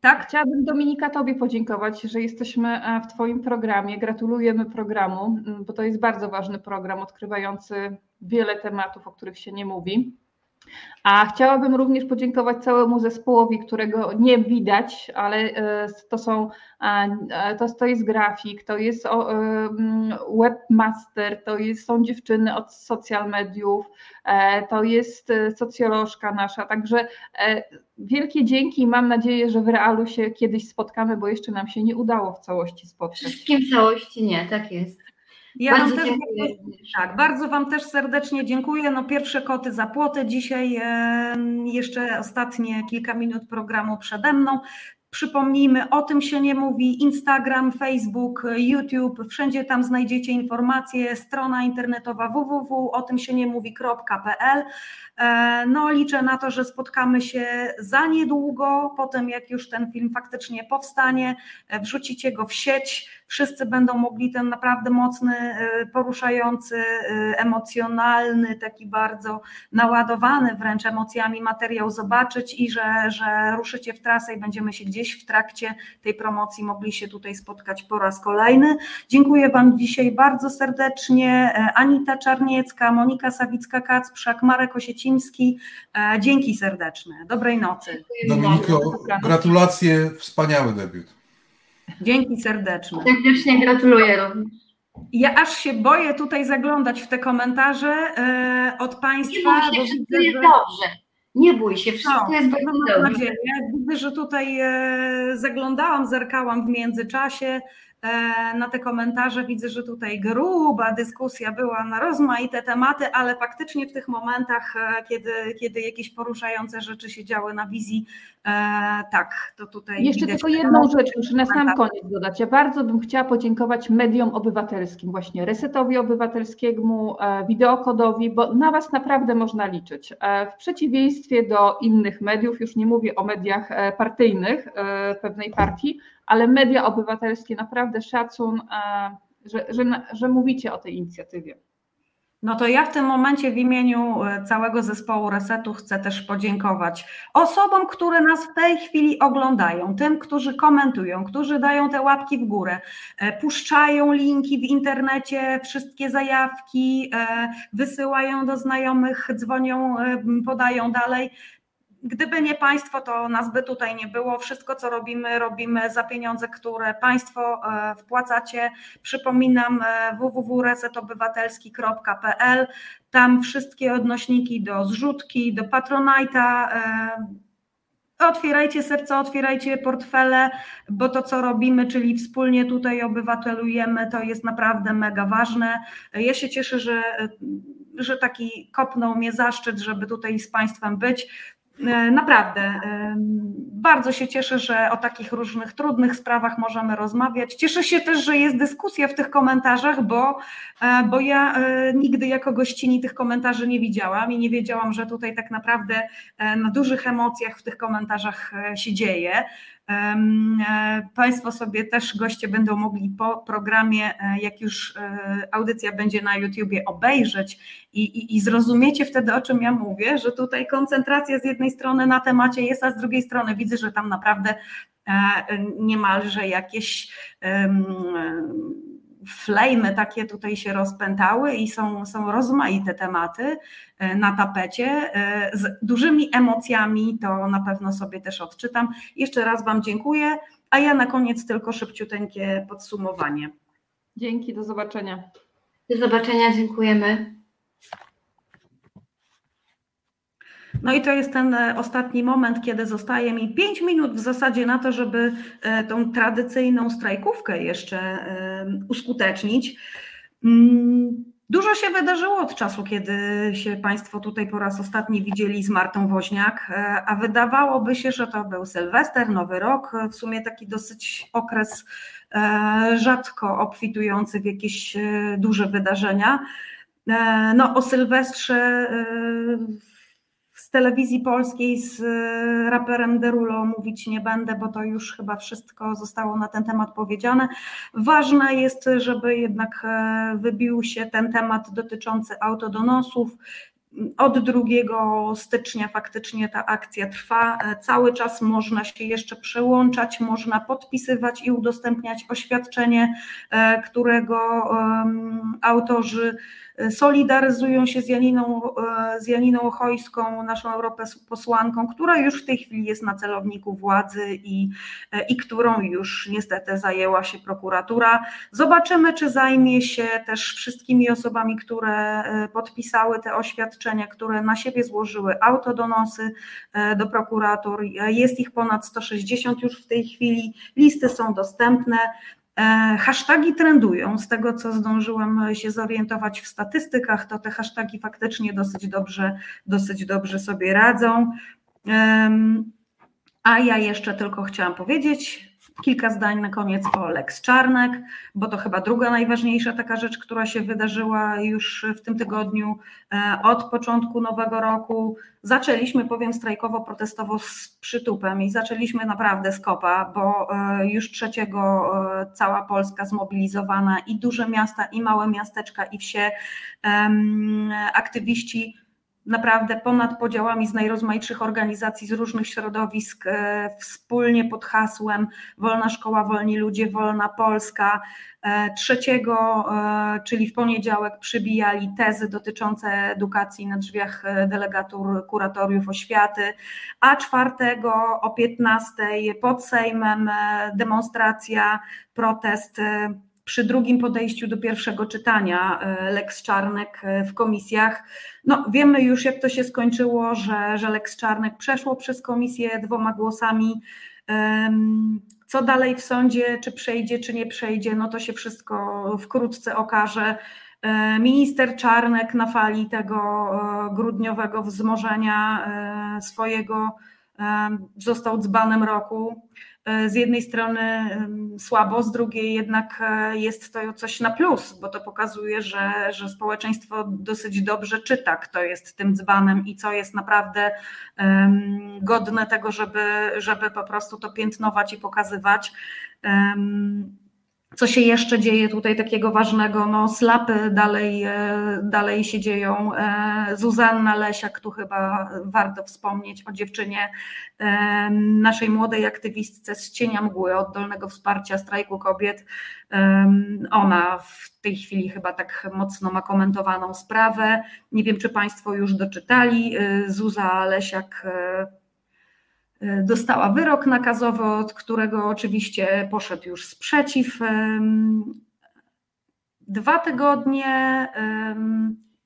Tak? Chciałabym Dominika Tobie podziękować, że jesteśmy e, w Twoim programie. Gratulujemy programu, bo to jest bardzo ważny program, odkrywający wiele tematów, o których się nie mówi. A chciałabym również podziękować całemu zespołowi, którego nie widać, ale e, to są to, to jest grafik, to jest webmaster, to jest, są dziewczyny od social mediów, e, to jest e, socjolożka nasza, także wielkie dzięki i mam nadzieję, że w realu się kiedyś spotkamy, bo jeszcze nam się nie udało w całości spotkać. Wszystkim w całości nie, tak jest. Ja bardzo też, tak, bardzo Wam też serdecznie dziękuję. No pierwsze koty za płotę dzisiaj, jeszcze ostatnie kilka minut programu przede mną. Przypomnijmy, o tym się nie mówi. Instagram, Facebook, YouTube, wszędzie tam znajdziecie informacje. Strona internetowa www.otymsieniemówi.pl. E, no, liczę na to, że spotkamy się za niedługo, potem jak już ten film faktycznie powstanie, e, wrzucicie go w sieć wszyscy będą mogli ten naprawdę mocny, e, poruszający, e, emocjonalny, taki bardzo naładowany wręcz emocjami materiał zobaczyć i że, że ruszycie w trasę i będziemy się gdzieś w trakcie tej promocji mogli się tutaj spotkać po raz kolejny. Dziękuję Wam dzisiaj bardzo serdecznie. E, Anita Czarniecka, Monika Sawicka-Kacprzak, Marek Osieciński. Dzięki serdeczne. Dobrej nocy. Dominiko, gratulacje, wspaniały debiut. Dzięki serdeczne. Serdecznie gratuluję Ja aż się boję tutaj zaglądać w te komentarze e, od Państwa. Nie bój się, wszystko jest dobrze. Nie bój się, wszystko no, jest bardzo dobrze. Widzę, że tutaj e, zaglądałam, zerkałam w międzyczasie. E, na te komentarze. Widzę, że tutaj gruba dyskusja była na rozmaite tematy, ale faktycznie w tych momentach, e, kiedy, kiedy jakieś poruszające rzeczy się działy na wizji, e, tak, to tutaj. Jeszcze tylko jedną rzecz, muszę na sam koniec dodać. Ja bardzo bym chciała podziękować mediom obywatelskim, właśnie Resetowi Obywatelskiemu, Wideokodowi, bo na Was naprawdę można liczyć. W przeciwieństwie do innych mediów, już nie mówię o mediach partyjnych pewnej partii, ale media obywatelskie naprawdę szacun, e, że, że, że mówicie o tej inicjatywie. No to ja w tym momencie w imieniu e, całego zespołu Resetu chcę też podziękować osobom, które nas w tej chwili oglądają, tym, którzy komentują, którzy dają te łapki w górę, e, puszczają linki w internecie, wszystkie zajawki, wysyłają do znajomych, dzwonią, podają dalej Gdyby nie państwo, to nas by tutaj nie było. Wszystko, co robimy, robimy za pieniądze, które państwo wpłacacie. Przypominam www.resetobywatelski.pl. Tam wszystkie odnośniki do zrzutki, do Patronite'a Otwierajcie serca, otwierajcie portfele, bo to, co robimy, czyli wspólnie tutaj obywatelujemy, to jest naprawdę mega ważne. Ja się cieszę, że, że taki kopnął mnie zaszczyt, żeby tutaj z Państwem być. E, naprawdę, e, bardzo się cieszę, że o takich różnych trudnych sprawach możemy rozmawiać. Cieszę się też, że jest dyskusja w tych komentarzach, bo, e, bo ja nigdy jako gościni tych komentarzy nie widziałam i nie wiedziałam, że tutaj tak naprawdę na dużych emocjach w tych komentarzach się dzieje. E, państwo sobie też goście będą mogli po programie, e, jak już e, audycja będzie na YouTubie, obejrzeć i, i, i zrozumiecie wtedy, o czym ja mówię, że tutaj koncentracja z jednej strony na temacie jest, a z drugiej strony widzę, że tam naprawdę niemalże jakieś flejmy takie tutaj się rozpętały i są, są rozmaite tematy e, na tapecie e, z dużymi emocjami, to na pewno sobie też odczytam. Jeszcze raz Wam dziękuję, a ja na koniec tylko szybciuteńkie podsumowanie. Dzięki, do zobaczenia. Do zobaczenia, dziękujemy. No i to jest ten e, ostatni moment, kiedy zostaje mi 5 minut w zasadzie na to, żeby e, tą tradycyjną strajkówkę jeszcze e, uskutecznić. Mm, dużo się wydarzyło od czasu, kiedy się Państwo tutaj po raz ostatni widzieli z Martą Woźniak, a wydawałoby się, że to był Sylwester, Nowy Rok, w sumie taki dosyć okres rzadko obfitujący w jakieś duże wydarzenia. No, o Sylwestrze z telewizji polskiej z e, raperem Derulo mówić nie będę, bo to już chyba wszystko zostało na ten temat powiedziane. Ważne jest, żeby jednak e, wybił się ten temat dotyczący autodonosów. Od 2 stycznia faktycznie ta akcja trwa. E, cały czas można się jeszcze przełączać, można podpisywać i udostępniać oświadczenie, którego autorzy solidaryzują się z Janiną, e, z Janiną Ochojską, naszą europosłanką, która już w tej chwili jest na celowniku władzy i, e, i którą już niestety zajęła się prokuratura. Zobaczymy, czy zajmie się też wszystkimi osobami, które e, podpisały te oświadczenia, które na siebie złożyły autodonosy do prokuratur. Jest ich ponad 160 już w tej chwili, listy są dostępne. E, hasztagi trendują. Z tego, co zdążyłam się zorientować w statystykach, to te hasztagi faktycznie dosyć dobrze, dosyć dobrze sobie radzą. A ja jeszcze tylko chciałam powiedzieć, Kilka zdań na koniec o Lex Czarnek, bo to chyba druga najważniejsza taka rzecz, która się wydarzyła już w tym tygodniu e, od początku nowego roku. Zaczęliśmy, powiem strajkowo, protestowo z przytupem i zaczęliśmy naprawdę z kopa, bo e, już trzeciego e, cała Polska zmobilizowana i duże miasta, i małe miasteczka, i wsie, aktywiści naprawdę ponad podziałami z najrozmaitszych organizacji, z różnych środowisk, e, wspólnie pod hasłem Wolna Szkoła, Wolni Ludzie, Wolna Polska. E, trzeciego, e, czyli w poniedziałek, przybijali tezy dotyczące edukacji na drzwiach delegatur kuratoriów oświaty, a czwartego o 15 pod Sejmem demonstracja, protest przy drugim podejściu do pierwszego czytania e, Lex Czarnek e, w komisjach. No, wiemy już, jak to się skończyło, że, że Lex Czarnek przeszło przez komisję dwoma głosami. Co dalej w sądzie, czy przejdzie, czy nie przejdzie, no to się wszystko wkrótce okaże. E, minister Czarnek na fali tego grudniowego wzmożenia swojego został dzbanem roku. E, z jednej strony słabo, z drugiej jednak e, jest to coś na plus, bo to pokazuje, że, że społeczeństwo dosyć dobrze czyta, kto jest tym dzbanem i co jest naprawdę um, godne tego, żeby, żeby po prostu to piętnować i pokazywać. Um, co się jeszcze dzieje tutaj takiego ważnego? No, slapy dalej, e, dalej się dzieją. E, Zuzanna Lesiak, tu chyba warto wspomnieć o dziewczynie, e, naszej młodej aktywistce z cienia mgły, oddolnego wsparcia strajku kobiet. Ona w tej chwili chyba tak mocno ma komentowaną sprawę. Nie wiem, czy Państwo już doczytali. Zuza Lesiak dostała wyrok nakazowy, od którego oczywiście poszedł już sprzeciw. Dwa tygodnie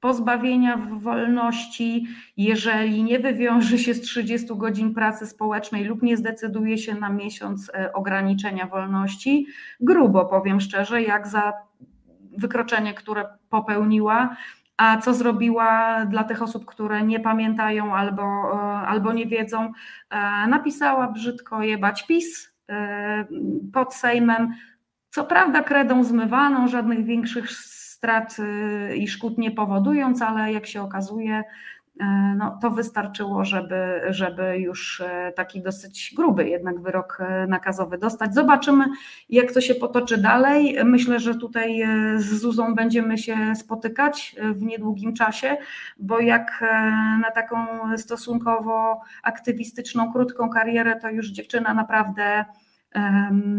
pozbawienia wolności, jeżeli nie wywiąże się z 30 godzin pracy społecznej lub nie zdecyduje się na miesiąc e, ograniczenia wolności. Grubo powiem szczerze, jak za wykroczenie, które popełniła. A co zrobiła dla tych osób, które nie pamiętają albo, e, albo nie wiedzą? E, napisała brzydko jebać PiS pod Sejmem. Co prawda kredą zmywaną, żadnych większych strat i szkód nie powodując, ale jak się okazuje, e, no, to wystarczyło, żeby, żeby już e, taki dosyć gruby jednak wyrok e, nakazowy dostać. Zobaczymy, jak to się potoczy dalej. Myślę, że tutaj z Zuzą będziemy się spotykać w niedługim czasie, bo jak na taką stosunkowo aktywistyczną, krótką karierę, to już dziewczyna naprawdę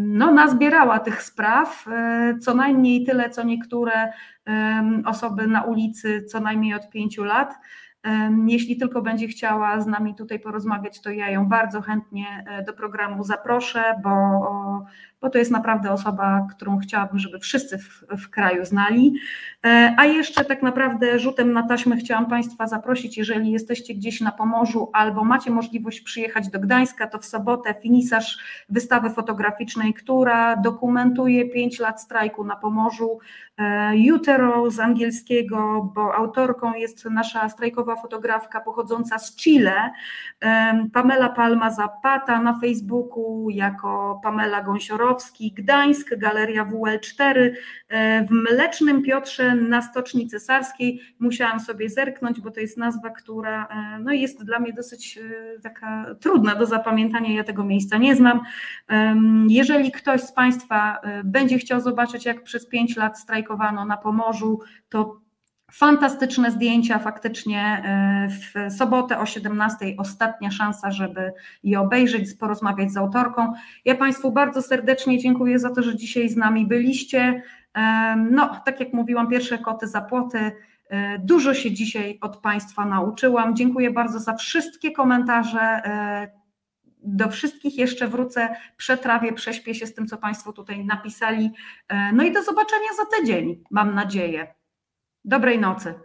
no, nazbierała tych spraw, e, co najmniej tyle, co niektóre osoby na ulicy, co najmniej od pięciu lat. Jeśli tylko będzie chciała z nami tutaj porozmawiać, to ja ją bardzo chętnie e, do programu zaproszę, bo, bo to jest naprawdę osoba, którą chciałabym, żeby wszyscy w, w, kraju znali. E, a jeszcze tak naprawdę rzutem na taśmę chciałam Państwa zaprosić, jeżeli jesteście gdzieś na Pomorzu albo macie możliwość przyjechać do Gdańska, to w sobotę finisaż wystawy fotograficznej, która dokumentuje 5 lat strajku na Pomorzu. Utero z angielskiego, bo autorką jest nasza strajkowa fotografka pochodząca z Chile, Pamela Palma Zapata na Facebooku jako Pamela Gąsiorowski, Gdańsk, Galeria WL4, w Mlecznym Piotrze na Stoczni Cesarskiej. Musiałam sobie zerknąć, bo to jest nazwa, która e, no jest dla mnie dosyć e, taka trudna do zapamiętania, ja tego miejsca nie znam. Jeżeli ktoś z Państwa e, będzie chciał zobaczyć, jak przez pięć lat strajkowano na Pomorzu, to Fantastyczne zdjęcia, faktycznie e, w sobotę o 17 ostatnia szansa, żeby je obejrzeć, porozmawiać z autorką. Ja Państwu bardzo serdecznie dziękuję za to, że dzisiaj z nami byliście. E, no, tak jak mówiłam, pierwsze koty za płoty. E, dużo się dzisiaj od Państwa nauczyłam. Dziękuję bardzo za wszystkie komentarze. Do wszystkich jeszcze wrócę, przetrawię, prześpię się z tym, co Państwo tutaj napisali. No i do zobaczenia za tydzień, mam nadzieję. Dobrej nocy.